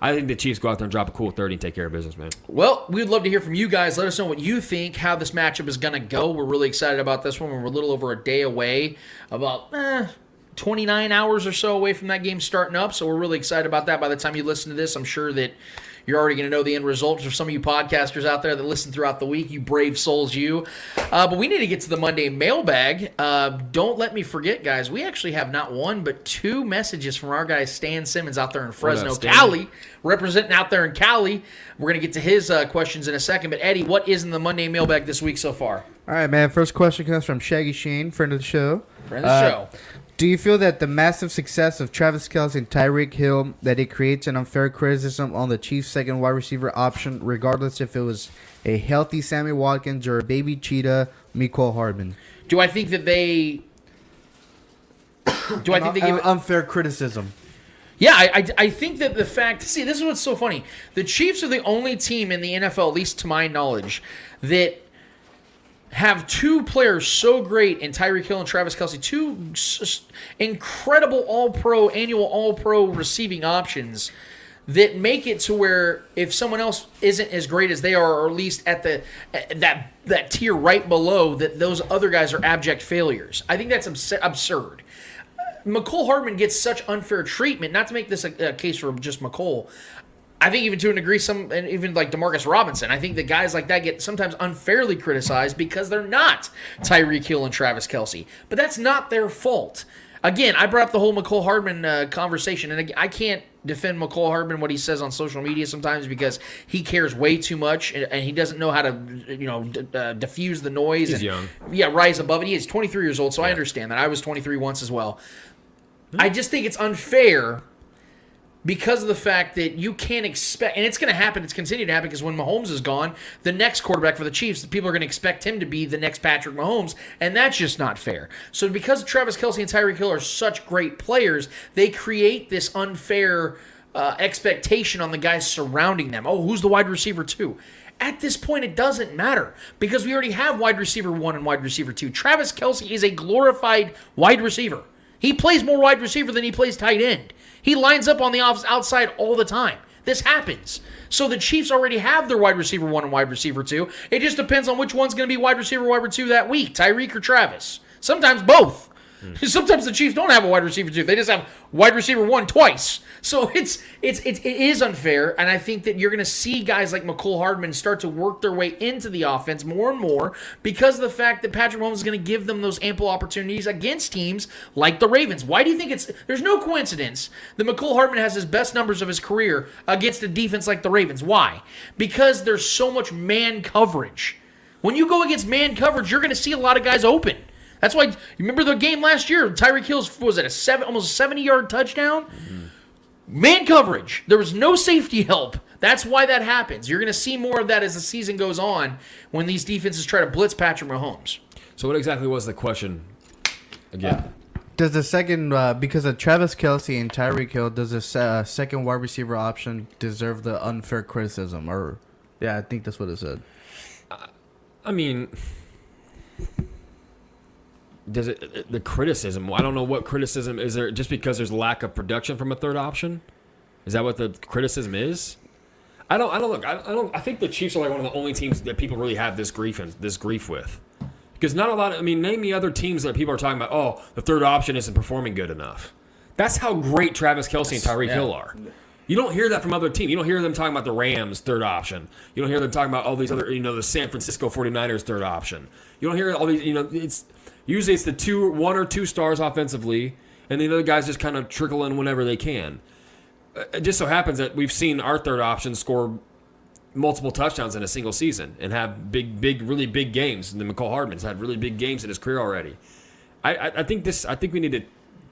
I think the Chiefs go out there and drop a cool 30 and take care of business, man. Well, we'd love to hear from you guys. Let us know what you think, how this matchup is going to go. We're really excited about this one. We're a little over a day away, about eh, 29 hours or so away from that game starting up. So we're really excited about that. By the time you listen to this, I'm sure that you're already going to know the end results for some of you podcasters out there that listen throughout the week. You brave souls, you. Uh, but we need to get to the Monday mailbag. Uh, don't let me forget, guys. We actually have not one, but two messages from our guy Stan Simmons out there in Fresno, Stan? Cali representing out there in Cali. We're going to get to his uh, questions in a second. But, Eddie, what is in the Monday mailbag this week so far? All right, man. First question comes from Shaggy Shane, friend of the show. Friend of the Uh, show. Do you feel that the massive success of Travis Kelce and Tyreek Hill that it creates an unfair criticism on the Chiefs' second wide receiver option, regardless if it was a healthy Sammy Watkins or a baby cheetah, Mecole Hardman? Do I think that they. Do I think they give it. unfair criticism? Yeah, I, I, I think that the fact. See, this is what's so funny. The Chiefs are the only team in the NFL, at least to my knowledge, that have two players so great in Tyreek Hill and Travis Kelce, two incredible All Pro, annual All Pro receiving options that make it to where if someone else isn't as great as they are, or at least at the that that tier right below, that those other guys are abject failures. I think that's abs- absurd. Uh, Mecole Hardman gets such unfair treatment. Not to make this a, a case for just Mecole. I think even to a degree, some and even like Demarcus Robinson. I think that guys like that get sometimes unfairly criticized because they're not Tyreek Hill and Travis Kelce. But that's not their fault. Again, I brought up the whole Mecole Hardman uh, conversation, and I can't defend Mecole Hardman what he says on social media sometimes because he cares way too much and, and he doesn't know how to, you know, d- uh, diffuse the noise. He's and, young. Yeah, rise above it. He is 23 years old, so I understand that. I was 23 once as well. I just think it's unfair because of the fact that you can't expect, and it's going to happen. It's continued to happen because when Mahomes is gone, the next quarterback for the Chiefs, people are going to expect him to be the next Patrick Mahomes, and that's just not fair. So because Travis Kelce and Tyreek Hill are such great players, they create this unfair uh, expectation on the guys surrounding them. Oh, who's the wide receiver too? At this point, it doesn't matter because we already have wide receiver one and wide receiver two. Travis Kelce is a glorified wide receiver. He plays more wide receiver than he plays tight end. He lines up on the outside all the time. This happens. So the Chiefs already have their wide receiver one and wide receiver two. It just depends on which one's going to be wide receiver, wide receiver two that week, Tyreek or Travis. Sometimes both. Sometimes the Chiefs don't have a wide receiver two. They just have wide receiver one twice. So it's it's it's it is unfair, and I think that you're going to see guys like Mecole Hardman start to work their way into the offense more and more because of the fact that Patrick Mahomes is going to give them those ample opportunities against teams like the Ravens. Why do you think it's? There's no coincidence that Mecole Hardman has his best numbers of his career against a defense like the Ravens. Why? Because there's so much man coverage. When you go against man coverage, you're going to see a lot of guys open. That's why you remember the game last year. Tyreek Hill's was it a seven, almost seventy yard touchdown. Mm-hmm. Man coverage. There was no safety help. That's why that happens. You're going to see more of that as the season goes on when these defenses try to blitz Patrick Mahomes. So what exactly was the question? Again, Does the second, uh, because of Travis Kelce and Tyreek Hill, does the uh, second wide receiver option deserve the unfair criticism? Or, yeah, I think that's what it said. I mean, does it uh, the criticism? I don't know what criticism is there. Just because there's lack of production from a third option, is that what the criticism is? I don't. I don't look. I, I don't. I think the Chiefs are like one of the only teams that people really have this grief and this grief with, because not a lot. Of, I mean, name me other teams that people are talking about. Oh, the third option isn't performing good enough. That's how great Travis Kelce and Tyreek Yeah. Hill are. You don't hear that from other teams. You don't hear them talking about the Rams third option. You don't hear them talking about all these other, you know, the San Francisco 49ers third option. You don't hear all these, you know, it's usually it's the two one or two stars offensively and the other guys just kind of trickle in whenever they can. Uh, It just so happens that we've seen our third option score multiple touchdowns in a single season and have big, big, really big games. And then Mecole Hardman's had really big games in his career already. I, I, I think this. I think we need to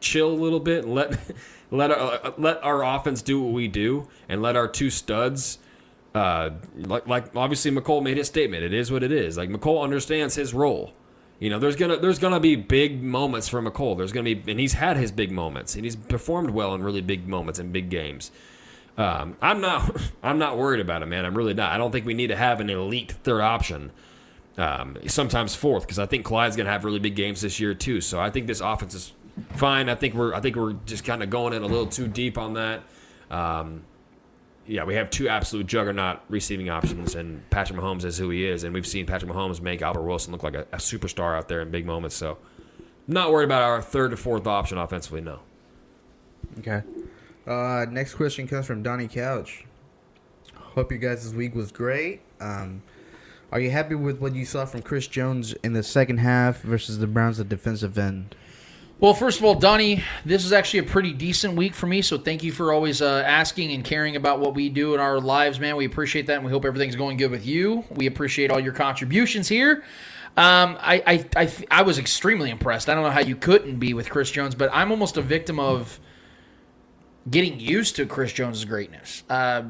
chill a little bit and let let our, uh, let our offense do what we do and let our two studs. Uh, like like obviously Mecole made his statement. It is what it is. Like Mecole understands his role. You know, there's gonna there's gonna be big moments for Mecole. There's gonna be and he's had his big moments and he's performed well in really big moments and big games. Um, I'm not I'm not worried about him, man. I'm really not. I don't think we need to have an elite third option. Um, sometimes fourth because I think Clyde's gonna have really big games this year too. So I think this offense is fine. I think we're I think we're just kind of going in a little too deep on that. Um, yeah, we have two absolute juggernaut receiving options, and Patrick Mahomes is who he is, and we've seen Patrick Mahomes make Albert Wilson look like a, a superstar out there in big moments. So, not worried about our third or fourth option offensively. No. Okay. Uh, next question comes from Donnie Couch. Hope you guys' week was great. Um, are you happy with what you saw from Chris Jones in the second half versus the Browns at defensive end? Well, first of all, Donnie, this is actually a pretty decent week for me. So thank you for always uh, asking and caring about what we do in our lives, man. We appreciate that, and we hope everything's going good with you. We appreciate all your contributions here. Um, I, I, I, I was extremely impressed. I don't know how you couldn't be with Chris Jones, but I'm almost a victim of getting used to Chris Jones's greatness. Uh,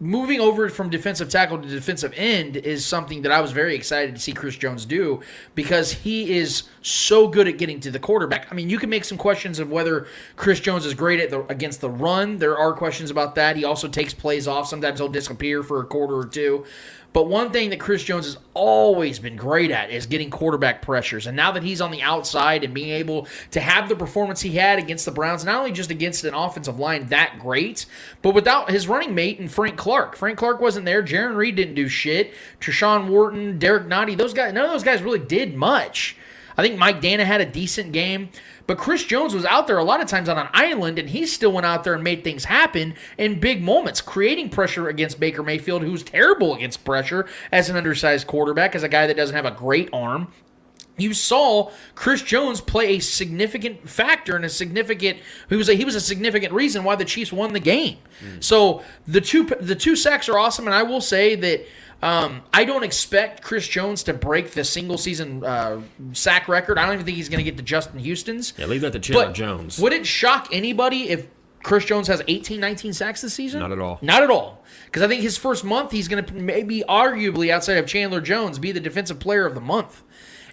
moving over from defensive tackle to defensive end is something that I was very excited to see Chris Jones do because he is so good at getting to the quarterback. I mean, you can make some questions of whether Chris Jones is great at the against the run. There are questions about that. He also takes plays off. Sometimes he'll disappear for a quarter or two. But one thing that Chris Jones has always been great at is getting quarterback pressures. And now that he's on the outside and being able to have the performance he had against the Browns, not only just against an offensive line that great, but without his running mate and Frank Clark. Frank Clark wasn't there. Jarran Reed didn't do shit. Tershawn Wharton, Derrick Nnadi, those guys, none of those guys really did much. I think Mike Danna had a decent game. But Chris Jones was out there a lot of times on an island, and he still went out there and made things happen in big moments, creating pressure against Baker Mayfield, who's terrible against pressure as an undersized quarterback, as a guy that doesn't have a great arm. You saw Chris Jones play a significant factor and a significant he was a, he was a significant reason why the Chiefs won the game. Hmm. So the two the two sacks are awesome, and I will say that um, I don't expect Chris Jones to break the single season uh, sack record. I don't even think he's going to get to Justin Houston's. Yeah, leave that to Chandler Jones. Would it shock anybody if Chris Jones has 18, 19 sacks this season? Not at all. Not at all. Because I think his first month, he's going to maybe, arguably, outside of Chandler Jones, be the defensive player of the month.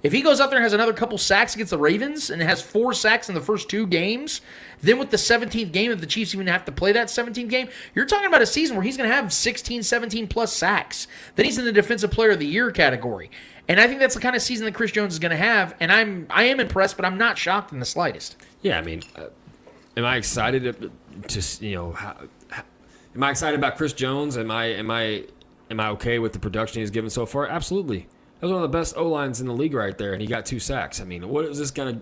If he goes out there and has another couple sacks against the Ravens and has four sacks in the first two games, then with the 17th game, if the Chiefs even have to play that 17th game, you're talking about a season where he's going to have 16, 17 plus sacks. Then he's in the defensive player of the year category. And I think that's the kind of season that Chris Jones is going to have. And I'm I am impressed, but I'm not shocked in the slightest. Yeah, I mean, uh, am I excited to, to you know, how, how- am I excited about Chris Jones? Am I am I am I okay with the production he's given so far? Absolutely. That was one of the best O lines in the league right there, and he got two sacks. I mean, what is this gonna?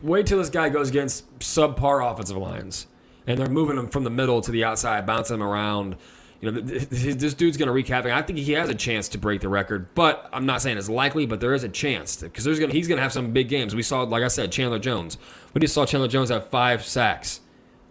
Wait till this guy goes against subpar offensive lines, and they're moving him from the middle to the outside, bouncing him around. You know, th- th- this dude's going to wreak havoc. I think he has a chance to break the record, but I'm not saying it's likely, but there is a chance because there's going he's going to have some big games. We saw, like I said, Chandler Jones. We just saw Chandler Jones have five sacks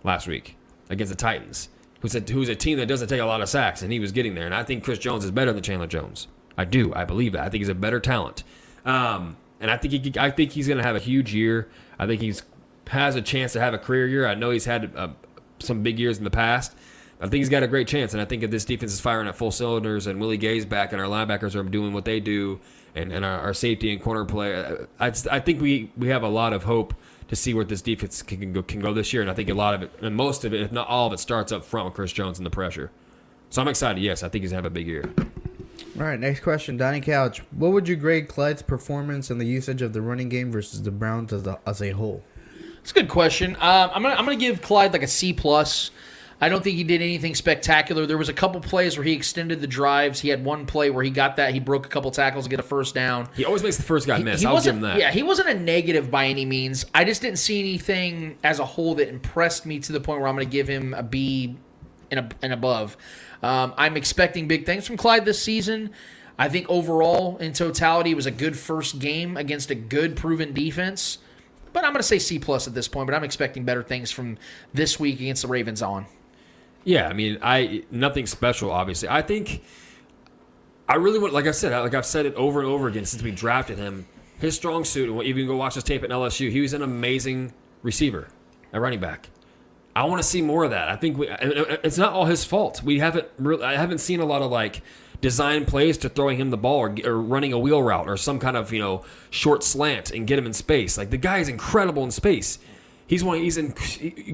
last week against the Titans, who's a, who's a team that doesn't take a lot of sacks, and he was getting there. And I think Chris Jones is better than Chandler Jones. I do. I believe that. I think he's a better talent, um, and I think he, I think he's going to have a huge year. I think he's has a chance to have a career year. I know he's had uh, some big years in the past. I think he's got a great chance, and I think if this defense is firing at full cylinders and Willie Gay's back and our linebackers are doing what they do, and, and our, our safety and corner play, I, I think we, we have a lot of hope to see where this defense can, go can go this year, and I think a lot of it, and most of it, if not all of it, starts up front with Chris Jones and the pressure. So I'm excited. Yes, I think he's gonna have a big year. All right, next question, Donnie Couch. What would you grade Clyde's performance and the usage of the running game versus the Browns as a, as a whole? It's a good question. Um, I'm gonna I'm gonna give Clyde like a C plus. I don't think he did anything spectacular. There was a couple plays where he extended the drives. He had one play where he got that. He broke a couple tackles to get a first down. He always makes the first guy miss. He I'll give wasn't, him that. Yeah, he wasn't a negative by any means. I just didn't see anything as a whole that impressed me to the point where I'm going to give him a B and, a, and above. Um, I'm expecting big things from Clyde this season. I think overall, in totality, it was a good first game against a good proven defense. But I'm going to say C plus at this point. But I'm expecting better things from this week against the Ravens on. Yeah, I mean, I nothing special. Obviously, I think I really want, like I said, like I've said it over and over again since we drafted him. His strong suit, and even go watch his tape at LSU, he was an amazing receiver, a running back. I want to see more of that. I think we, it's not all his fault. We haven't, really, I haven't seen a lot of like design plays to throwing him the ball or, or running a wheel route or some kind of you know short slant and get him in space. Like the guy is incredible in space. He's one. He's in.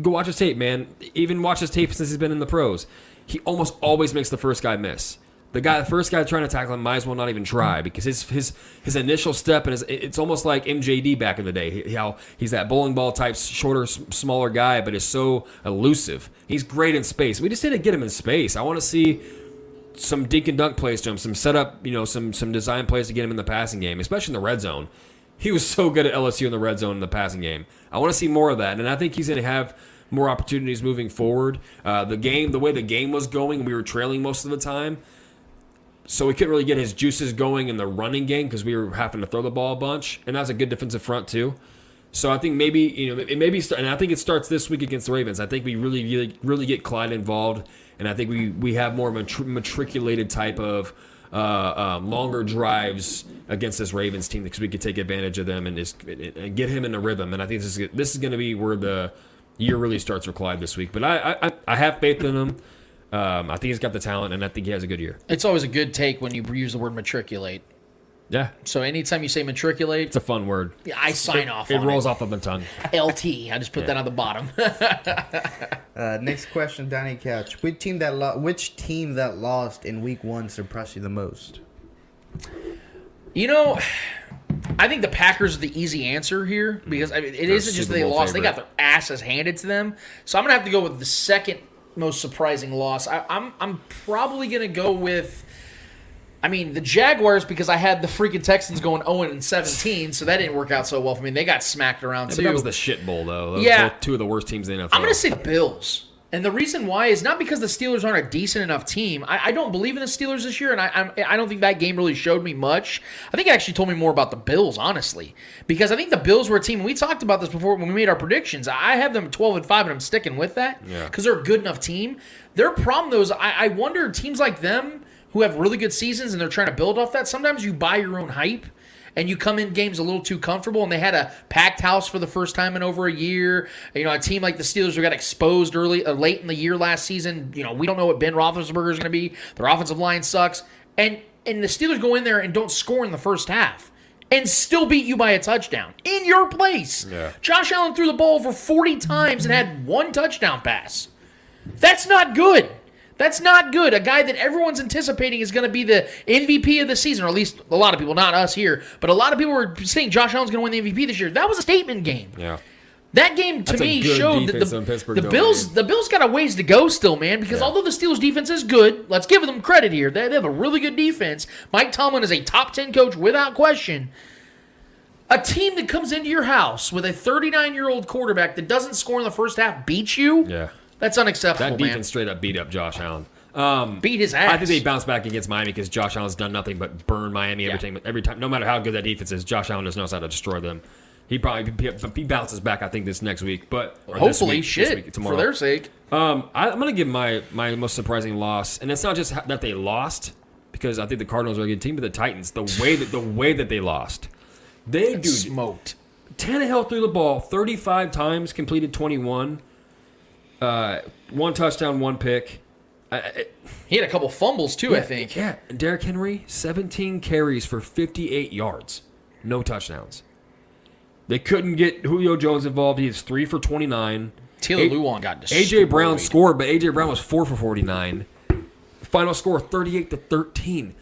Go watch his tape, man. Even watch his tape since he's been in the pros. He almost always makes the first guy miss. The guy, the first guy trying to tackle him, might as well not even try because his his his initial step and his, it's almost like MJD back in the day. How he's that bowling ball type, shorter, smaller guy, but is so elusive. He's great in space. We just need to get him in space. I want to see some dink and dunk plays to him, some setup, you know, some some design plays to get him in the passing game, especially in the red zone. He was so good at LSU in the red zone in the passing game. I want to see more of that, and I think he's going to have more opportunities moving forward. Uh, the game, the way the game was going, we were trailing most of the time, so we couldn't really get his juices going in the running game because we were having to throw the ball a bunch, and that's a good defensive front too. So I think maybe you know it maybe and I think it starts this week against the Ravens. I think we really really, really get Clyde involved, and I think we we have more of a matriculated type of uh, um, longer drives against this Ravens team because we could take advantage of them and just and get him in a rhythm. And I think this is this is going to be where the year really starts for Clyde this week. But I I, I have faith in him. Um, I think he's got the talent, and I think he has a good year. It's always a good take when you use the word matriculate. Yeah, So anytime you say matriculate, it's a fun word. I sign off It on rolls it. off of the tongue. LT. I just put that on the bottom. Uh, next question, Danny Couch. Which team that lo- which team that lost in week one surprised you the most? You know, I think the Packers are the easy answer here because I mean, it They're isn't just that they Bowl lost; they got favorite. their asses handed to them. So I'm gonna have to go with the second most surprising loss. I, I'm I'm probably gonna go with. I mean the Jaguars because I had the freaking Texans going 0 and 17, so that didn't work out so well for me. They got smacked around Yeah, too. that was the shit bowl, though. Those Yeah. two of the worst teams in the NFL. I'm going to say the Bills. And the reason why is not because the Steelers aren't a decent enough team. I, I don't believe in the Steelers this year, and I I'm, I don't think that game really showed me much. I think it actually told me more about the Bills, honestly, because I think the Bills were a team. We talked about this before when we made our predictions. I have them 12 and five, and I'm sticking with that Yeah. because they're a good enough team. Their problem though is I, I wonder teams like them who have really good seasons and they're trying to build off that. Sometimes you buy your own hype and you come in games a little too comfortable. And they had a packed house for the first time in over a year. You know, a team like the Steelers who got exposed early, uh, late in the year last season. You know, we don't know what Ben Roethlisberger is going to be. Their offensive line sucks, and and the Steelers go in there and don't score in the first half. And still beat you by a touchdown in your place. Yeah. Josh Allen threw the ball over 40 times and had one touchdown pass. That's not good. That's not good. A guy that everyone's anticipating is going to be the MVP of the season, or at least a lot of people, not us here, but a lot of people were saying Josh Allen's going to win the MVP this year. That was a statement game. Yeah. That game to That's me showed that the, the Bills man. the Bills got a ways to go still, man. Because Yeah. although the Steelers defense is good, let's give them credit here. They, they have a really good defense. Mike Tomlin is a top ten coach without question. A team that comes into your house with a 39 year old quarterback that doesn't score in the first half beats you. Yeah. That's unacceptable, That man. defense straight up beat up Josh Allen. Um, Beat his ass. I think they bounce back against Miami because Josh Allen's done nothing but burn Miami every Yeah. time. Every time, no matter how good that defense is, Josh Allen just knows how to destroy them. He probably he, bounces back. I think this next week, but Hopefully, week, shit week, for their sake. Um, I, I'm going to give my my most surprising loss, and it's not just that they lost because I think the Cardinals are a good team, but the Titans, the way that the way that they lost, they dude smoked. Tannehill threw the ball 35 times, completed 21, uh, one touchdown, one pick. I, He had a couple fumbles too, I think. Yeah, Derrick Henry, 17 carries for 58 yards, no touchdowns. They couldn't get Julio Jones involved. He is three for 29. Taylor A- Lewan got destroyed. AJ Brown scored, but AJ Brown was four for 49. Final score 38 to 13.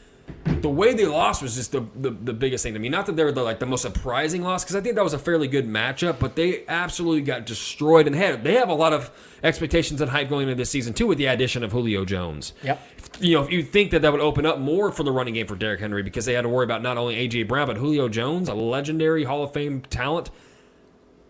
The way they lost was just the, the, the biggest thing to me. Not that they were the, like the most surprising loss, because I think that was a fairly good matchup, but they absolutely got destroyed and had they have a lot of expectations and hype going into this season too with the addition of Julio Jones. Yep. You know, if you think that that would open up more for the running game for Derrick Henry because they had to worry about not only AJ Brown but Julio Jones, a legendary Hall of Fame talent,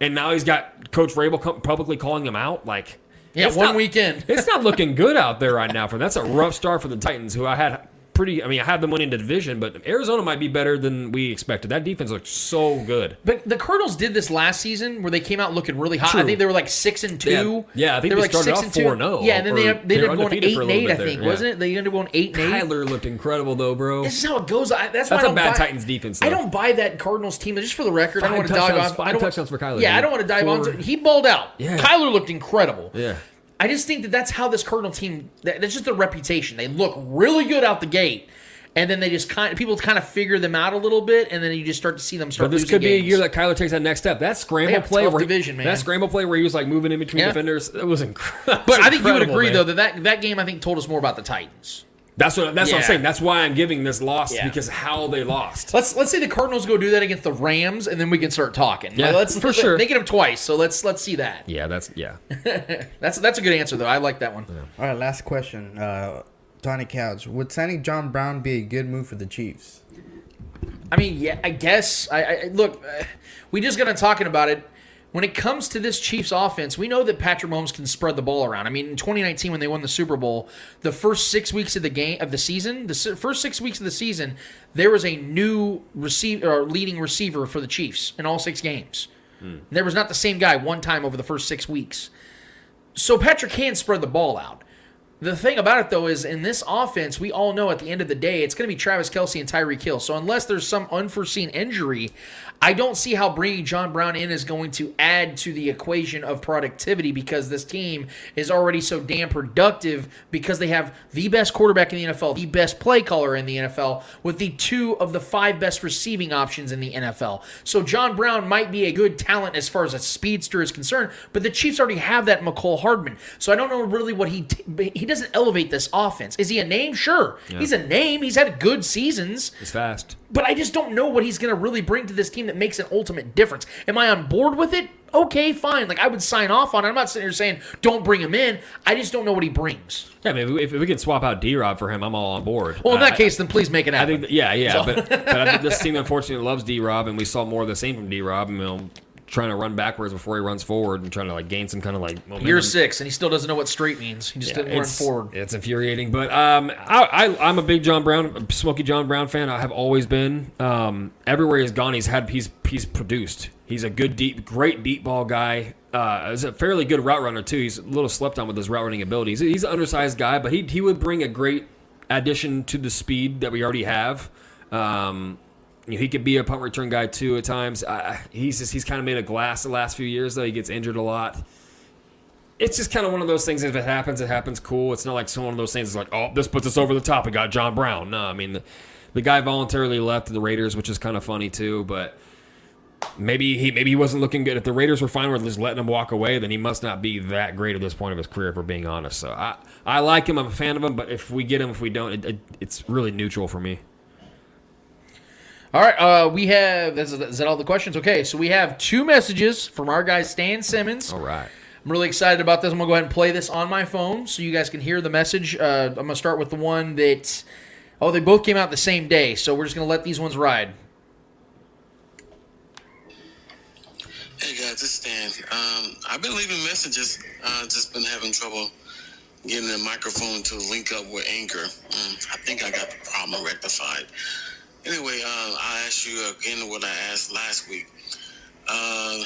and now he's got Coach Vrabel publicly calling him out. Like, Yeah, it's one not- weekend. it's not looking good out there right now for them. That's a rough start for the Titans, who I had pretty. I mean, I had them winning the division, but Arizona might be better than we expected. That defense looks so good. But the Cardinals did this last season where they came out looking really hot. I think they were like six and two. Yeah. Yeah, I think they were they like started six off and two. 4-0, Yeah, and then they, they ended up going eight and eight. I think yeah. wasn't it? They ended up going eight and eight. Kyler looked incredible though, bro. This is how it goes. I, that's That's a bad buy, Titans defense. Though. I don't buy that Cardinals team. Just for the record, I don't want to touchdowns- off. five touchdowns for Kyler, Yeah, I don't want to dive on. Four- he balled out. Yeah. Kyler looked incredible. Yeah. I just think that that's how this Cardinal team. that- That's just their reputation. They look really good out the gate, and then they just kind of people kind of figure them out a little bit, and then you just start to see them start. But this could be a year that Kyler takes that next step. That scramble play, where he- division, man. that scramble play where he was like moving in between Yeah. defenders, it was incredible. But I think you would agree though that, that that game I think told us more about the Titans. That's what that's what I'm saying. That's why I'm giving this loss Yeah. because how they lost. Let's let's say the Cardinals go do that against the Rams, and then we can start talking. Yeah, let's, for sure. They get them twice, so let's let's see that. Yeah, that's yeah. That's that's a good answer though. I like that one. All right, last question. Uh, Tony Couch. Would signing John Brown be a good move for the Chiefs? I mean, yeah, I guess. I, I look. Uh, we just got to talking about it. When it comes to this Chiefs offense, we know that Patrick Mahomes can spread the ball around. I mean, in 2019 when they won the Super Bowl, the first six weeks of the game of the season, the first six weeks of the season, there was a new receiver or leading receiver for the Chiefs in all six games. Hmm. There was not the same guy one time over the first six weeks. So Patrick can spread the ball out. The thing about it though is in this offense, we all know at the end of the day, it's going to be Travis Kelce and Tyreek Hill. So unless there's some unforeseen injury, I don't see how bringing John Brown in is going to add to the equation of productivity because this team is already so damn productive because they have the best quarterback in the NFL, the best play caller in the NFL, with the two of the five best receiving options in the NFL. So John Brown might be a good talent as far as a speedster is concerned, but the Chiefs already have that Mecole Hardman. So I don't know really what he t- he doesn't elevate this offense. Is he a name? Sure, Yeah. he's a name. He's had good seasons. He's fast. But I just don't know what he's going to really bring to this team that makes an ultimate difference. Am I on board with it? Okay, fine. Like I would sign off on it. I'm not sitting here saying don't bring him in. I just don't know what he brings. Yeah, I mean, if we, if we could swap out D Rob for him, I'm all on board. Well, in that I- case, then please make it I happen. think, yeah, yeah, So- but, but I think this team unfortunately loves D Rob, and we saw more of the same from D Rob. And you know, trying to run backwards before he runs forward and trying to like gain some kind of like momentum. Year six, and he still doesn't know what straight means. He just didn't run forward. It's infuriating, but um, I, I I'm a big John Brown, Smoky John Brown fan. I have always been. Um, everywhere he's gone, he's had he's he's produced. He's a good deep, great deep ball guy. Uh, he's a fairly good route runner too. He's a little slept on with his route running abilities. He's an undersized guy, but he he would bring a great addition to the speed that we already have. Um, you know, he could be a punt return guy too at times. I, he's just he's kind of made a glass the last few years though. He gets injured a lot it's just kind of one of those things. If it happens, it happens. Cool. It's not like one of those things. It's like, oh, this puts us over the top. We got John Brown. No, I mean, the, the guy voluntarily left the Raiders, which is kind of funny too. But maybe he maybe he wasn't looking good. If the Raiders were fine with just letting him walk away, then he must not be that great at this point of his career. If we're being honest, so I I like him. I'm a fan of him. But if we get him, if we don't, it, it, it's really neutral for me. All right, uh, we have is, is that all the questions? Okay, so we have two messages from our guy Stan Simmons. All right. I'm really excited about this. I'm gonna go ahead and play this on my phone so you guys can hear the message. Uh, I'm gonna start with the one that oh they both came out the same day, so we're just gonna let these ones ride. Hey guys, it's Stan. Um, I've been leaving messages. Uh, just been having trouble getting the microphone to link up with Anchor. Um, I think I got the problem rectified. Anyway, uh, I asked you again what I asked last week. Uh,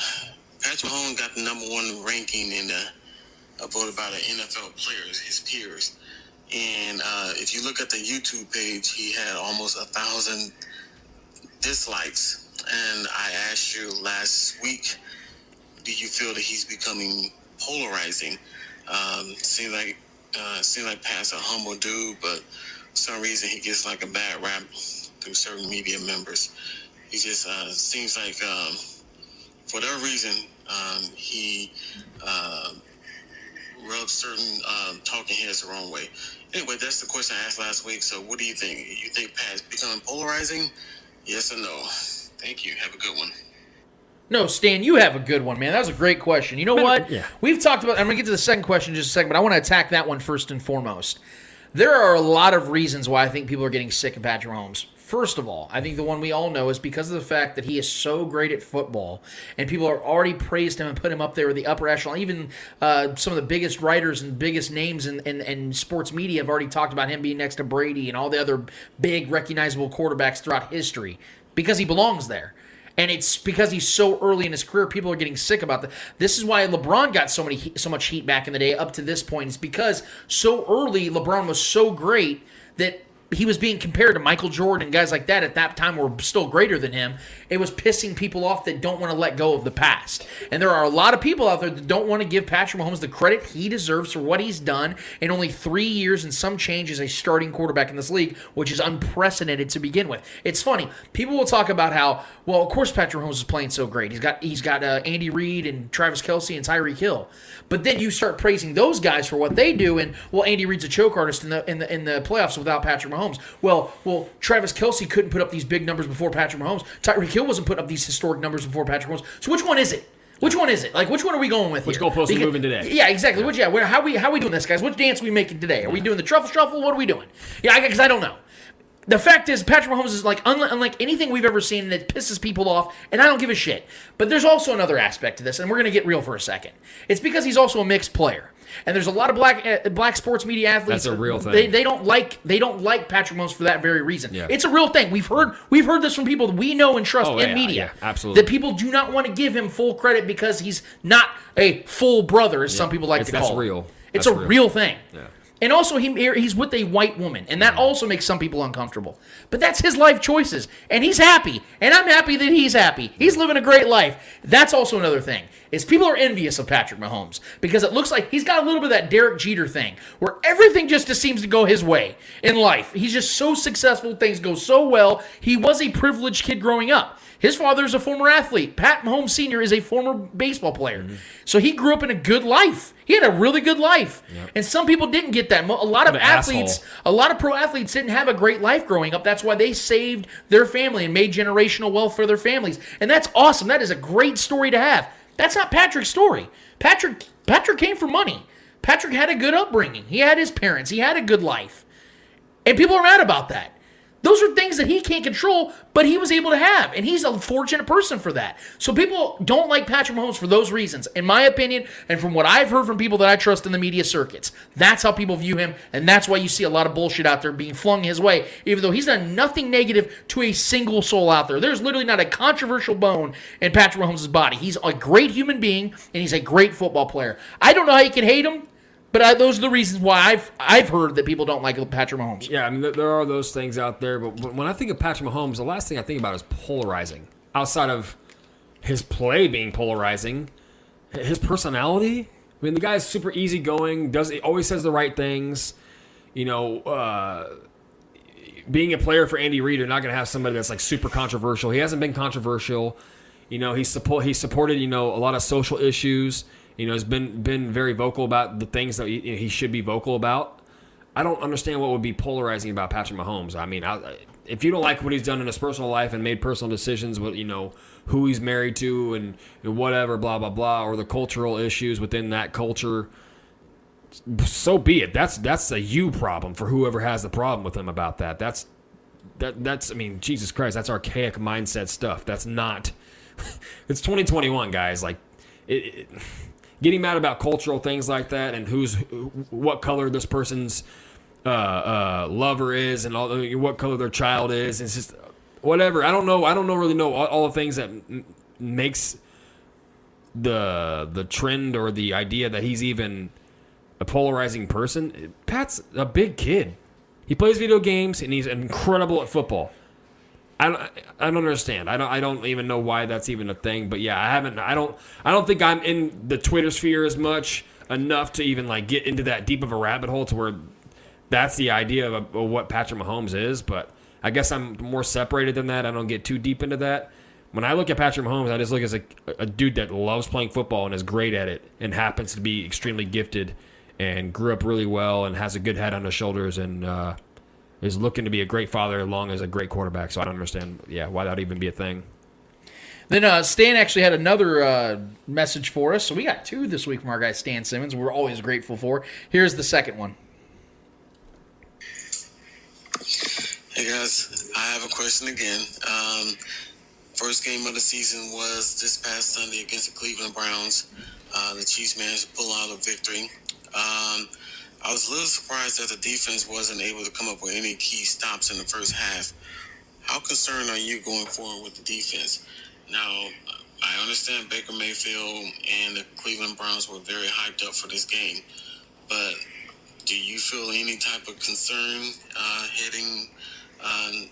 Patrick Mahomes got the number one ranking in the uh, voted by the NFL players, his peers. And uh, if you look at the YouTube page, he had almost a thousand dislikes. And I asked you last week, do you feel that he's becoming polarizing? Um, seems like uh, seems like Pat's a humble dude, but for some reason he gets like a bad rap through certain media members. He just uh, seems like, um, for whatever reason, um, he uh, rubs certain um, talking heads the wrong way. Anyway, that's the question I asked last week. So, what do you think? You think Pat's becoming polarizing? Yes or no? Thank you. Have a good one. No, Stan, you have a good one, man. That was a great question. You know what? yeah. We've talked about. I'm gonna get to the second question in just a second, but I want to attack that one first and foremost. There are a lot of reasons why I think people are getting sick of Patrick Mahomes. First of all, I think the one we all know is because of the fact that he is so great at football, and people are already praised him and put him up there with the upper echelon. Even uh, some of the biggest writers and biggest names in, in, in sports media have already talked about him being next to Brady and all the other big recognizable quarterbacks throughout history because he belongs there. And it's because he's so early in his career, people are getting sick about that. This is why LeBron got so many so much heat back in the day up to this point. It's because so early LeBron was so great that he was being compared to Michael Jordan guys like that at that time were still greater than him. It was pissing people off that don't want to let go of the past. And there are a lot of people out there that don't want to give Patrick Mahomes the credit he deserves for what he's done in only three years and some change as a starting quarterback in this league, which is unprecedented to begin with. It's funny. People will talk about how, well, of course Patrick Mahomes is playing so great. He's got he's got uh, Andy Reid and Travis Kelce and Tyreek Hill. But then you start praising those guys for what they do, and well, Andy Reid's a choke artist in the in the in the playoffs without Patrick Mahomes. Well, well, Travis Kelce couldn't put up these big numbers before Patrick Mahomes. Tyreek Hill wasn't putting up these historic numbers before Patrick Mahomes. So which one is it? Which one is it? Like which one are we going with? Which here? goalpost are we moving today? Yeah, exactly. Which yeah, where, how we how we doing this, guys? Which dance are we making today? Are we doing the truffle shuffle? What are we doing? Yeah, because I, don't know. The fact is, Patrick Mahomes is like unlike, unlike anything we've ever seen that pisses people off, and I don't give a shit. But there's also another aspect to this, and we're gonna get real for a second. It's because he's also a mixed player, and there's a lot of black uh, black sports media athletes. That's a real thing. They, they don't like they don't like Patrick Mahomes for that very reason. Yeah. It's a real thing. We've heard we've heard this from people that we know and trust Oh, in yeah, media. yeah, absolutely. That people do not want to give him full credit because he's not a full brother, as some people like It's- to call that's real. It's That's a real. real thing. Yeah. And also, he he's with a white woman, and that also makes some people uncomfortable. But that's his life choices, and he's happy, and I'm happy that he's happy. He's living a great life. That's also another thing is people are envious of Patrick Mahomes because it looks like he's got a little bit of that Derek Jeter thing where everything just seems to go his way in life. He's just so successful, things go so well. He was a privileged kid growing up. His father is a former athlete. Pat Mahomes Sr. is a former baseball player. Mm-hmm. So he grew up in a good life. He had a really good life. And some people didn't get that. A lot of athletes, asshole. a lot of pro athletes didn't have a great life growing up. That's why they saved their family and made generational wealth for their families. And that's awesome. That is a great story to have. That's not Patrick's story. Patrick Patrick came for money. Patrick had a good upbringing. He had his parents. He had a good life. And people are mad about that. Those are things that he can't control, but he was able to have. And he's a fortunate person for that. So people don't like Patrick Mahomes for those reasons, in my opinion, and from what I've heard from people that I trust in the media circuits. That's how people view him, and that's why you see a lot of bullshit out there being flung his way, even though he's done nothing negative to a single soul out there. There's literally not a controversial bone in Patrick Mahomes' body. He's a great human being, and he's a great football player. I don't know how you can hate him. But I, those are the reasons why I've I've heard that people don't like Patrick Mahomes. Yeah, I mean, there, are those things out there, but when when I think of Patrick Mahomes, the last thing I think about is polarizing. Outside of his play being polarizing, his personality. I mean, the guy is super easygoing. Does he always says the right things? You know, uh, being a player for Andy Reid, you're not going to have somebody that's like super controversial. He hasn't been controversial. You know, he support he supported you know a lot of social issues. You know, has been been very vocal about the things that he, he should be vocal about. I don't understand what would be polarizing about Patrick Mahomes. I mean, I, if you don't like what he's done in his personal life and made personal decisions with you know who he's married to and whatever, blah blah blah, or the cultural issues within that culture, so be it. That's that's a you problem for whoever has the problem with him about that. That's that that's I mean, Jesus Christ, that's archaic mindset stuff. That's not. it's 2021, guys. Like, it, it, getting mad about cultural things like that and who's what color this person's uh, uh, lover is and all the, what color their child is. It's just whatever. I don't know. I don't know really know all, all the things that m- makes the the trend or the idea that he's even a polarizing person. Pat's a big kid. He plays video games and he's incredible at football. I don't, I don't understand. I don't I don't even know why that's even a thing. But yeah, I haven't. I don't. I don't think I'm in the Twitter sphere as much enough to even like get into that deep of a rabbit hole to where that's the idea of, of what Patrick Mahomes is. But I guess I'm more separated than that. I don't get too deep into that. When I look at Patrick Mahomes, I just look as a, a dude that loves playing football and is great at it and happens to be extremely gifted and grew up really well and has a good head on his shoulders and uh, is looking to be a great father along as a great quarterback. So I don't understand, yeah, why that would even be a thing. Then uh, Stan actually had another uh, message for us. So we got two this week from our guy Stan Simmons. We're always grateful for. Here's the second one. Hey guys, I have a question again. Um, first game of the season was this past Sunday against the Cleveland Browns. Uh, the Chiefs managed to pull out a victory. Um, I was a little surprised that the defense wasn't able to come up with any key stops in the first half. How concerned are you going forward with the defense? Now, I understand Baker Mayfield and the Cleveland Browns were very hyped up for this game, but do you feel any type of concern uh, heading um,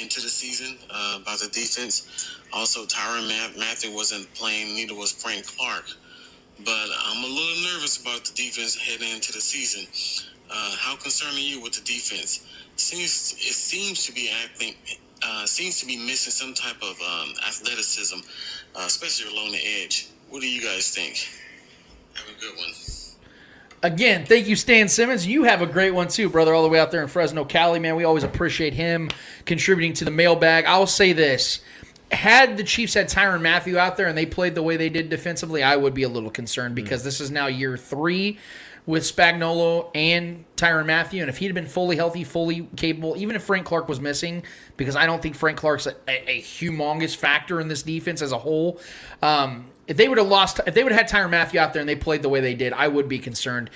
into the season uh, about the defense? Also, Tyrann Mathieu wasn't playing, neither was Frank Clark. But I'm a little nervous about the defense heading into the season. Uh, how concerned are you with the defense? Seems it seems to be acting, uh, seems to be missing some type of um, athleticism, uh, especially along the edge. What do you guys think? Have a good one. Again, thank you, Stan Simmons. You have a great one too, brother, all the way out there in Fresno, Cali, man. We always appreciate him contributing to the mailbag. I'll say this. Had the Chiefs had Tyrann Mathieu out there and they played the way they did defensively, I would be a little concerned because this is now year three with Spagnuolo and Tyrann Mathieu. And if he'd been fully healthy, fully capable, even if Frank Clark was missing, because I don't think Frank Clark's a, a, a humongous factor in this defense as a whole. Um, if they would have lost, if they would have had Tyrann Mathieu out there and they played the way they did, I would be concerned.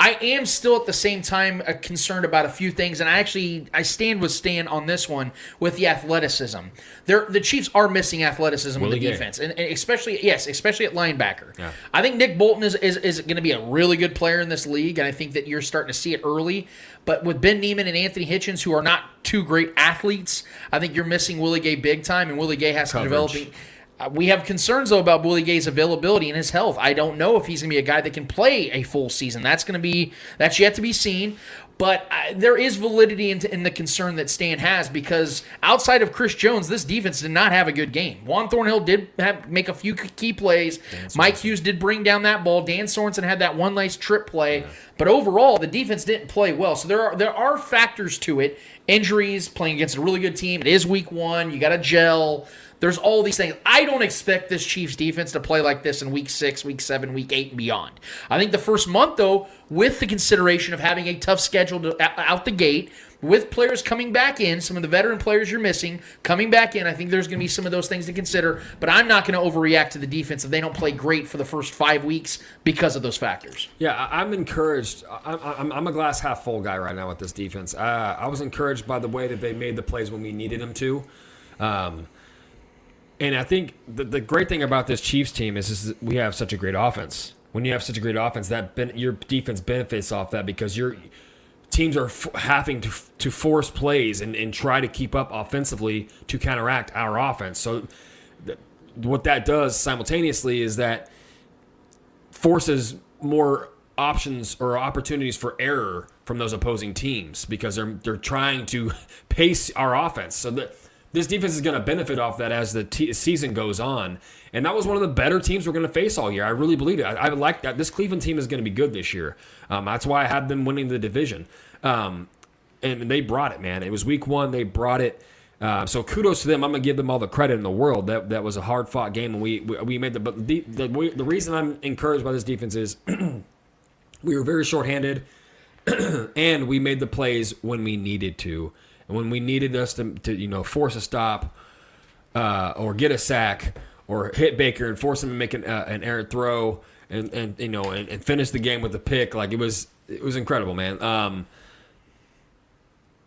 I am still at the same time uh, concerned about a few things, and I actually I stand with Stan on this one with the athleticism. They're, the Chiefs are missing athleticism Willie with the Gay. defense, and, and especially yes, especially at linebacker. Yeah. I think Nick Bolton is, is, is going to be a really good player in this league, and I think that you're starting to see it early. But with Ben Niemann and Anthony Hitchens, who are not two great athletes, I think you're missing Willie Gay big time, and Willie Gay has to Coverage. develop. Uh, we have concerns though about Willie Gay's availability and his health. I don't know if he's going to be a guy that can play a full season. That's going to be that's yet to be seen. But uh, there is validity in, in the concern that Stan has because outside of Chris Jones, this defense did not have a good game. Juan Thornhill did have, make a few key plays. Mike Hughes did bring down that ball. Dan Sorensen had that one nice trip play. But overall, the defense didn't play well. So there are there are factors to it. Injuries, playing against a really good team. It is week one. You got to gel. There's all these things. I don't expect this Chiefs defense to play like this in week six, week seven, week eight, and beyond. I think the first month, though, with the consideration of having a tough schedule to, out the gate, with players coming back in, some of the veteran players you're missing coming back in, I think there's going to be some of those things to consider. But I'm not going to overreact to the defense if they don't play great for the first five weeks because of those factors. Yeah, I'm encouraged. I'm, I'm a glass half full guy right now with this defense. Uh, I was encouraged by the way that they made the plays when we needed them to. Um, and I think the, the great thing about this Chiefs team is, is we have such a great offense. When you have such a great offense, that ben, your defense benefits off that because your teams are f- having to, to force plays and, and try to keep up offensively to counteract our offense. So th- what that does simultaneously is that forces more options or opportunities for error from those opposing teams because they're they're trying to pace our offense. So that this defense is going to benefit off that as the t- season goes on. And that was one of the better teams we're going to face all year. I really believe it. I, I like that. This Cleveland team is going to be good this year. Um, that's why I had them winning the division. Um, and they brought it, man. It was week one. They brought it. Uh, so kudos to them. I'm gonna give them all the credit in the world. That that was a hard fought game, and we we, we made the. But the, the the reason I'm encouraged by this defense is we were very shorthanded, and we made the plays when we needed to, and when we needed us to, to you know force a stop, uh, or get a sack, or hit Baker and force him to make an, uh, an errant throw, and and you know and, and finish the game with a pick. Like it was it was incredible, man. Um,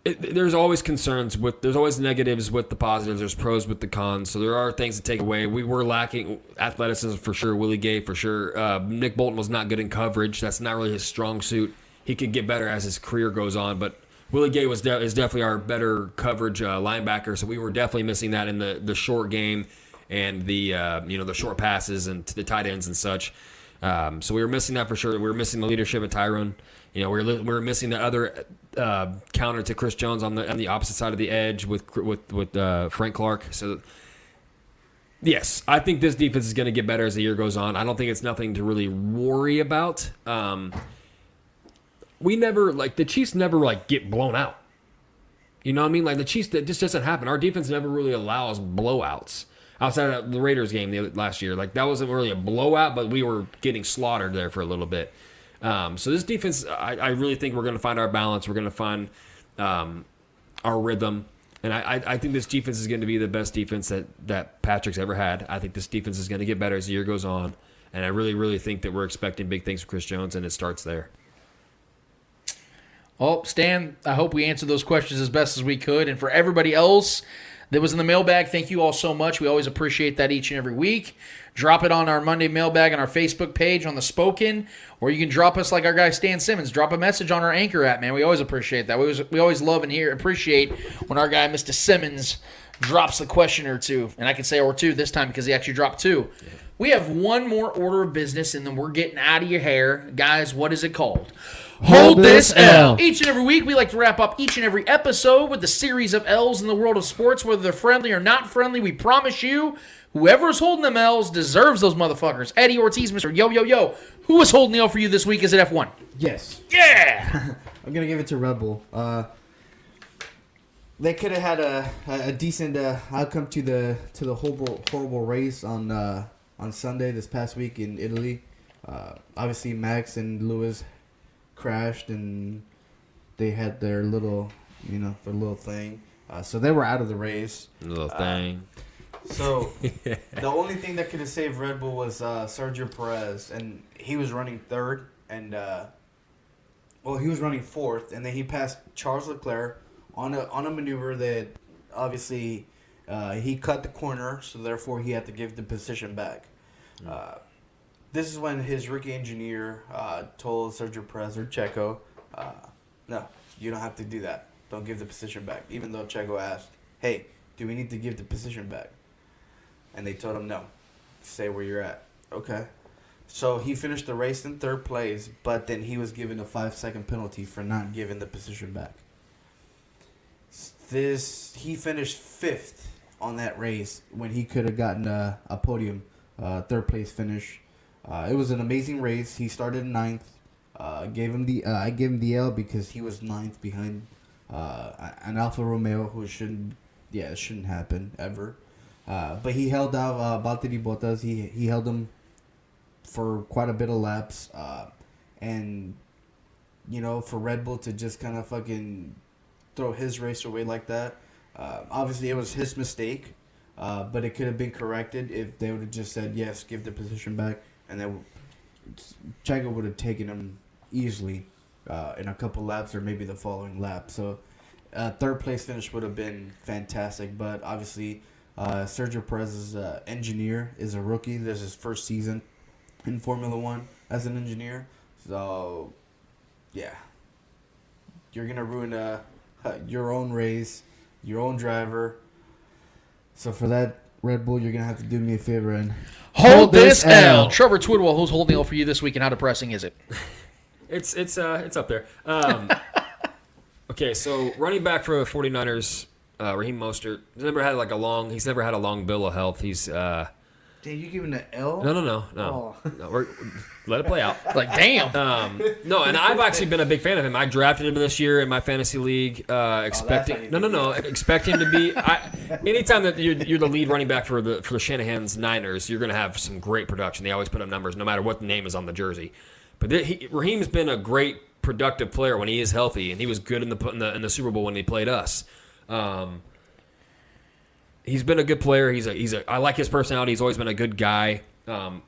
it, there's always concerns with there's always negatives with the positives there's pros with the cons so there are things to take away we were lacking athleticism for sure willie gay for sure uh, nick bolton was not good in coverage that's not really his strong suit he could get better as his career goes on but willie gay was de- is definitely our better coverage uh, linebacker so we were definitely missing that in the, the short game and the uh, you know the short passes and the tight ends and such um, so we were missing that for sure. We were missing the leadership of Tyrann. You know, we were li- we were missing the other uh, counter to Chris Jones on the on the opposite side of the edge with with with uh, Frank Clark. So yes, I think this defense is going to get better as the year goes on. I don't think it's nothing to really worry about. Um, we never like the Chiefs never like get blown out. You know what I mean? Like the Chiefs, that just doesn't happen. Our defense never really allows blowouts outside of the Raiders game the last year. Like that wasn't really a blowout, but we were getting slaughtered there for a little bit. Um, so this defense, I, I really think we're going to find our balance. We're going to find um, our rhythm, and I, I, think this defense is going to be the best defense that that Patrick's ever had. I think this defense is going to get better as the year goes on, and I really, really think that we're expecting big things from Chris Jones, and it starts there. Well, Stan, I hope we answered those questions as best as we could. And for everybody else that was in the mailbag, thank you all so much. We always appreciate that each and every week. Drop it on our Monday mailbag on our Facebook page on the Spoken, or you can drop us like our guy Stan Simmons. Drop a message on our Anchor app, man. We always appreciate that. We always, we always love and hear appreciate when our guy Mr. Simmons drops a question or two, and I can say or two this time because he actually dropped two. We have one more order of business, and then we're getting out of your hair, guys. What is it called? Hold this L. Each and every week, we like to wrap up each and every episode with a series of L's in the world of sports, whether they're friendly or not friendly. We promise you, whoever's holding them L's deserves those motherfuckers. Eddie Ortiz, Mr. Yo Yo Yo. Who is holding the L for you this week? Is it F1? Yes. Yeah! I'm gonna give it to Red Bull. Uh, they could have had a, a a decent uh, outcome to the to the horrible horrible race on uh, on Sunday this past week in Italy. Uh, obviously, Max and Lewis crashed and they had their little you know their little thing. Uh, so they were out of the race. Little Uh, thing. So the only thing that could have saved Red Bull was uh, Sergio Perez, and he was running third, and uh, well, he was running fourth, and then he passed Charles Leclerc on a on a maneuver that obviously uh, he cut the corner, so therefore he had to give the position back. Uh, this is when his rookie engineer uh, told Sergio Perez or Checo, uh, "No, you don't have to do that. Don't give the position back." Even though Checo asked, "Hey, do we need to give the position back?" and they told him no, stay where you're at. Okay. So he finished the race in third place, but then he was given a five second penalty for not giving the position back. This he finished fifth on that race when he could have gotten a, a podium, uh, third place finish. Uh, it was an amazing race. He started ninth. Uh, gave him the uh, I gave him the L because he was ninth behind uh, an Alfa Romeo who shouldn't yeah it shouldn't happen ever. Uh, but he held out uh, Valtteri Bottas. He he held him for quite a bit of laps, uh, and you know for Red Bull to just kind of fucking throw his race away like that. Uh, obviously, it was his mistake, uh, but it could have been corrected if they would have just said yes, give the position back, and then Checo would have taken him easily uh, in a couple laps or maybe the following lap. So. Uh, third place finish would have been fantastic, but obviously uh, Sergio Perez's uh, engineer is a rookie. This is his first season in Formula One as an engineer. So, yeah, you're gonna ruin uh, your own race, your own driver. So for that, Red Bull, you're gonna have to do me a favor and Hold this L. Trevor Twidwell, who's holding the L for you this week, and how depressing is it? It's it's uh it's up there. Um, okay, so running back for the 49ers, uh, Raheem Mostert. He's never had like a long. He's never had a long bill of health. He's uh, Did you give him an L? no, no, no, no. no we're, let it play out. Like, damn. Um, no, and I've actually been a big fan of him. I drafted him this year in my fantasy league, uh, expecting no, no, no, expect him to be. I, anytime that you're, you're the lead running back for the for the Shanahan's Niners, you're going to have some great production. They always put up numbers, no matter what the name is on the jersey. But th- he, Raheem's been a great productive player when he is healthy, and he was good in the in the, in the Super Bowl when he played us. Um, he's been a good player. He's a he's a I like his personality. He's always been a good guy. Um,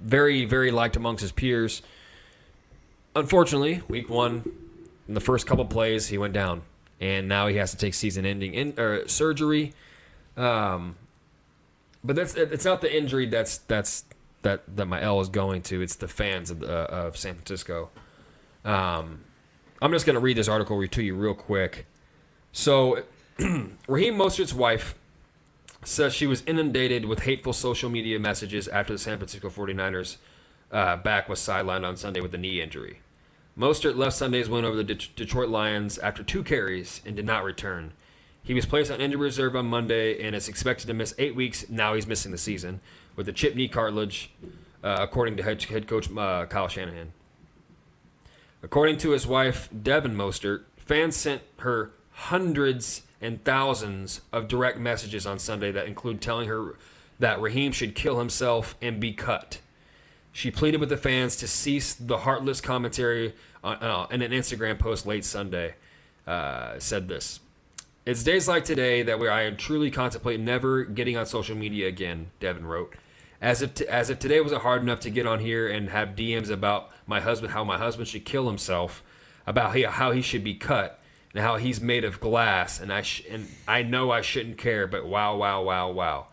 very very liked amongst his peers. Unfortunately, week one, in the first couple plays, he went down, and now he has to take season-ending in, or surgery. Um, but that's it's not the injury that's that's that that my L is going to. It's the fans of, uh, of San Francisco. Um, I'm just going to read this article to you real quick. So, Raheem Mostert's wife says she was inundated with hateful social media messages after the San Francisco 49ers uh, back was sidelined on Sunday with a knee injury. Mostert left Sunday's win over the De- Detroit Lions after two carries and did not return. He was placed on injury reserve on Monday and is expected to miss eight weeks. Now he's missing the season with a chip knee cartilage, uh, according to head, head coach uh, Kyle Shanahan. According to his wife, Devin Mostert, fans sent her hundreds and thousands of direct messages on Sunday that include telling her that Raheem should kill himself and be cut. She pleaded with the fans to cease the heartless commentary on, uh, in an Instagram post late Sunday. Uh, said this. It's days like today that I truly contemplate never getting on social media again, Devin wrote. As if, as if today was hard enough to get on here and have DMs about my husband, how my husband should kill himself, about he, how he should be cut, and how he's made of glass, and I sh- and I know I shouldn't care, but wow, wow, wow, wow.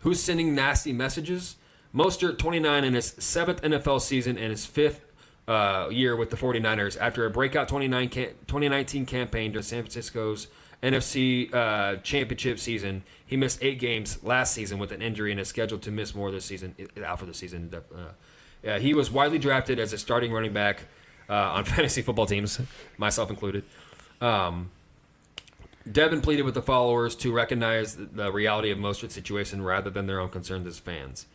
Who's sending nasty messages? Mostert, 29, in his seventh NFL season and his fifth uh, year with the 49ers after a breakout 29 cam- 2019 campaign to San Francisco's NFC uh, championship season. He missed eight games last season with an injury and is scheduled to miss more this season, out for the season. Uh, yeah, he was widely drafted as a starting running back uh, on fantasy football teams, myself included. Um, Devin pleaded with the followers to recognize the reality of Mostert's situation rather than their own concerns as fans.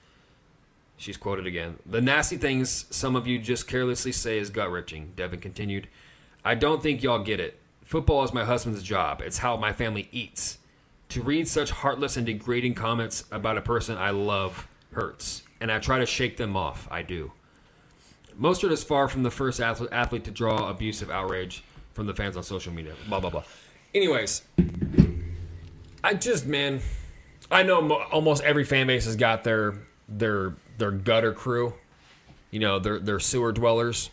She's quoted again. The nasty things some of you just carelessly say is gut wrenching, Devin continued. I don't think y'all get it. Football is my husband's job, it's how my family eats. To read such heartless and degrading comments about a person I love hurts, and I try to shake them off. I do. Mostert is far from the first athlete, athlete to draw abusive outrage from the fans on social media. Blah, blah, blah. Anyways, I just, man, I know mo- almost every fan base has got their their their gutter crew, you know, their their sewer dwellers.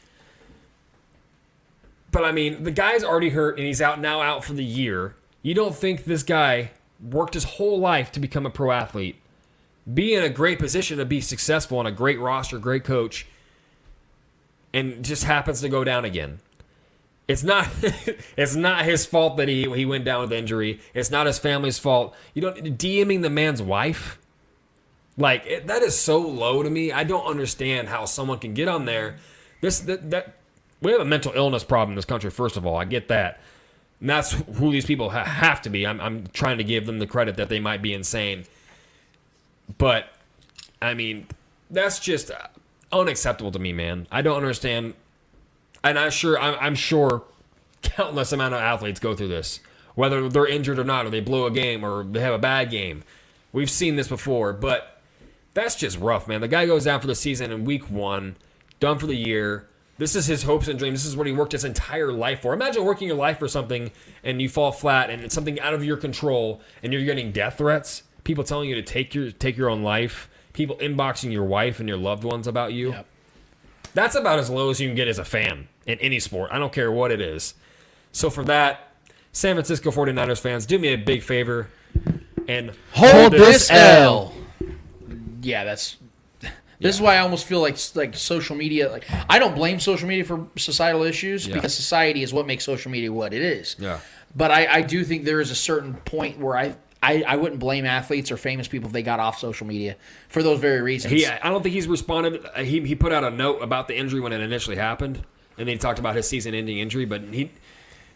But I mean, the guy's already hurt and he's out now out for the year. You don't think this guy worked his whole life to become a pro athlete, be in a great position to be successful on a great roster, great coach, and just happens to go down again. It's not it's not his fault that he he went down with injury. It's not his family's fault. You don't DMing the man's wife. Like it, that is so low to me. I don't understand how someone can get on there. This that, that we have a mental illness problem in this country. First of all, I get that. And that's who these people ha- have to be. I'm, I'm trying to give them the credit that they might be insane. But, I mean, that's just unacceptable to me, man. I don't understand. And I'm sure, I'm, I'm sure countless amount of athletes go through this. Whether they're injured or not, or they blow a game, or they have a bad game. We've seen this before, but that's just rough, man. The guy goes down for the season in week one, done for the year. This is his hopes and dreams. This is what he worked his entire life for. Imagine working your life for something and you fall flat and it's something out of your control and you're getting death threats, people telling you to take your take your own life, people inboxing your wife and your loved ones about you. That's about as low as you can get as a fan in any sport. I don't care what it is. So for that, San Francisco 49ers fans, do me a big favor and Hold this L. Yeah, that's. This is why I almost feel like like social media. Like I don't blame social media for societal issues Yeah. because society is what makes social media what it is. Yeah. But I, I do think there is a certain point where I, I I wouldn't blame athletes or famous people if they got off social media for those very reasons. He, I don't think he's responded. He, he put out a note about the injury when it initially happened, and then he talked about his season-ending injury. But he,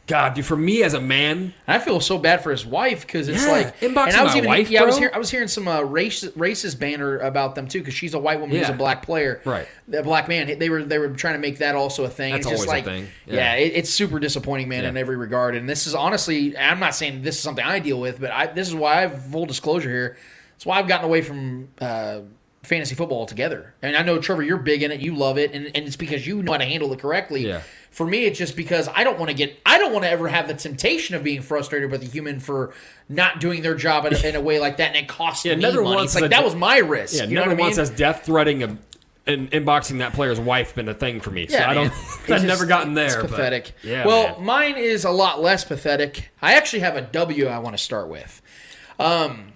God, dude, for me as a man, I feel so bad for his wife because it's Yeah, like, inboxing and I was my even, wife, yeah, I was bro. hear, I was hearing some uh, race, racist banner about them too because she's a white woman who's a black player, Right. A black man. They were they were trying to make that also a thing. That's it's just always like, a thing. yeah, Yeah. it, it's super disappointing, man, Yeah. in every regard. And this is honestly, I'm not saying this is something I deal with, but I, this is why I have full disclosure here. It's why I've gotten away from. Uh, Fantasy football altogether, and I know Trevor, you're big in it. You love it, and, and it's because you know how to handle it correctly. Yeah. For me, it's just because I don't want to get, I don't want to ever have the temptation of being frustrated with a human for not doing their job in a, in a way like that, and it costs yeah, me never money. once It's like that a- was my risk. Yeah, you know never what I mean? once has death threatening a, and inboxing that player's wife been a thing for me. So Yeah, I don't. I've just- never gotten there. Pathetic. yeah. Well, man. mine is a lot less pathetic. I actually have a W I want to start with. Um,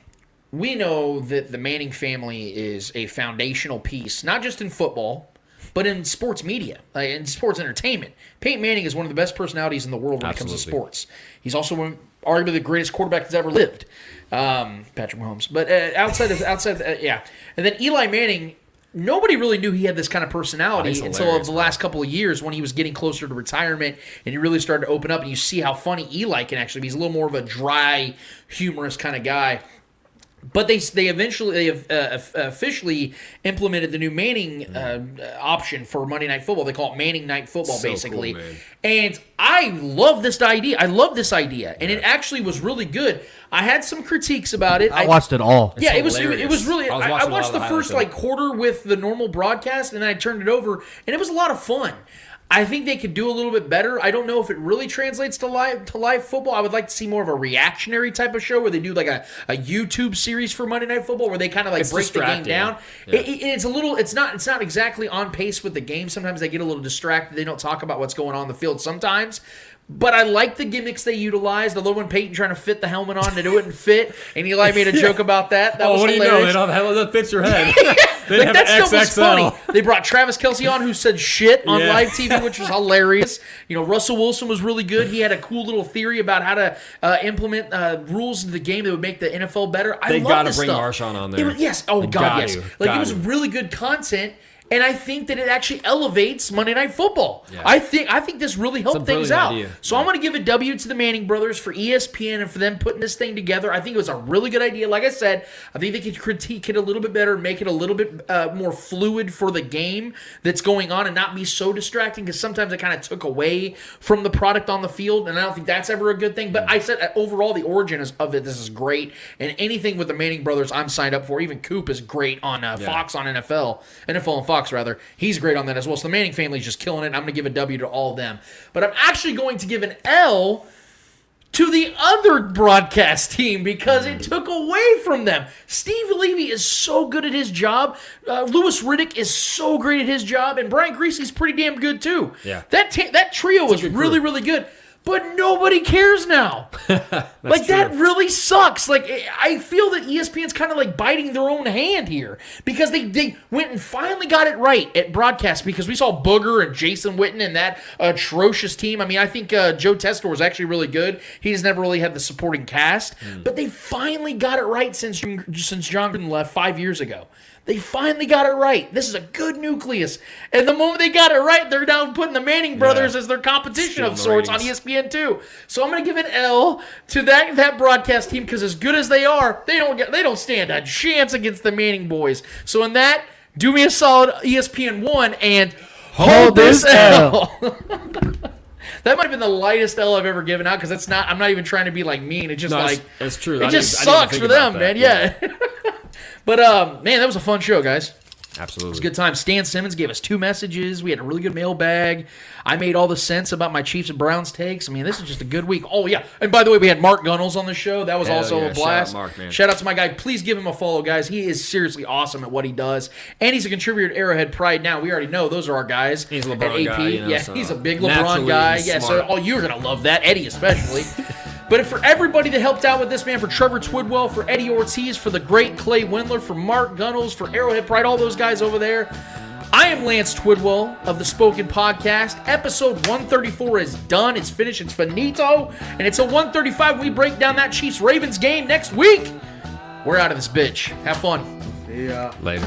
we know that the Manning family is a foundational piece, not just in football, but in sports media, like in sports entertainment. Peyton Manning is one of the best personalities in the world when it comes to sports. He's also one, arguably the greatest quarterback that's ever lived, um, Patrick Mahomes. But uh, outside of outside, of, uh, yeah, and then Eli Manning. Nobody really knew he had this kind of personality Oh, until hilarious, the last couple of years when he was getting closer to retirement and he really started to open up. And you see how funny Eli can actually be. He's a little more of a dry, humorous kind of guy. But they they eventually they have uh, officially implemented the new Manning uh, option for Monday Night Football. They call it Manning Night Football, So basically. man. and I love this idea. I love this idea, and it actually was really good. I had some critiques about it. I watched it all. Yeah, it was it, hilarious. it was really. I was I, I watching a lot watched the the first like quarter with the normal broadcast, and then I turned it over, and it was a lot of fun. I think they could do a little bit better. I don't know if it really translates to live to live football. I would like to see more of a reactionary type of show where they do like a, a YouTube series for Monday Night Football where they kind of like It's break the game down. Yeah. It- it- it's a little. It's not. It's not exactly on pace with the game. Sometimes they get a little distracted. They don't talk about what's going on in the field. Sometimes. But I like the gimmicks they utilized. Love when Peyton trying to fit the helmet on and it wouldn't fit, and Eli made a joke about that. That oh, was what do you know? hilarious. They don't have that fits your head. they Like, that stuff was funny. They brought Travis Kelce on, who said shit on Yeah. live TV, which was hilarious. You know, Russell Wilson was really good. He had a cool little theory about how to uh, implement uh, rules into the game that would make the NFL better. I They gotta this bring stuff. Marshawn on It there. was- yes. Oh They God, yes. to. Like Got it was to. really good content. And I think that it actually elevates Monday Night Football. Yeah. I think I think this really helped things out. idea. So I'm going to give a W to the Manning brothers for ESPN and for them putting this thing together. I think it was a really good idea. Like I said, I think they could critique it a little bit better, make it a little bit uh, more fluid for the game that's going on, and not be so distracting. Because sometimes it kind of took away from the product on the field, and I don't think that's ever a good thing. But I said uh, overall, the origin is, of it, this is great, and anything with the Manning brothers, I'm signed up for. Even Coop is great on uh, Fox on NFL, NFL and Fox rather. He's great on that as well. So the Manning family's just killing it. I'm going to give a W to all of them, but I'm actually going to give an L to the other broadcast team because it took away from them. Steve Levy is so good at his job. Uh, Louis Riddick is so great at his job, and Brian Griese's pretty damn good too. Yeah. that ta- that trio was really really good. But nobody cares now. like that really sucks. Like I feel that ESPN's kind of like biting their own hand here because they they went and finally got it right at broadcast because we saw Booger and Jason Witten and that atrocious team. I mean, I think uh, Joe Tessitore was actually really good. He just never really had the supporting cast, but they finally got it right since since Jon Gruden left five years ago. They finally got it right. This is a good nucleus. And the moment they got it right, they're now putting the Manning brothers as their competition Stealing of sorts on. ESPN too. So I'm gonna give an L to that that broadcast team because as good as they are, they don't get they don't stand a chance against the Manning boys. So in that, do me a solid, ESPN one and hold, this L. that might have been the lightest L I've ever given out because it's not. I'm not even trying to be like mean. It's just No, like it's- it's true. It I just didn't- I didn't sucks for them, man. that. Yeah. but um, man, that was a fun show, guys. Absolutely. It was a good time. Stan Simmons gave us two messages. We had a really good mailbag. I made all the sense about my Chiefs and Browns takes. I mean, this is just a good week. Oh yeah, and by the way, we had Mark Gunnels on the show. That was Hell also yeah. a Shout out blast. Mark, man. Shout out to my guy. Please give him a follow, guys. He is seriously awesome at what he does, and he's a contributor to Arrowhead Pride. Now we already know those are our guys. He's a LeBron guy, you know, yeah, so he's a big LeBron guy. he's Yeah, so smart. oh, you're gonna love that, Eddie especially. But for everybody that helped out with this, man, for Trevor Twidwell, for Eddie Ortiz, for the great Clay Windler, for Mark Gunnels, for Arrowhead Pride, all those guys over there, I am Lance Twidwell of the Spoken Podcast. Episode 134 is done. It's finished. It's finito. And it's a 135. We break down that Chiefs Ravens game next week. We're out of this bitch. Have fun. Yeah. Later.